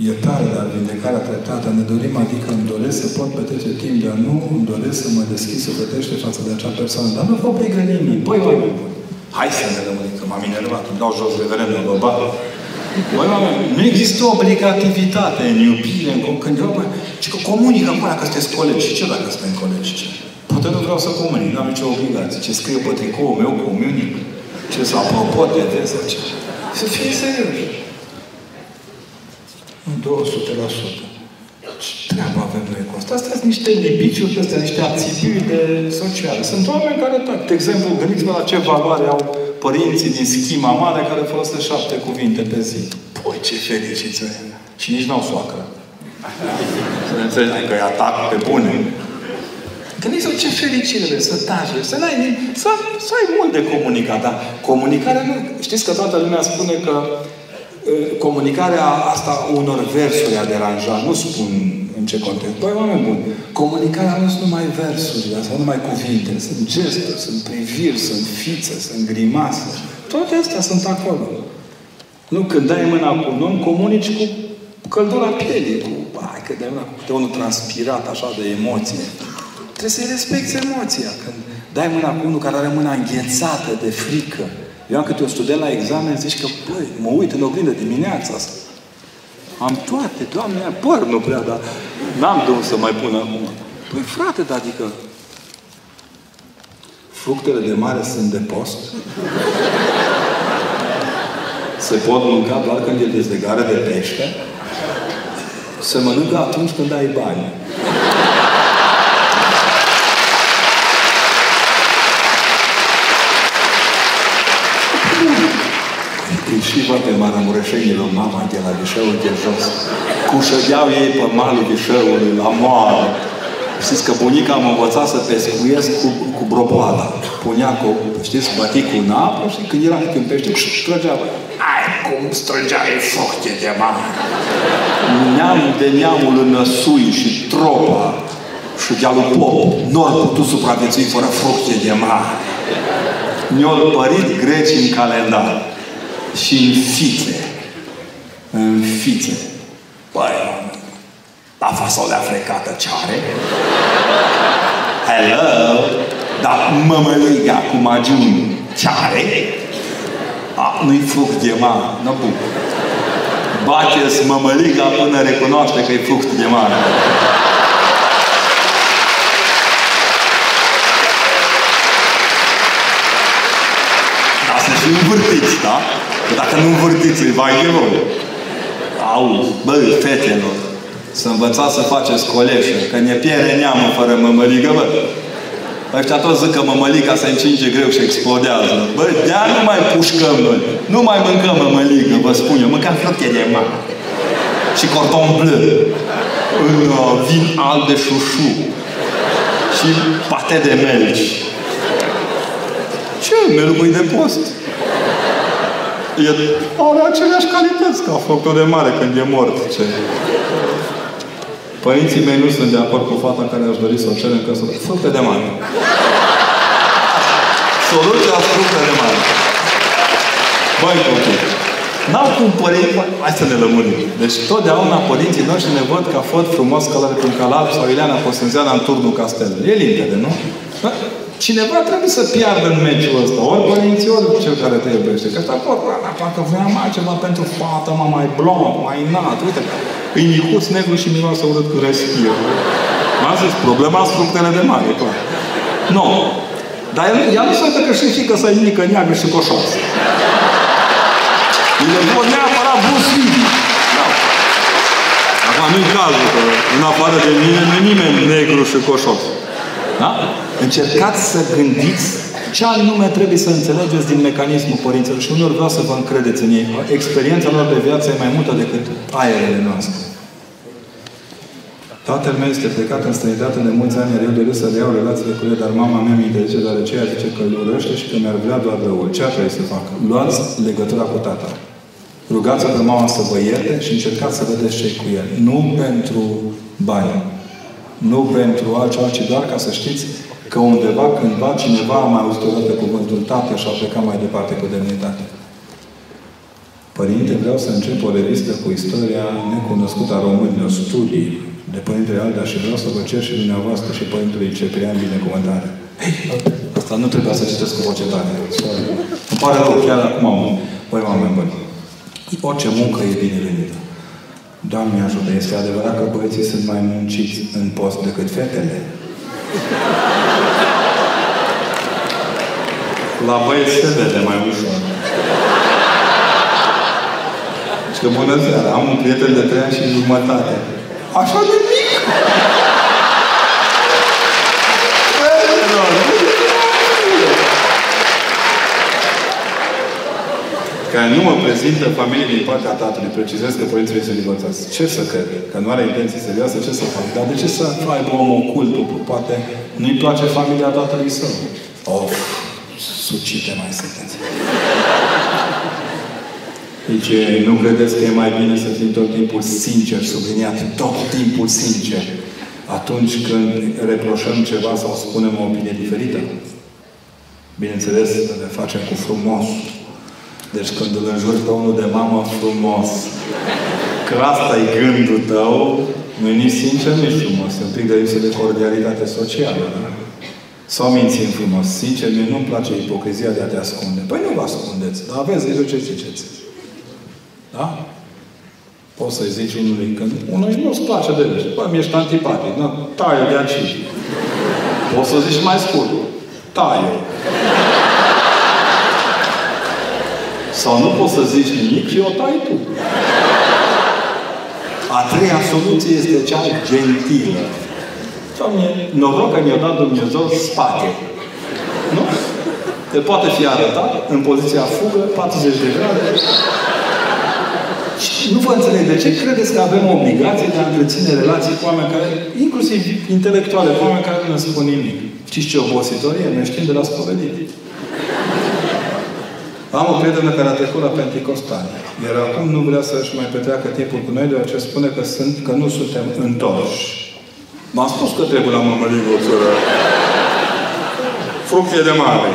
Iertare, dar vindecarea treptată ne dorim, adică îmi doresc să pot petrece timp, dar nu îmi doresc să mă deschid sufletește față de acea persoană. Dar nu vă obligă nimeni. Păi, păi, păi. Hai să ne rămânem, că m-am enervat, îmi dau jos reverendul, bă, bă. Băi, oameni, nu există obligativitate în iubire, în când eu, bă, ci că comunică cu că sunteți colegi. Și ce dacă suntem colegi? Ce? Poate nu vreau să comunic, nu am nicio obligație. Ce scrie pe tricoul meu, comunic. Ce să apropo de adresa ce. Să fie serios. În 200%. Ce treabă avem noi cu asta? Astea sunt niște libiciuri, astea niște abțibiri de sociale. Sunt oameni care, de exemplu, gândiți-vă la ce valoare au părinții din schima mare care folosesc șapte cuvinte pe zi. Păi, ce fericiți Și nici n-au soacră. Să ne înțelegem că e atac pe bune. Gândiți-vă ce fericire să taci, să, n-ai, să, să ai mult de comunicat, dar comunicarea nu... Știți că toată lumea spune că Comunicarea asta unor versuri a deranjat. Nu spun în ce context. Păi, oameni buni, comunicarea nu sunt numai versurile, sau numai cuvinte. Sunt gesturi, sunt priviri, sunt fițe, sunt grimase. Toate astea sunt acolo. Nu când dai mâna cu un om, comunici cu căldura pielii, cu, hai că dai mâna cu câte unul transpirat așa de emoție. Trebuie să-i respecti emoția. Când dai mâna cu unul care are mâna înghețată de frică. Eu am câte o student la examen, zici că, băi, mă uit în oglindă dimineața asta. Am toate, Doamne, păr nu prea, dar n-am de să mai pun acum. Păi frate, dar adică fructele de mare sunt de post? Se pot mânca doar când e dezlegare de pește? Se mănâncă atunci când ai bani. Îi și văd pe Maramureșenilor mama de la Vișeul de jos. Cum șădeau ei pe malul Vișeului, la moară. Știți că bunica am învățat să pescuiesc cu, cu broboada. Punea cu, știți, băticul în apă și când era când pește, trăgea. Ai cum străgeai fructe de mare. Neamul de neamul înăsui și tropa și de-a lui Pop nu ar putut supraviețui fără fructe de mare. Ne-au părit greci în calendar și în fițe. În fițe. Băi, la fasolea frecată ce are? Hello? Dar mămăliga cu magiuni ce are? A, nu-i fruct de mare. Nu bun. Bateți mămăliga până recunoaște că e fruct de mare. Dar să și învârtiți, da? Că dacă nu învârtiți, îi vai de voi. Au, bă, fetelor, să învățați să faceți coleșă, că ne pierde neamul fără mămăligă, bă. Ăștia toți zic că mămăliga se încinge greu și explodează. Bă, de nu mai pușcăm noi. Nu mai mâncăm mămăligă, vă spun eu. Mâncăm fructe de mare. Și cordon bleu. În uh, vin alb de șușu. Și pate de melci. Ce? Melcul de post. E, are aceleași calități ca focul de mare când e mort. Ce? Părinții mei nu sunt de acord cu fata care aș dori să o cerem că să fructe de mare. Soluția fructe de mare. Băi, copii, n-au cum părinți... Hai să ne lămurim. Deci totdeauna părinții noștri ne văd ca făt frumos călare prin calab sau Ileana Cosânzeana în turnul castelului. E limpede, nu? Cineva trebuie să piardă în meciul ăsta. Ori părinții, ori cel care te iubește. Că ăsta pot, parcă vrea mai ceva pentru fată, mă, mai blond, mai înalt. Uite, îi micuț negru și miroase urât cu respiră. M-a zis, problema sunt fructele de mare, clar. Nu. Dar el, ea nu se uită că și fică să mică neagră și coșoasă. El vor neapărat busi. Da. Acum nu-i cazul, că în afară de mine nu nimeni negru și coșos. Da? Încercați să gândiți ce anume trebuie să înțelegeți din mecanismul părinților și unor vreau să vă încredeți în ei. Experiența lor de viață e mai multă decât aerele noastre. Tatăl meu este plecat în străinătate de mulți ani, iar eu doresc să reiau relațiile cu el, dar mama mea mi interzice, deoarece ea zice că îl urăște și că mi-ar vrea doar răul. Ce ar trebui să fac? Luați legătura cu tata. Rugați-o pe mama să vă ierte și încercați să vedeți ce cu el. Nu pentru bani. Nu pentru altceva, ci doar ca să știți că undeva, cândva, cineva a mai auzit odată cuvântul tată și a plecat mai departe cu demnitate. Părinte, vreau să încep o revistă cu istoria necunoscută a românilor, studii de Părintele Aldea și vreau să vă cer și dumneavoastră și Părintele Ciprian binecuvântare. Hey, asta nu trebuia să citesc cu voce tare. Îmi pare rău, chiar acum am... Păi, oameni buni, orice muncă e binevenită. Doamne ajută, este adevărat că băieții sunt mai munciți în post decât fetele? La băieți se vede mai ușor. Și că bună seara, am un prieten de trei ani și jumătate. Așa de mic! Care nu mă prezintă familie din partea tatălui. Precizez că părinții sunt divorțați. Ce să cred? Că nu are intenții serioase, ce să fac? Dar de ce să aibă om ocultul? Poate nu-i place familia tatălui său. Of, sucite mai sunteți. Deci nu credeți că e mai bine să fim tot timpul sincer, subliniat, tot timpul sincer, atunci când reproșăm ceva sau spunem o opinie diferită? Bineînțeles, le facem cu frumos. Deci când îl înjuri pe unul de mamă frumos, că asta e gândul tău, nu e nici sincer, nici frumos. E un pic de lipsă de cordialitate socială. Da? Sau mințim frumos. Sincer, mie nu-mi place ipocrizia de a te ascunde. Păi nu vă ascundeți, dar aveți grijă ce ziceți. Da? Poți să-i zici unului când unul nu-ți place de râs. Bă, mi-ești antipatic. Nu, taie de aici. Poți să zici mai scurt. Taie. Sau nu poți să zici nimic și o tai tu. A treia soluție este cea gentilă. Doamne, noroc că mi-a dat Dumnezeu spate. Nu? El poate fi arătat în poziția fugă, 40 de grade. Și nu vă înțeleg de ce credeți că avem obligație de a întreține relații cu oameni care, inclusiv intelectuale, cu oameni care nu ne spun nimic. Știți ce obositorie? Ne știm de la spovedit. Am o prietenă care a trecut la Pentecostani. Iar acum nu vrea să-și mai petreacă timpul cu noi, deoarece spune că, sunt, că nu suntem întorși. M-a spus că trebuie la mămăligă o țără. Fructe de mare.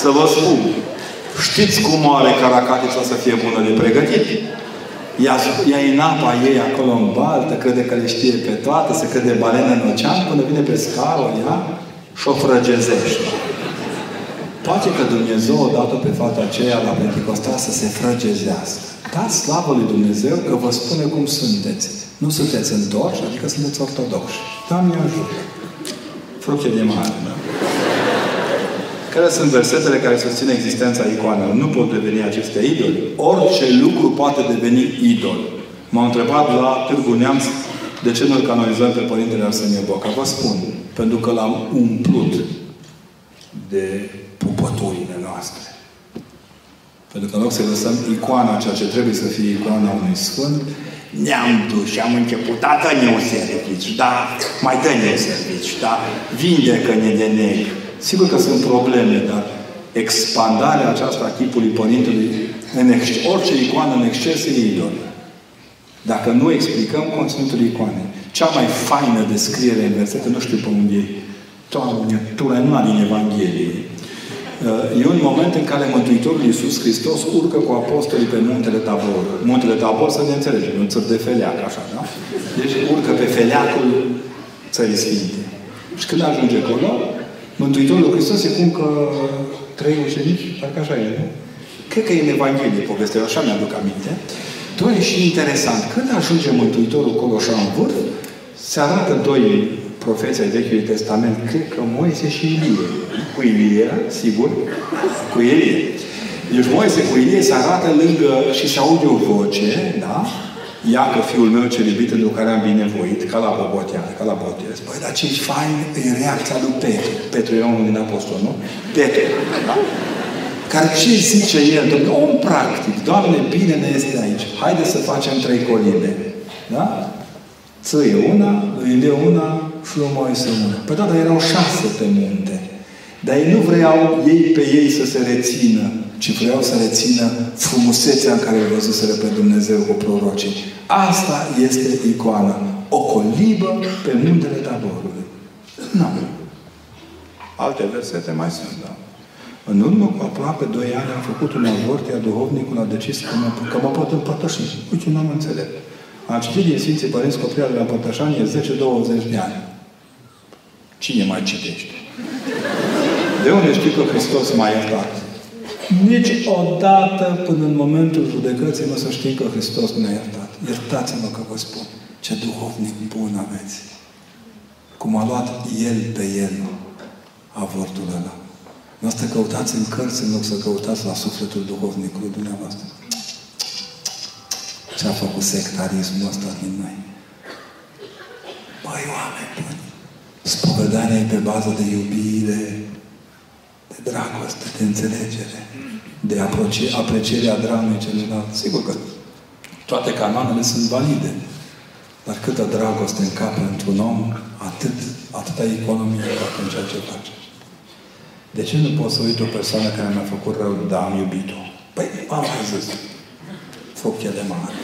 Să vă spun. Știți cum are caracatița să fie bună de pregătit? Ea, ea în apa ei acolo în baltă, crede că le știe pe toate, se crede balenă în ocean, până vine pe scară, ea și o frăgezește. Poate că Dumnezeu a dat-o pe fata aceea la Pentecostal să se frăgezească. Dați slavă lui Dumnezeu că vă spune cum sunteți. Nu sunteți întorși, adică sunteți ortodoxi. Doamne ajută. Fructe de mare, da? Care sunt versetele care susțin existența icoanelor? Nu pot deveni aceste idoli. Orice lucru poate deveni idol. M-au întrebat la Târgu Neamț de ce nu-l canonizăm pe Părintele Arsenie Boca. Vă spun, pentru că l-am umplut de pupăturile noastre. Pentru că în loc să lăsăm icoana, ceea ce trebuie să fie icoana unui sfânt, ne-am dus și am început, da, dă-ne un serviciu, da, mai dă-ne un serviciu, da, vindecă-ne de negru. Sigur că sunt probleme, dar expandarea aceasta a chipului Părintelui, în ex- orice icoană în exces e idol. Dacă nu explicăm conținutul icoanei. Cea mai faină descriere în versete, nu știu pe unde e, Doamne, tu nu din Evanghelie. E un moment în care Mântuitorul Iisus Hristos urcă cu apostolii pe muntele Tabor. Muntele Tabor, să ne înțelegem, un țăr de feleac, așa, da? Deci urcă pe feleacul Țării Sfinte. Și când ajunge acolo, Mântuitorul Hristos e cum că trei ucenici, parcă așa e, nu? Cred că e în Evanghelie povestea, așa mi-aduc aminte. Doi și interesant. Când ajunge Mântuitorul acolo așa în vârf, se arată doi profeții ai Vechiului Testament, cred că Moise și Ilie. Cu Ilie, sigur, cu Ilie. Deci Moise cu Ilie se arată lângă și se aude o voce, da? Ia că fiul meu cel iubit pentru care am binevoit, ca la Bobotea, ca la Botez. Păi, dar ce fain e reacția lui Petru. Petru e unul din apostol, nu? Petru, da? Care ce zice el? Domnule, om practic. Doamne, bine ne este aici. Haideți să facem trei colime. Da? Ție una, lui Ilie una și lui Moise una. Păi da, dar erau șase pe munte. Dar ei nu vreau ei pe ei să se rețină, ci vreau să rețină frumusețea în care îl văzuseră pe Dumnezeu cu prorocii. Asta este icoana. O colibă pe muntele taborului. Nu. Alte versete mai sunt, da. În urmă cu aproape doi ani am făcut un avort, iar duhovnicul a decis că mă, că mă pot împărtăși. Uite, nu am înțeles. Am citit din Sfinții Părinți Copria de la Împărtășanie 10-20 de ani. Cine mai citește? De unde știi că Hristos m-a iertat? Nici odată până în momentul judecății nu să știi că Hristos ne-a iertat. Iertați-mă că vă spun. Ce duhovnic bun aveți. Cum a luat El pe El avortul ăla. Nu să căutați în cărți în loc să căutați la sufletul duhovnicului dumneavoastră. Ce a făcut sectarismul ăsta din noi? Băi, oameni buni, spovedania e pe bază de iubire, de dragoste, de înțelegere, de aprocie, aprecierea dramei celuilalt. Sigur că toate canoanele sunt valide. Dar câtă dragoste încape într-un om, atât, atâta economie fac în ceea ce face. De ce nu pot să uit o persoană care mi-a făcut rău, dar am iubit-o? Păi, am mai zis. Fochele mari.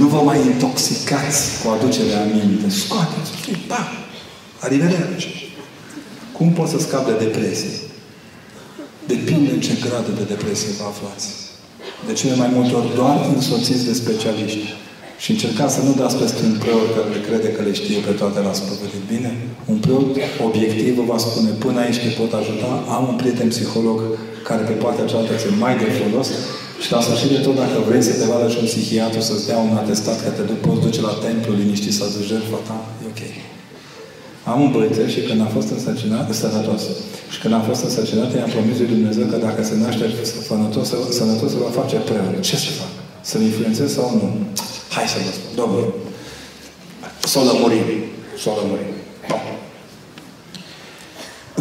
Nu vă mai intoxicați cu aducerea aminte. Scoateți. Pa! Arrivederci. Cum poți să scapi de depresie? Depinde în ce grad de depresie vă aflați. De cele mai multe ori doar însoțiți de specialiști. Și încercați să nu dați peste un preot care crede că le știe pe toate la spăvărit. Bine? Un preot obiectiv vă va spune până aici te pot ajuta. Am un prieten psiholog care pe partea cealaltă ți mai de folos și la sfârșit de tot, dacă vrei să te vadă și un psihiatru să-ți dea un atestat că te duc, poți duce la templu liniștit să aduci jertfa ta, e ok. Am un băiețel și când a fost însărcinat, sănătos. Și când a fost însărcinat, i-am promis lui Dumnezeu că dacă se naște sănătos, sănătos, se va face preot. Ce să fac? Să-l influențez sau nu? Hai să vă spun. Domnul, să o lămurim. Să o lămurim. Bun.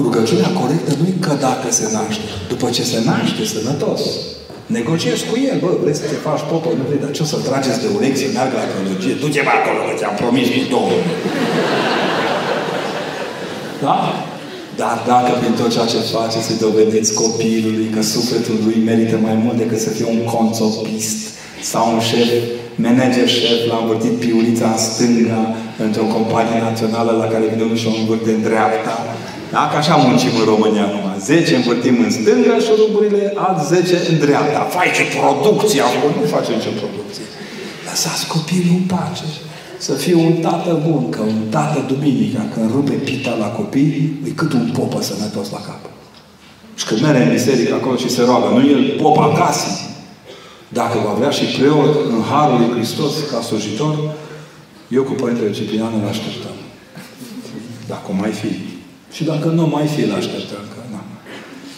Rugăciunea corectă nu e că dacă se naște. După ce se naște, sănătos. Negociezi cu el, bă, vrei să te faci popă, nu vrei, dar ce o să trageți de urechi să meargă la teologie? Du-te-mă acolo, că ți-am promis cu două. Da? Dar dacă prin tot ceea ce faceți îi dovediți copilului că sufletul lui merită mai mult decât să fie un conțopist sau un șef, manager șef, l-a învârtit piulița în stânga într-o companie națională la care vine unul și o învârte în dreapta. Da? Că așa muncim în România acum. 10 învârtim în stânga și ruburile alți 10 în dreapta. Fai ce producție acum! Nu facem ce producție. Lăsați copilul în pace. Să fie un tată bun, că un tată duminica, când rupe pita la copii, e cât un popă sănătos la cap. Și când merge în biserică acolo și se roagă, nu el pop acasă. Dacă va vrea și preot în Harul lui Hristos ca slujitor, eu cu Părintele Ciprian îl așteptăm. Dacă o mai fi. Și dacă nu mai fi, îl așteptăm. Că, na.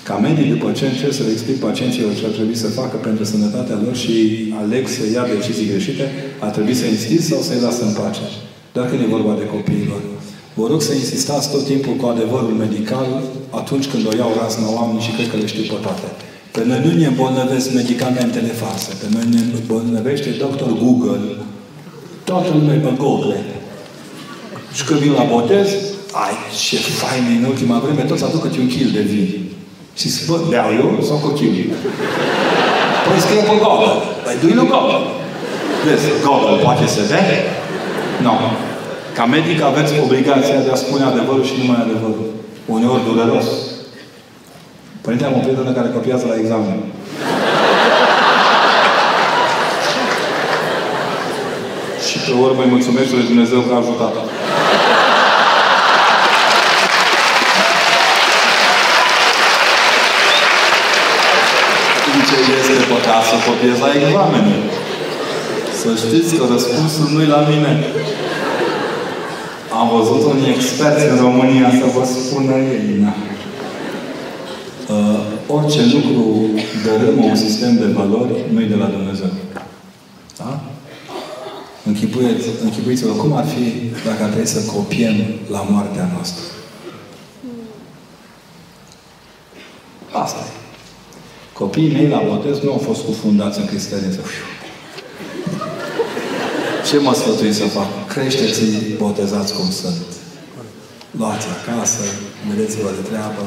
Ca medic, după ce încerc să le explic pacienților ce ar trebui să facă pentru sănătatea lor și aleg să ia decizii greșite, ar trebui să insist sau să-i lasă în pace. Dar când e vorba de copiilor. Vă rog să insistați tot timpul cu adevărul medical atunci când o iau razna oamenii și cred că le știu pe toate. Pe noi nu ne îmbolnăvesc medicamentele false. Pe noi ne îmbolnăvește doctor Google. Toată lumea pe Google. Și când vin la botez, ai, ce fain în ultima vreme, toți aducă un kil de vin. Și zic, bă, beau eu sau cochiul? Păi scrie pe Google. Păi du-i la Google. Vezi, Google poate să dea? Nu. No. Ca medic aveți obligația de a spune adevărul și numai adevărul. Uneori dureros. Părinte, am o prietenă care copiază la examen. și pe urmă îi mulțumesc lui Dumnezeu că a ajutat-o. ce este păcat să copiez la examene. Să știți că răspunsul nu-i la mine. Am văzut un expert în România să vă spună ei. Na. Uh, orice lucru dărâmă un sistem de valori, nu-i de la Dumnezeu. Da? Închipuiți-vă cum ar fi dacă ar trebui să copiem la moartea noastră. Asta e. Copiii mei la botez nu au fost cufundați în cristianism. Ce mă sfătui să fac? Creșteți-i, botezați cum sunt. Luați acasă, vedeți-vă de treabă.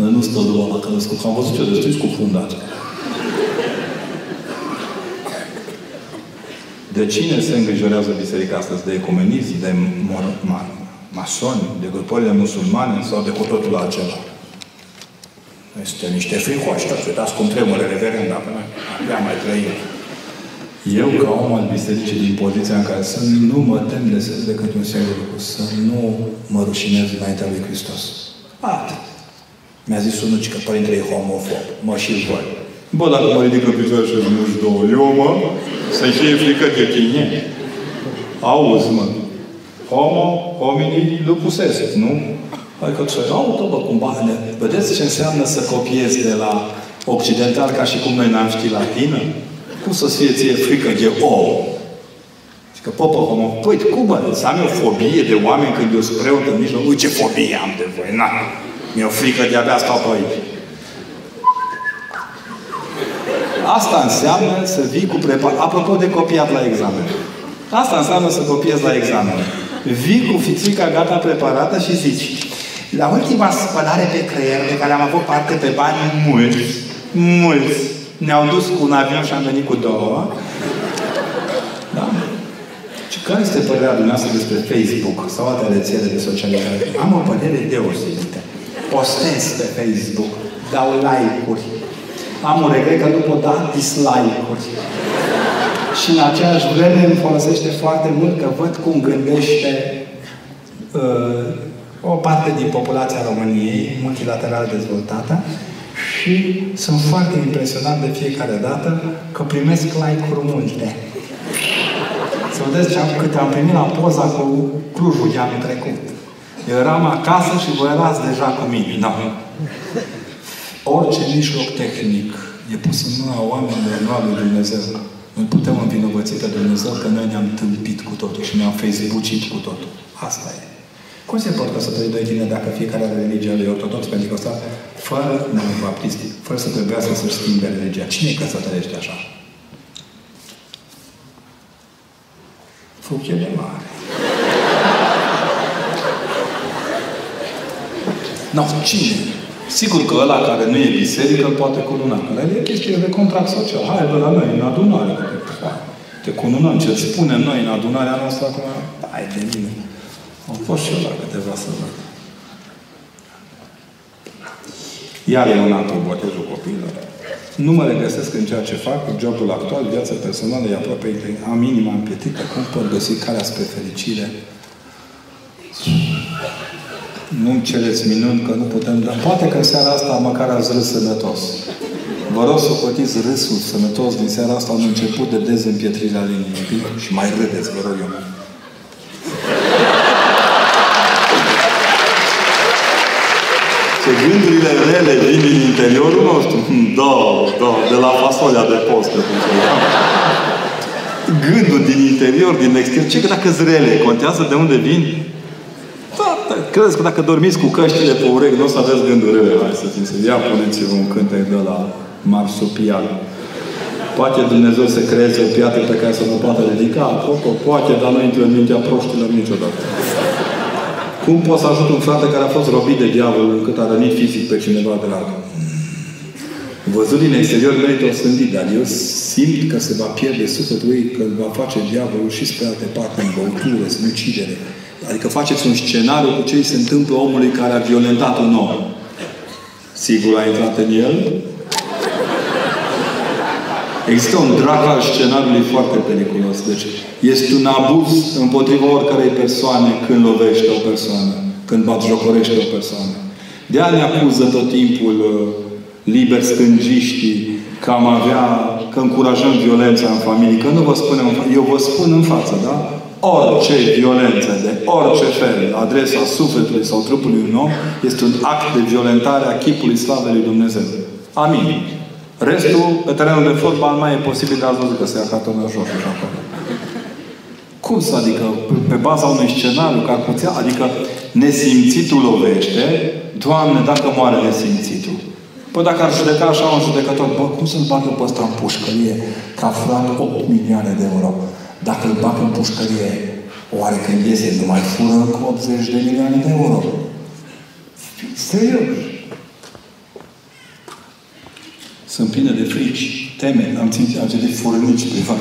Noi nu stăm doar la călăscut. Am văzut ce destui cufundat. De cine se îngrijorează biserica astăzi? De ecumenism, de masoni, de grupările musulmane sau de cu totul altceva? Noi suntem niște fricoși, dar uitați cum tremură reverenda pe noi. Abia mai trăim. Eu, ca om al bisericii, din poziția în care sunt, nu mă tem de decât un singur lucru. Să nu mă rușinez înaintea lui Hristos. Atât. Mi-a zis unul că părintele e homofob. Mă și voi. Bă, dacă mă ridic în picioare și nu știu două, eu mă, să-i fie frică de tine. Auzi, mă. Homo, hominii, lupusesc, nu? Adică ce auto, bă, cumva. Vedeți ce înseamnă să copiezi de la occidental ca și cum noi n-am ști latină? Cum să-ți fie ție frică de om? Și că popă homo, păi, cum bă, să am eu fobie de oameni când eu sunt preot în mijloc? Ui, ce fobie am de voi, na. Mi-e frică de-abia stau pe aici. Asta înseamnă să vii cu preparat. Apropo de copiat la examen. Asta înseamnă să copiezi la examen. Vii cu fițica gata preparată și zici la ultima spălare pe creier de care am avut parte pe bani mulți, mulți ne-au dus cu un avion și am venit cu două. Da? Și care este părerea dumneavoastră despre Facebook sau alte rețele de socializare? Am o părere deosebită. Postez pe Facebook, dau like-uri. Am un regret că nu pot da dislike-uri. Și în aceeași vreme îmi folosește foarte mult că văd cum gândește uh, o parte din populația României, multilateral dezvoltată, și sunt foarte impresionat de fiecare dată că primesc like-uri multe. Să vedeți ce am, câte am primit la poza cu Clujul de anul trecut. Eu eram acasă și voi erați deja cu mine. Da. Orice mijloc tehnic e pus în mâna oamenilor, nu al lui Dumnezeu. Noi putem învinovăți pe Dumnezeu că noi ne-am tâmpit cu totul și ne-am facebookit cu totul. Asta e. Cum se pot căsători doi tineri dacă fiecare are religia lui ortodox, pentecostal, fără baptistic, fără să trebuiască să-și schimbe religia? Cine îi căsătorește așa? Fuchele mare. Nu, no, cine? Sigur că ăla care nu e biserică îl poate cununa. Că el e chestie de contract social. Hai, bă, la noi, în adunare. Te cununăm. Ce spunem noi în adunarea noastră acum? Hai de mine. Am fost și eu la câteva să văd. Iar e un altul botezul copiilor. Nu mă regăsesc în ceea ce fac, jobul actual, viața personală e aproape am inima împietită. Cum pot găsi calea spre fericire? Nu-mi cereți minuni că nu putem da. Poate că în seara asta măcar ați râs sănătos. Vă rog să cotiți râsul sănătos din seara asta un început de dezîmpietrire a liniei. Și mai râdeți, vă rog eu. Ce gândurile rele vin din interiorul nostru. Da, da, de la fasolea de post. Gândul din interior, din exterior. Ce că dacă zrele, contează de unde vin? Da, da. Credeți că dacă dormiți cu căștile pe urechi, nu o să aveți gânduri rele. Hai să zic, ia puneți-vă un cântec de la marsupial. Poate Dumnezeu să creeze o piatră pe care să nu poată ridica, poate, dar nu intră în mintea proștilor niciodată. Cum poți să ajut un frate care a fost robit de diavol încât a rănit fizic pe cineva drag? Văzut din exterior merită o sândit, dar eu simt că se va pierde sufletul ei, că îl va face diavolul și spre alte parte, în băutură, sinucidere. Adică faceți un scenariu cu ce se întâmplă omului care a violentat un om. Sigur a intrat în el? Există un drac al scenariului foarte periculos. Deci este un abuz împotriva oricărei persoane când lovește o persoană, când batjocorește o persoană. De aia ne acuză tot timpul uh, liber stângiștii că am avea, că încurajăm violența în familie. Că nu vă spunem, eu vă spun în față, da? Orice violență de orice fel, adresa sufletului sau trupului unui om, este un act de violentare a chipului slavei lui Dumnezeu. Amin. Restul, pe terenul de fotbal, mai e posibil, dar ați văzut că se ia cartonul jos și acolo. Cum să? Adică, pe baza unui scenariu, ca puția, adică nesimțitul lovește, Doamne, dacă moare nesimțitul. Păi dacă ar judeca așa un judecător, bă, cum să-l bagă pe ăsta în pușcărie, că a furat 8 milioane de euro? Dacă îl bag în pușcărie, oare când iese, nu mai fură cu 80 de milioane de euro? Serios. Sunt pline de frici, teme. Am ținut, am citit furnici privat.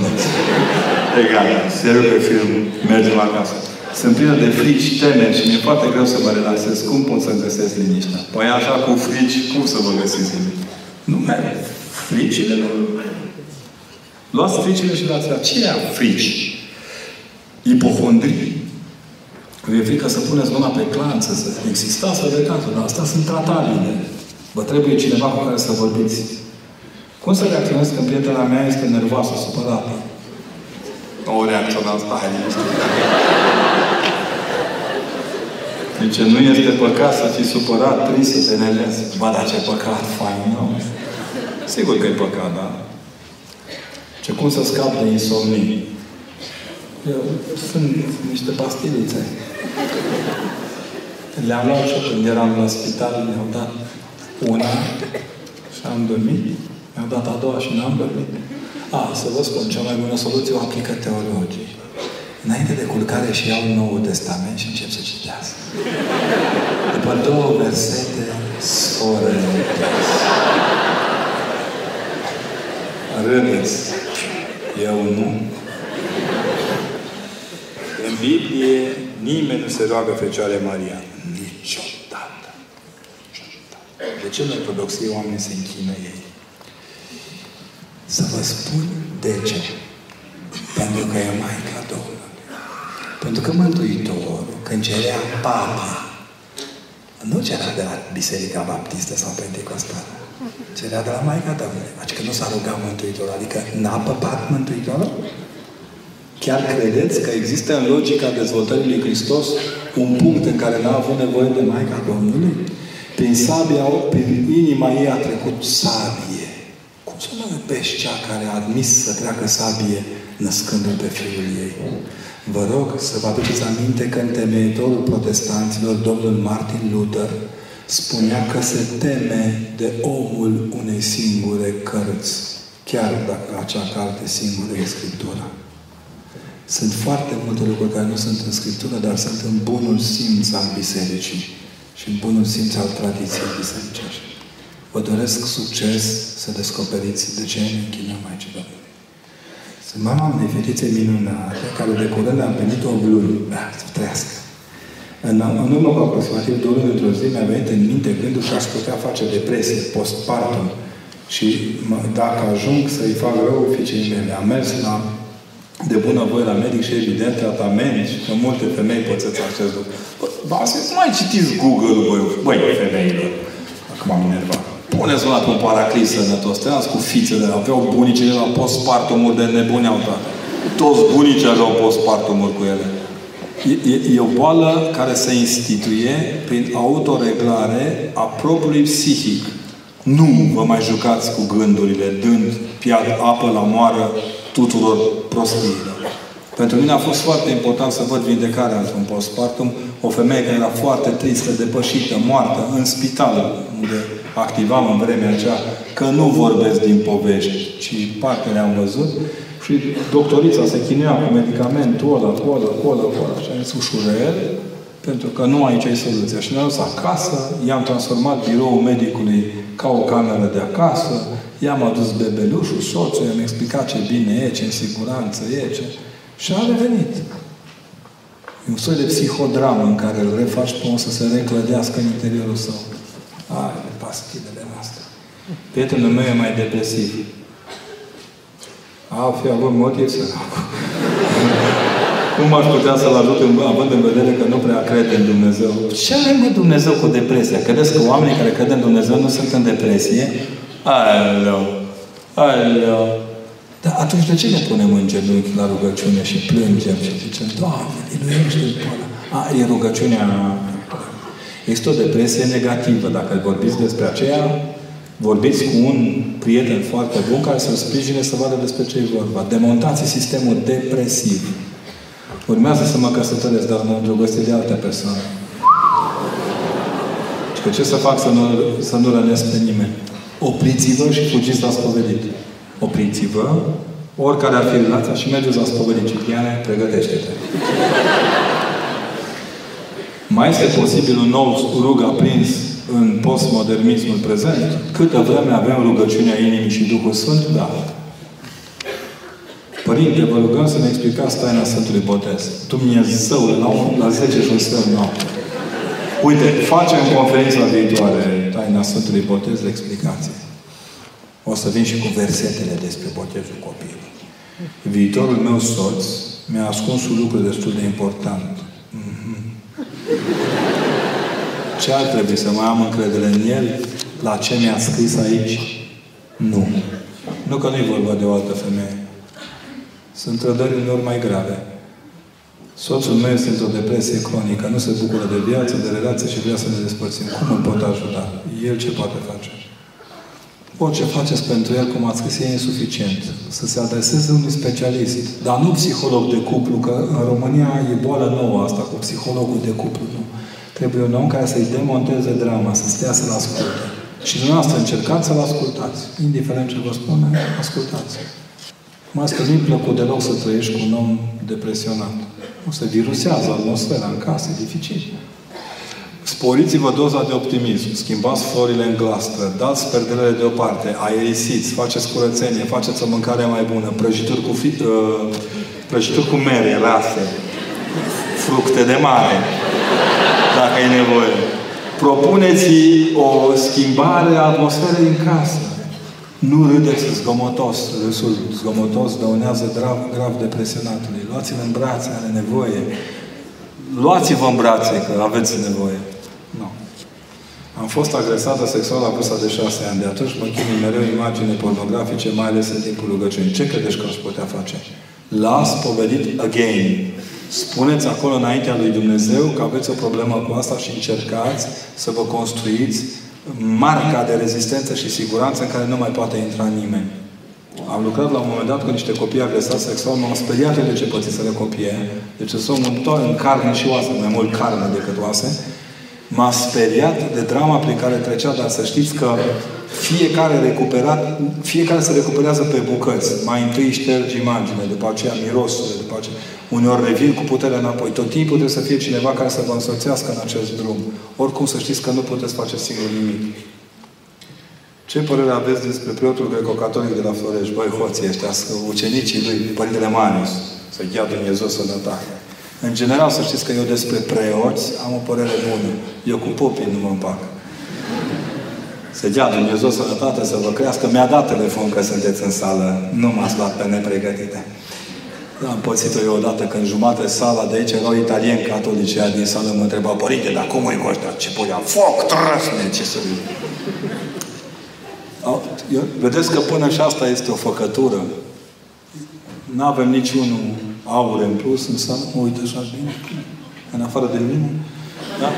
Egal, serios pe film, mergem acasă. Sunt plină de frici, teme și mi-e foarte greu să mă relaxez. Cum pot să găsesc liniștea? Păi așa cu frici, cum să vă găsiți liniștea? Nu merge. Fricile nu... Luați fricile și dați la ce ia frici? Ipohondrii. Vă e frică să puneți mâna pe clanță, să existați să de cazul, dar astea sunt tratabile. Vă trebuie cineva cu care să vorbiți. Cum să reacționez când prietena mea este nervoasă, supărată? O reacționați, hai, Deci nu este păcat să fii supărat, trist, să te nervezi. Ba, dar ce păcat, fain, nu? Sigur că e păcat, da? Ce cum să scap de insomnie? Eu, sunt niște pastilițe. Le-am luat și când eram la spital, mi-au dat una și am dormit. Mi-au dat a doua și n-am dormit. A, să vă spun, cea mai bună soluție o aplică teologii. Înainte de culcare și iau Noul Testament și încep să citească. După două versete, sforă Râdeți. Eu nu. În Biblie nimeni nu se roagă Fecioare Maria. Niciodată. De ce în ortodoxie oamenii se închină ei? Să vă spun de ce. Pentru că e Maica Domnului. Pentru că Mântuitorul, când cerea Papa, nu cerea de la Biserica Baptistă sau Pentecostală. Cerea de la Maica Domnului. Adică nu s-a rugat Mântuitorul. Adică n-a păpat Mântuitorul? Chiar credeți că există în logica dezvoltării lui Hristos un punct în care n-a avut nevoie de Maica Domnului? Prin sabia, prin inima ei a trecut sabie. Cum să mă iubești cea care a admis să treacă sabie născându-l pe Fiul ei? Vă rog să vă aduceți aminte că întemeitorul protestanților, domnul Martin Luther, spunea că se teme de omul unei singure cărți, chiar dacă acea carte singură e Scriptura. Sunt foarte multe lucruri care nu sunt în Scriptură, dar sunt în bunul simț al Bisericii și în bunul simț al tradiției bisericești. Vă doresc succes să descoperiți de ce ne închinăm aici, Domnului. Sunt mama unei fetițe minunate, care de curând am venit o luni. Da, să trăiască. În, în urmă cu aproximativ două luni într-o zi mi-a venit în minte gândul că aș putea face depresie postpartum. Și mă, dacă ajung să-i fac rău fiicei mele, am mers la de bună voie la medic și evident tratament și că multe femei pot să-ți acces lucru. Bă, să mai citiți Google-ul, băi, băi, femeilor. Acum am enervat. Puneți la un paraclis sănătos. Tăiați cu fițele. Aveau bunicile la postpartumuri de nebuneau toate. Toți bunicii aveau postpartumuri cu ele. E, e, e o boală care se instituie prin autoreglare a propriului psihic. Nu vă mai jucați cu gândurile, dând piat apă la moară tuturor prostiilor. Pentru mine a fost foarte important să văd vindecarea într-un postpartum. O femeie care era foarte tristă, depășită, moartă, în spital, unde activam în vremea aceea, că nu vorbesc din povești, ci parcă le-am văzut. Și doctorița se chinuia cu medicamentul ăla, cu ăla, cu ăla, cu ăla. Și am zis ușurel, pentru că nu aici e soluția. Și ne-am dus acasă, i-am transformat biroul medicului ca o cameră de acasă, i-am adus bebelușul, soțul, i-am explicat ce bine e, ce în siguranță e, ce... Și a revenit. E un soi de psihodramă în care îl refaci pe om să se reclădească în interiorul său. Ai, de pastidele noastre. Prietenul meu e mai depresiv. A, fi avut motiv să Cum aș putea să-l ajut având în vedere că nu prea crede în Dumnezeu? Ce are mă Dumnezeu cu depresia? Credeți că oamenii care cred în Dumnezeu nu sunt în depresie? Aleu! Aleu! Dar atunci de ce ne punem în genunchi la rugăciune și plângem și zicem, Doamne, miluiește pe ăla. A, e rugăciunea... Este o depresie negativă. Dacă vorbiți despre aceea, vorbiți cu un prieten foarte bun care să-l sprijine să vadă despre ce e vorba. Demontați sistemul depresiv. Urmează să mă căsătoresc, dar mă îndrăgostesc de alte persoane. Și că ce să fac să nu, să nu rănesc pe nimeni? Opriți-vă și fugiți la spovedit. Opriți-vă, oricare ar fi relația și mergeți la spovedit. Cipriane, pregătește-te. Mai este posibil un nou rug aprins în postmodernismul prezent? Câtă vreme avem rugăciunea inimii și Duhul Sfânt? Da. Părinte, vă rugăm să ne explicați taina Sfântului Botez. Dumnezeu, la, la 10 și un sfert noapte. Uite, facem conferința viitoare taina Sfântului Botez de explicație. O să vin și cu versetele despre botezul copilului. Viitorul meu soț mi-a ascuns un lucru destul de important. Mm-hmm. Ce ar trebui să mai am încredere în el? La ce mi-a scris aici? Nu. Nu că nu e vorba de o altă femeie. Sunt trădări uneori mai grave. Soțul meu este într-o depresie cronică, nu se bucură de viață, de relație și vrea să ne despărțim. Cum îl pot ajuta? El ce poate face? Orice faceți pentru el, cum ați scris, e insuficient. Să se adreseze unui specialist. Dar nu psiholog de cuplu, că în România e boală nouă asta cu psihologul de cuplu. Nu. Trebuie un om care să-i demonteze drama, să stea să-l asculte. Și dumneavoastră încercați să-l ascultați. Indiferent ce vă spune, ascultați. Mai că nu-i plăcut deloc să trăiești cu un om depresionat. O să virusează atmosfera în casă, e dificil. Sporiți-vă doza de optimism, schimbați florile în glastră, dați perdelele deoparte, aerisiți, faceți curățenie, faceți o mâncare mai bună, prăjituri cu, fi, uh, prăjituri cu mere rase, fructe de mare, dacă e nevoie. Propuneți o schimbare a atmosferei în casă. Nu râdeți zgomotos. Râsul zgomotos dăunează grav, grav depresionatului. Luați-l în brațe, are nevoie. Luați-vă în brațe, că aveți nevoie. Nu. Am fost agresată sexual la vârsta de șase ani. De atunci mă chinui mereu imagine pornografice, mai ales în timpul rugăciunii. Ce credeți că aș putea face? Las povedit again. Spuneți acolo înaintea lui Dumnezeu că aveți o problemă cu asta și încercați să vă construiți marca de rezistență și siguranță în care nu mai poate intra nimeni. Am lucrat la un moment dat cu niște copii agresați sexual, m-am speriat de ce pățiseră copii. Deci sunt un ton în carne și oase, mai mult carne decât oase. M-a speriat de drama prin care trecea, dar să știți că fiecare recuperat, fiecare se recuperează pe bucăți. Mai întâi ștergi imagine, după aceea mirosurile, după aceea... Uneori revin cu puterea înapoi. Tot timpul trebuie să fie cineva care să vă însoțească în acest drum. Oricum să știți că nu puteți face singur nimic. Ce părere aveți despre preotul greco-catolic de la Florești? Băi, hoții ăștia, ucenicii lui, Părintele Marius, să-i ia Dumnezeu sănătate. În general, să știți că eu despre preoți am o părere bună. Eu cu popii nu mă împac. Să dea Dumnezeu sănătate, să vă crească. Mi-a dat telefon că sunteți în sală. Nu m-ați luat pe nepregătite. Am pățit-o eu odată când jumate sala de aici erau italieni catolici din sală mă întreba, Părinte, dar cum e cu ăștia? Ce puia? Foc, trăsne, ce să Vedeți că până și asta este o făcătură. Nu avem niciunul aur în plus în sală. Mă uit așa bine. În afară de mine. Da?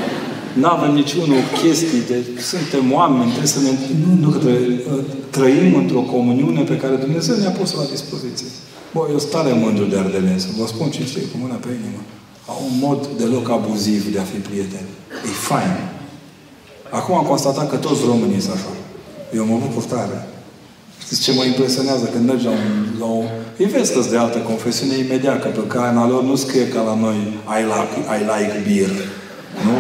Nu avem niciunul chestii de... Suntem oameni, trebuie să ne... Nu, nu că trebuie, trăim într-o comuniune pe care Dumnezeu ne-a pus la dispoziție. Bă, eu sunt tare mândru de ardelenți. Vă spun ce știu, cu mâna pe inimă. Au un mod deloc abuziv de a fi prieteni. E fain. Acum am constatat că toți românii sunt așa. Eu mă bucur tare. Știți ce mă impresionează când mergi la, un, la o... Îi vezi de altă confesiune imediat, că pe cana lor nu scrie ca la noi I like, I like beer. Nu?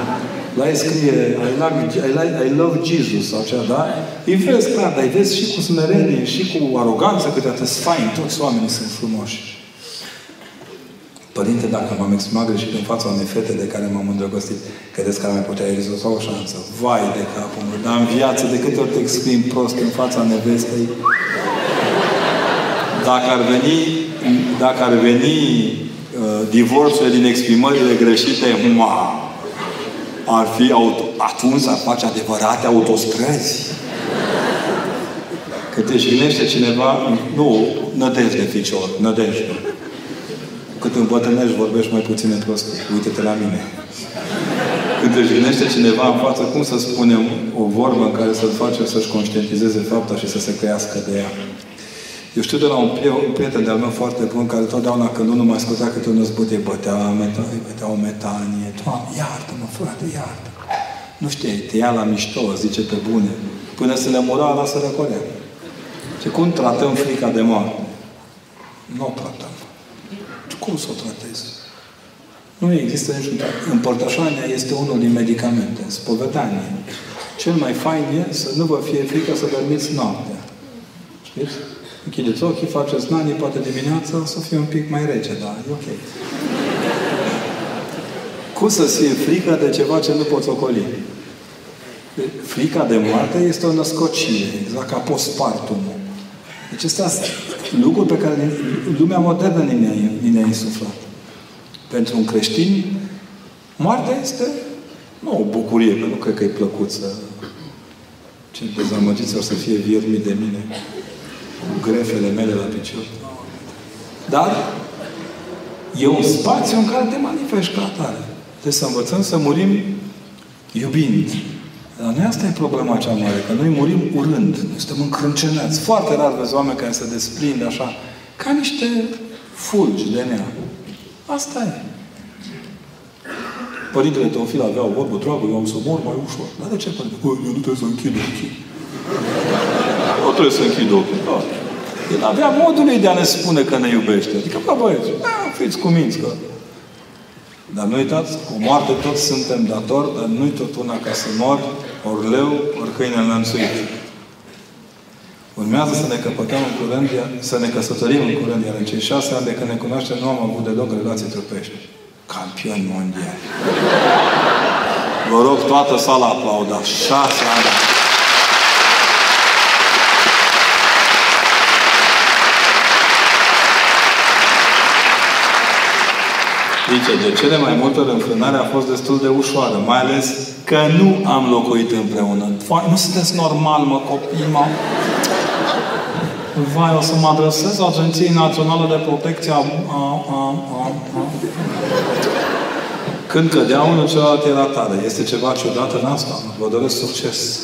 La ei scrie I, like, I, like, I love Jesus sau cea, da? Îi vezi clar, dar îi vezi și cu smerenie, și cu aroganță, câteodată sunt fain, toți oamenii sunt frumoși. Părinte, dacă m-am exprimat greșit în fața unei fete de care m-am îndrăgostit, credeți că ar mai putea exista o șansă? Vai de capul meu! Dar în viață, de câte ori te exprimi prost în fața nevestei, dacă ar veni, dacă ar veni uh, divorțurile din exprimările greșite, mua, ar fi auto, atunci ar face adevărate autostrăzi. Că te jignește cineva, nu, nădejde, ficior, nădejde. Cât îmbătrânești, vorbești mai puțin prost. Uite-te la mine. Când te jignește cineva în față, cum să spunem o vorbă în care să-l face să-și conștientizeze fapta și să se căiască de ea? Eu știu de la un, un prieten de-al meu foarte bun, care totdeauna când nu mai scotea câte un năzbut, îi bătea, îi bătea o metanie. Doamne, iartă-mă, frate, iartă Nu știu, te ia la mișto, zice pe bune. Până să le mura, lasă răcorea. Și cum tratăm frica de moarte? Nu o tratăm. Cum să o tratezi? Nu există niciun Împărtășania este unul din medicamente. Spovedanie. Cel mai fain e să nu vă fie frică să dormiți noaptea. Știți? Închideți ochii, faceți nani, poate dimineața o să fie un pic mai rece, dar e ok. Cum să-ți fie frică de ceva ce nu poți ocoli? Frica de moarte este o născocire, exact ca postpartumul. Deci astea sunt lucruri pe care lumea modernă ne ne-a insuflat. Pentru un creștin, moartea este nu o bucurie, că nu cred că e plăcut să ce dezamăgiți o să fie viermi de mine cu grefele mele la picior. Dar e un spațiu în care te manifesti ca atare. Trebuie să învățăm să murim iubind. Dar noi asta e problema cea mare, că noi murim urând. Noi suntem încrâncenați. Foarte rar vezi oameni care se desprind așa, ca niște fulgi de nea. Asta e. Părintele Teofil avea o vorbă, dragă, eu am să mor mai ușor. Dar de ce, părinte? Bă, eu nu trebuie să închid ochii. Eu trebuie să închid ochii. Da. El avea modul de a ne spune că ne iubește. Adică, bă, băieți, da, fiți cuminți că... Dar nu uitați, cu moarte toți suntem datori, dar nu-i tot una ca să mor, ori leu, ori câine înlănțuit. Urmează să ne căpătăm în curând, să ne căsătorim în curând, iar în cei șase ani de când ne cunoaștem, nu am avut deloc relații trupești. Campioni mondiali. Vă rog, toată sala aplauda. Șase ani. Zice, de cele mai multe ori înfrânarea a fost destul de ușoară, mai ales că nu am locuit împreună. Vai, nu sunteți normal, mă, copii, mă. Vai, o să mă adresez Agenției Naționale de Protecție a, a, a, a, a. Când cădea unul, celălalt era tare. Este ceva ciudat în asta. Vă doresc succes.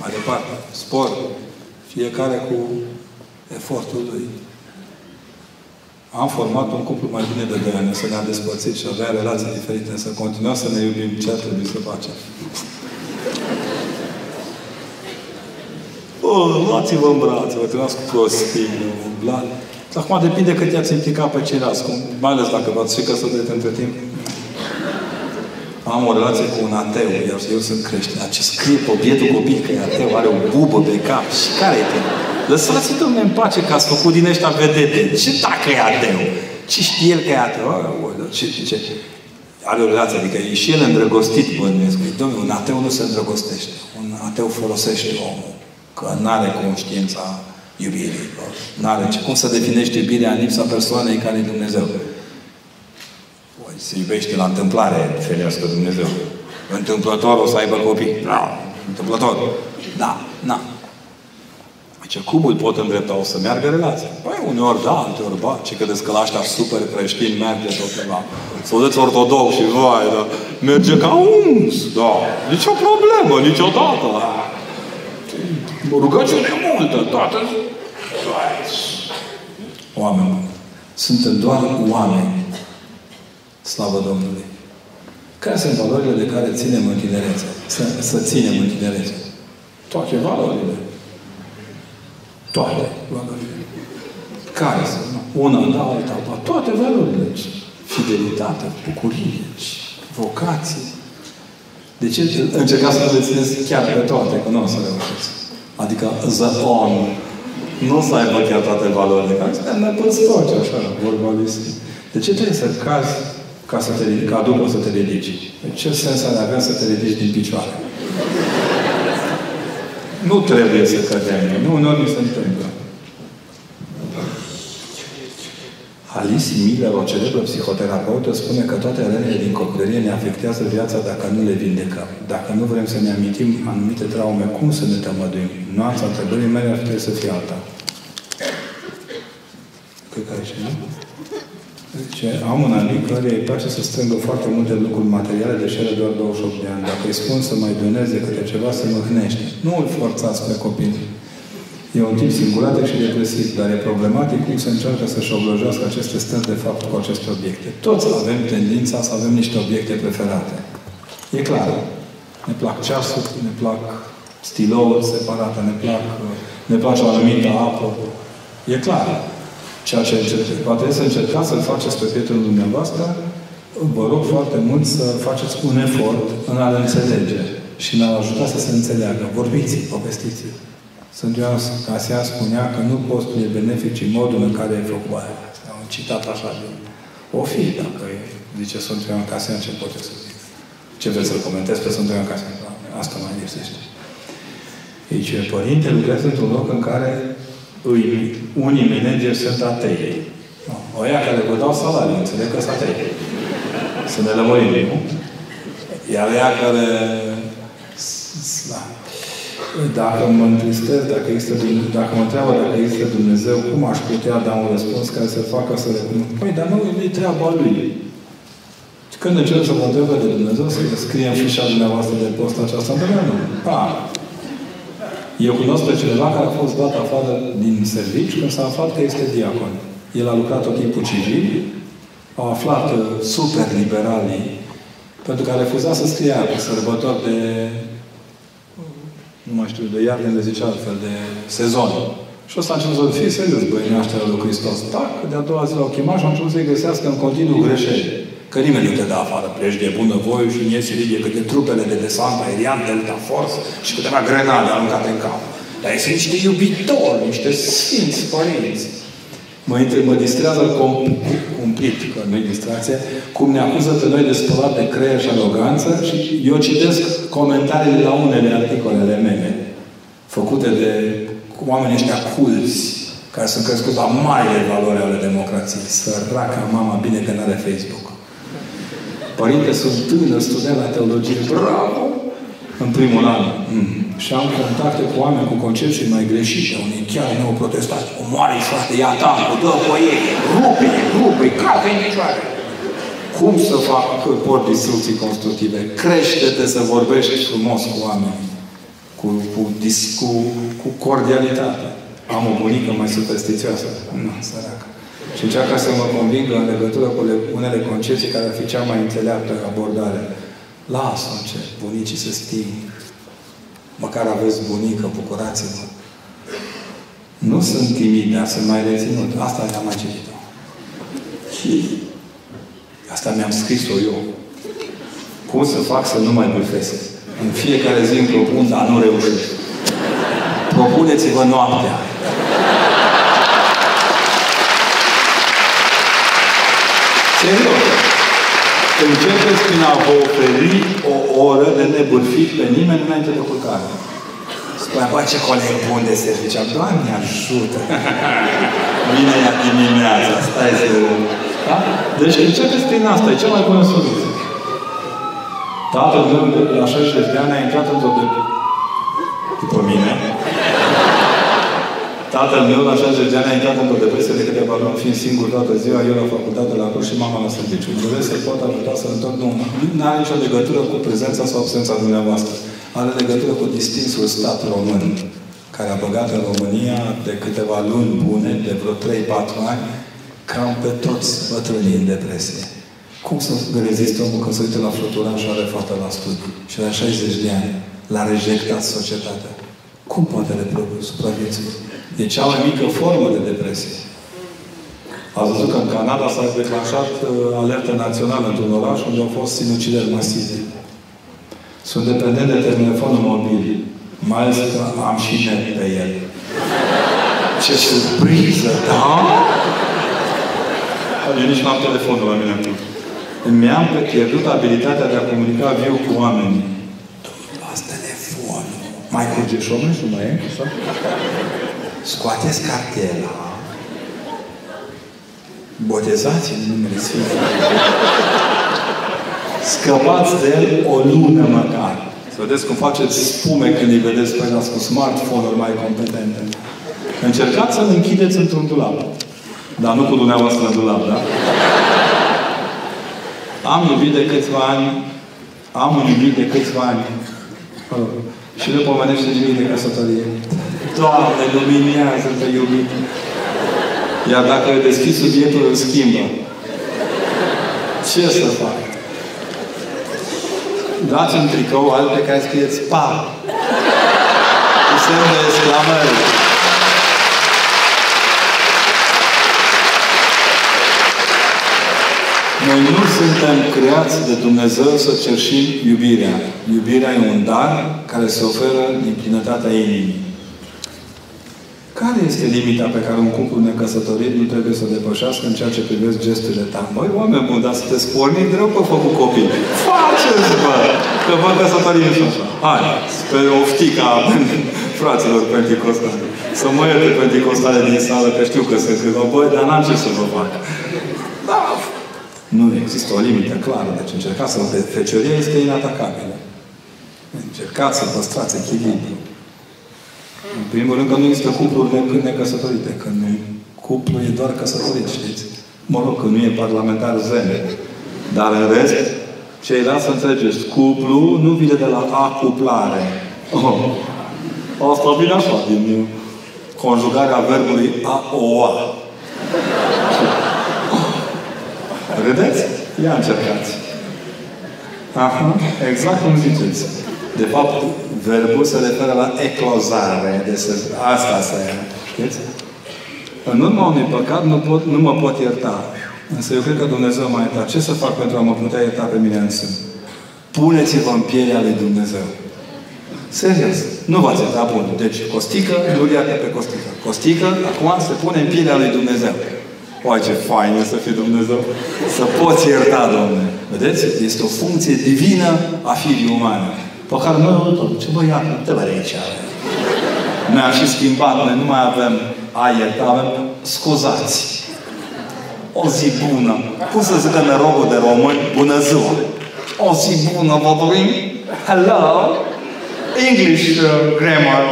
Mai departe. Spor. Fiecare cu efortul lui. Am format un cuplu mai bine de 2 ani, să ne-am despărțit și avea relații diferite, să continuăm să ne iubim. Ce ar trebui să facem? Oh, luați-vă în brațe, vă trebuiască cu prostii, blan. Acum depinde cât i-ați implicat pe ceilalți, cum, mai ales dacă v-ați și căsătorit între timp. Am o relație cu un ateu, iar eu sunt creștin. Dar ce scrie pe bietul copil că e ateu, are o bubă pe cap. Și care e tine? Lăsați domne în pace că ați făcut din ăștia vedete. Ce dacă e ateu? Ce știe el că e ateu? Ce, ce, ce? Are o relație, adică e și el îndrăgostit, bănuiesc. Domnule, un ateu nu se îndrăgostește. Un ateu folosește omul. Că nu are conștiința iubirii. Nu are ce. Cum să definești iubirea în lipsa persoanei care e Dumnezeu? Păi, se iubește la întâmplare, ferească Dumnezeu. Întâmplător o să aibă copii. Da, întâmplător. Da, na. Ce cubul pot îndrepta, o să meargă relația. Păi, uneori da, alteori ba. Ce credeți că la ăștia super creștini merge tot ceva. Să vedeți ortodox și vai, da, merge ca uns, da. Nici o problemă, niciodată. Rugăciune multă, toată. Oameni buni. Suntem doar oameni. Slavă Domnului. Care sunt valorile de care ținem în tinerețe? Să, să ținem în tinerețe. Toate valorile. Toate valorile. Care sunt? Una, da, alta, alta. Toate valorile. Fidelitate, bucurie, vocație. De ce încercați să le țineți chiar pe toate, că nu o să reușiți? Adică the on. Nu o să aibă chiar toate valorile. Care suntem nepăstoci, așa, vorbalist. De ce trebuie să cazi ca, să te, ca după să te ridici? Ce sens are avea să te ridici din picioare? Nu trebuie să cădem. Nu, uneori nu se întâmplă. Alice Miller, o celebră psihoterapeută, spune că toate rănile din copilărie ne afectează viața dacă nu le vindecăm. Dacă nu vrem să ne amintim anumite traume, cum să ne tămăduim? Nuanța întrebării mele ar trebui să fie alta. Cred că aici, nu? Zice, am un amic care îi place să strângă foarte multe lucruri materiale, deși are doar 28 de ani. Dacă îi spun să mai doneze câte ceva, se mâhnește. Nu îl forțați pe copii. E un tip singuratic și depresiv, dar e problematic cum se încearcă să-și oblojească aceste stări de fapt cu aceste obiecte. Toți avem tendința să avem niște obiecte preferate. E clar. Ne plac ceasuri, ne plac stilouri separate, ne, plac, ne place o anumită apă. E clar. Ceea ce încercați, va trebui să încercați să-l faceți pe prietenul dumneavoastră, vă rog foarte mult să faceți un efort în a-l înțelege și în a-l ajuta să se înțeleagă. Vorbiți, povestiți Sunt Ioan Casian spunea că nu postul e benefic, ci modul în care ai făcut aia. Am un citat așa de... O fi, dacă e, zice Sunt Ioan Casian, ce pot să zic? Ce vreți să-l comentez pe Sunt Ioan Casian? Asta mai lipsește. Deci, Părinte lucrează într-un loc în care îi, unii manageri sunt atei. No. Oia care vă dau salariu, înțeleg că sunt atei. Să ne lămurim, nu? Iar ea care... Da. Dacă mă întristez, dacă, există, dacă mă întreabă dacă există Dumnezeu, cum aș putea da un răspuns care să facă să recunosc? Păi, dar nu e treaba Lui. Când încerc să vă întreb de Dumnezeu, să scrie în fișa dumneavoastră de post această întrebare, nu. Pa! Eu cunosc pe cineva care a fost dat afară din serviciu când s-a aflat că este diacon. El a lucrat tot timpul civil, au aflat uh, super liberalii, pentru că a refuzat să scrie pe sărbători de nu mai știu, de iarnă le zice altfel, de sezon. Și ăsta a început să fie serios, băi, nașterea lui Hristos. Tac, de-a doua zi l-au chemat și au început să-i găsească în continuu greșeli. Că nimeni nu te dă afară. Pleci de bună voie și în ies ridică câte trupele de desant aerian, Delta Force și câteva grenade aruncate în cap. Dar ei sunt niște iubitori, niște sfinți părinți. Mă, intre- mă distrează com- cumplit, că nu-i distracție, cum ne acuză pe noi de spălat de creier și aroganță și eu citesc comentariile la unele articolele mele făcute de oamenii ăștia culți, care sunt crescuți la marile valori ale democrației. Săraca mama, bine că n-are Facebook. Părinte, sunt tânăr, student la teologie. Bravo! În primul an. Mm. Și am contacte cu oameni cu concepții mai greșite. Unii chiar nu au protestat. Omoare-i frate, ia tancul, dă pe ei, rupe rupe calcă în picioare. Cum să fac că pot distrucții constructive? Crește-te să vorbești frumos cu oameni. Cu, cu, dis, cu, cu cordialitate. Am o bunică mai superstițioasă. Nu, săracă. Și încearcă să mă convingă în legătură cu le, unele concepții care ar fi cea mai înțeleaptă abordare. Lasă încet, bunicii să sting. Măcar aveți bunică, bucurați-vă. Nu sunt timid, dar sunt mai reținut. Asta le-am mai citit-o. Și asta mi-am scris-o eu. Cum să fac să nu mai bâlfesc? În fiecare zi îmi propun, dar nu reușesc. Propuneți-vă noaptea. Serios. Începeți prin a vă oferi o oră de nebârfit pe nimeni înainte de culcare. Spune, bă, ce coleg bun de serviciu. Doamne ajută! Vine ea dimineața, stai să... Da? Deci începeți prin asta, e cea mai bună soluție. Tatăl meu, de la 60 de ani, a intrat într-o de... După mine. Tatăl meu, la 60 de ani, a intrat într-o depresie de câteva luni, fiind singur toată ziua, eu la facultate, la curs și mama la serviciu. Doresc să pot ajuta să întorc. Nu, nu are nicio legătură cu prezența sau absența dumneavoastră. Are legătură cu distinsul stat român, care a băgat în România de câteva luni bune, de vreo 3-4 ani, cam pe toți bătrânii în depresie. Cum să reziste omul când se uită la fluturaș și are fata la studii? Și la 60 de ani l-a rejectat societatea. Cum poate supraviețui? E cea mai mică formă de depresie. Ați văzut că în Canada s-a declanșat uh, alertă națională într-un oraș unde au fost sinucideri masive. Sunt dependent de telefonul mobil. Mai ales că am și net pe el. Ce surpriză, da? Eu nici nu am telefonul la mine. Mi-am pierdut abilitatea de a comunica viu cu oamenii. Luați telefonul. Mai curge șomul și mai e? Așa? Scoateți cartela. Botezați în numele Sfântului. Scăpați de el o lună măcar. Să vedeți cum faceți spume când îi vedeți pe ăla cu smartphone-uri mai competente. Încercați să-l închideți într-un dulap. Dar nu cu dumneavoastră în dulap, da? Am iubit de câțiva ani, am un iubit de câțiva ani. Și nu pomenește nimic de căsătorie. Doamne, luminează pe iubit. Iar dacă deschis subiectul, îl schimbă. Ce să fac? Dați un tricou alt pe care scrieți PA. Cu semn de exclamare. Noi nu suntem creați de Dumnezeu să cerșim iubirea. Iubirea e un dar care se oferă din plinătatea inimii. Care este limita pe care un cuplu necăsătorit nu trebuie să o depășească în ceea ce privesc gesturile tale? Măi, oameni buni, dar sunteți porniți de rău pe făcut copii. Faceți, bă! Că vă căsătorie și așa. Hai, spre oftica fraților penticostali. Să mă ierte penticostale din sală, că știu că sunt câțiva. Băi, dar n-am ce să vă fac. Da, nu există o limită clară. Deci încercați să... Fecioria este inatacabilă. Încercați să păstrați echilibru. În primul rând că nu există cupluri necăsătorite. Când un cuplu e doar căsătorit, știți? Mă rog, că nu e parlamentar zene. Dar în rest, ceilalți să înțelegeți, cuplu nu vine de la acuplare. Oh. Asta vine așa, din conjugarea verbului a-o-a. Râdeți? Ia încercați. Aha, exact cum ziceți. De fapt, verbul se referă la eclozare. Deci asta se Știți? În urma unui păcat nu, pot, nu mă pot ierta. Însă eu cred că Dumnezeu m-a iertat. Ce să fac pentru a mă putea ierta pe mine însă? Puneți-vă în pielea lui Dumnezeu. Serios. Nu v-ați iertat bun. Deci, Costică, nu iartă pe Costică. Costică, acum se pune în pielea lui Dumnezeu. Oai, ce fain e să fii Dumnezeu. Să poți ierta, Domnule. Vedeți? Este o funcție divină a firii umane. Pe care noi, tot, ce băiat, te vă aici. Noi am și schimbat, noi nu mai avem a ierta, avem scuzați. O zi bună. Cum să zică nerogul de români? Bună ziua! O zi bună, vă dorim! Hello! English uh, grammar.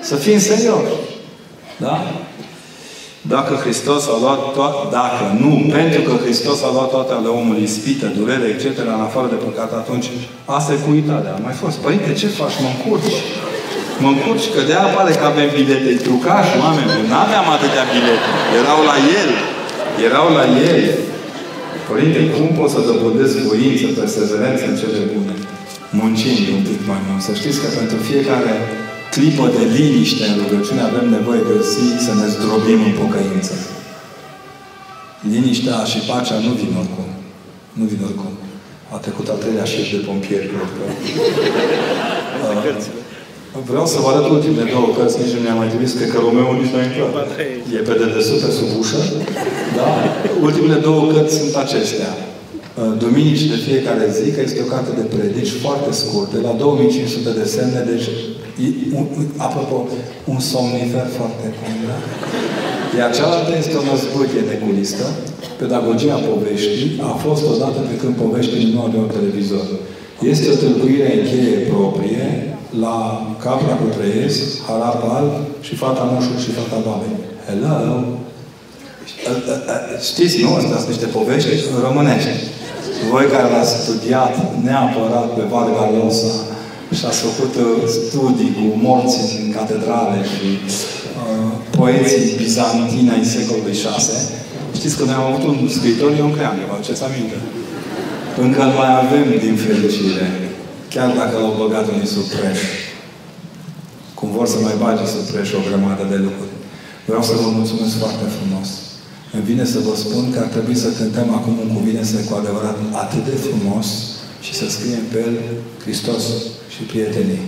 Să fim serioși. Da? Dacă Hristos a luat toate, dacă nu, pentru că Hristos a luat toate ale omului, ispită, durere, etc., în afară de păcat, atunci asta e cu uitarea. A mai fost. Părinte, ce faci? Mă încurci. Mă încurci, că de apare că avem bilete. Trucaș, oameni, nu aveam atâtea bilete. Erau la el. Erau la el. Părinte, cum poți să dobândesc voință, perseverență în cele bune? Muncind un pic mai mult. Să știți că pentru fiecare clipă de liniște în rugăciune avem nevoie de o zi să ne zdrobim în pocăință. Liniștea și pacea nu vin oricum. Nu vin oricum. A trecut al treilea șef de pompieri, cred că. Uh, vreau să vă arăt ultimele două cărți, nici nu mi-am mai trimis, cred că Romeo nici nu a intrat. E pe dedesubt, pe sub ușă. Da? Ultimele două cărți sunt acestea. Uh, Duminici de fiecare zi, că este o carte de predici foarte scurtă, la 2500 de semne, deci, un, apropo, un somnifer foarte bun, da? Iar cealaltă este o năzbâtie neculistă, Pedagogia poveștii, a fost odată pe când poveștii nu aveau televizor. Este o tâlcuire în cheie proprie la Capra cu Trăiesc, Harap Alb și Fata Moșul și Fata Babei. Hello! Știți, nu? Astea sunt niște povești românești. Voi care l-ați studiat neapărat pe Varga Llosa și ați făcut uh, studii cu morții în catedrale și uh, poeții bizantini ai secolului VI, știți că noi am avut un scriitor Ion Creangă, vă aduceți aminte? Încă îl mai avem din fericire, chiar dacă l-au băgat unii sub preș. Cum vor să mai bage sub preș o grămadă de lucruri. Vreau să vă mulțumesc foarte frumos. Îmi vine să vă spun că ar trebui să cântăm acum un cuvinte cu adevărat atât de frumos și să scriem pe el Hristos și prietenii.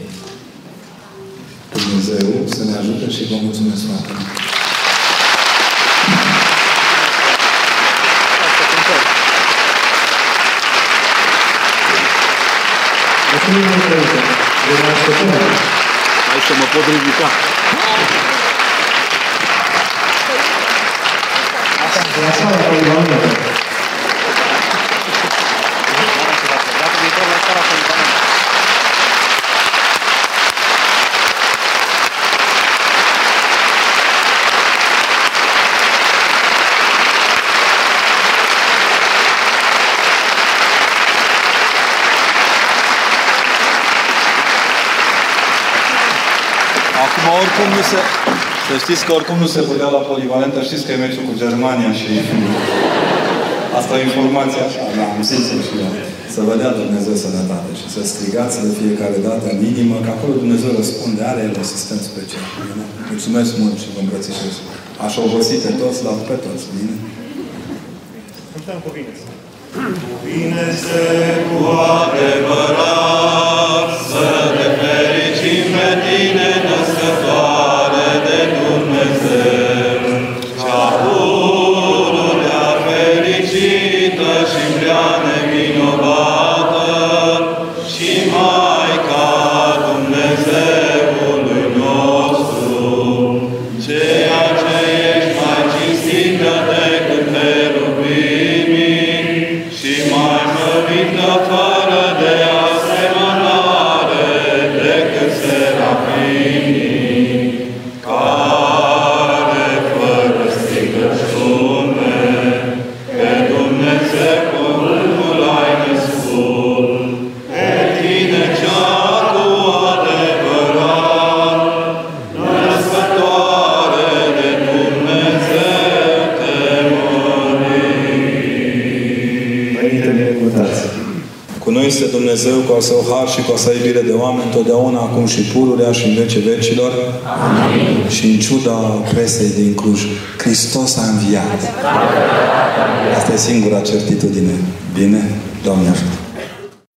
Dumnezeu să ne ajute și vă mulțumesc foarte mult. Mulțumim mult, Părinte. De la așteptare. Hai să mă pot ridica. De la sala Polivală. Data viitoare la sala Polivalent. Acum oricum nu se... Să știți că oricum nu se putea la polivalentă. Știți că e meciul cu Germania și... Asta e informația așa. Da, am zis și eu. Să vă dea Dumnezeu sănătate și să strigați de fiecare dată în inimă, că acolo Dumnezeu răspunde, are El o asistent special. Bine? Mulțumesc mult și vă îmbrățișez. Aș obosi pe toți, la pe toți. Bine? Cântăm cu bine. Bine se cu adevărat Dumnezeu. Har și cu a sa iubire de oameni, totdeauna, acum și pururea și în vece vecilor. Amin. Și în ciuda presei din Cluj, Hristos a înviat. Asta e singura certitudine. Bine? Doamne ajută!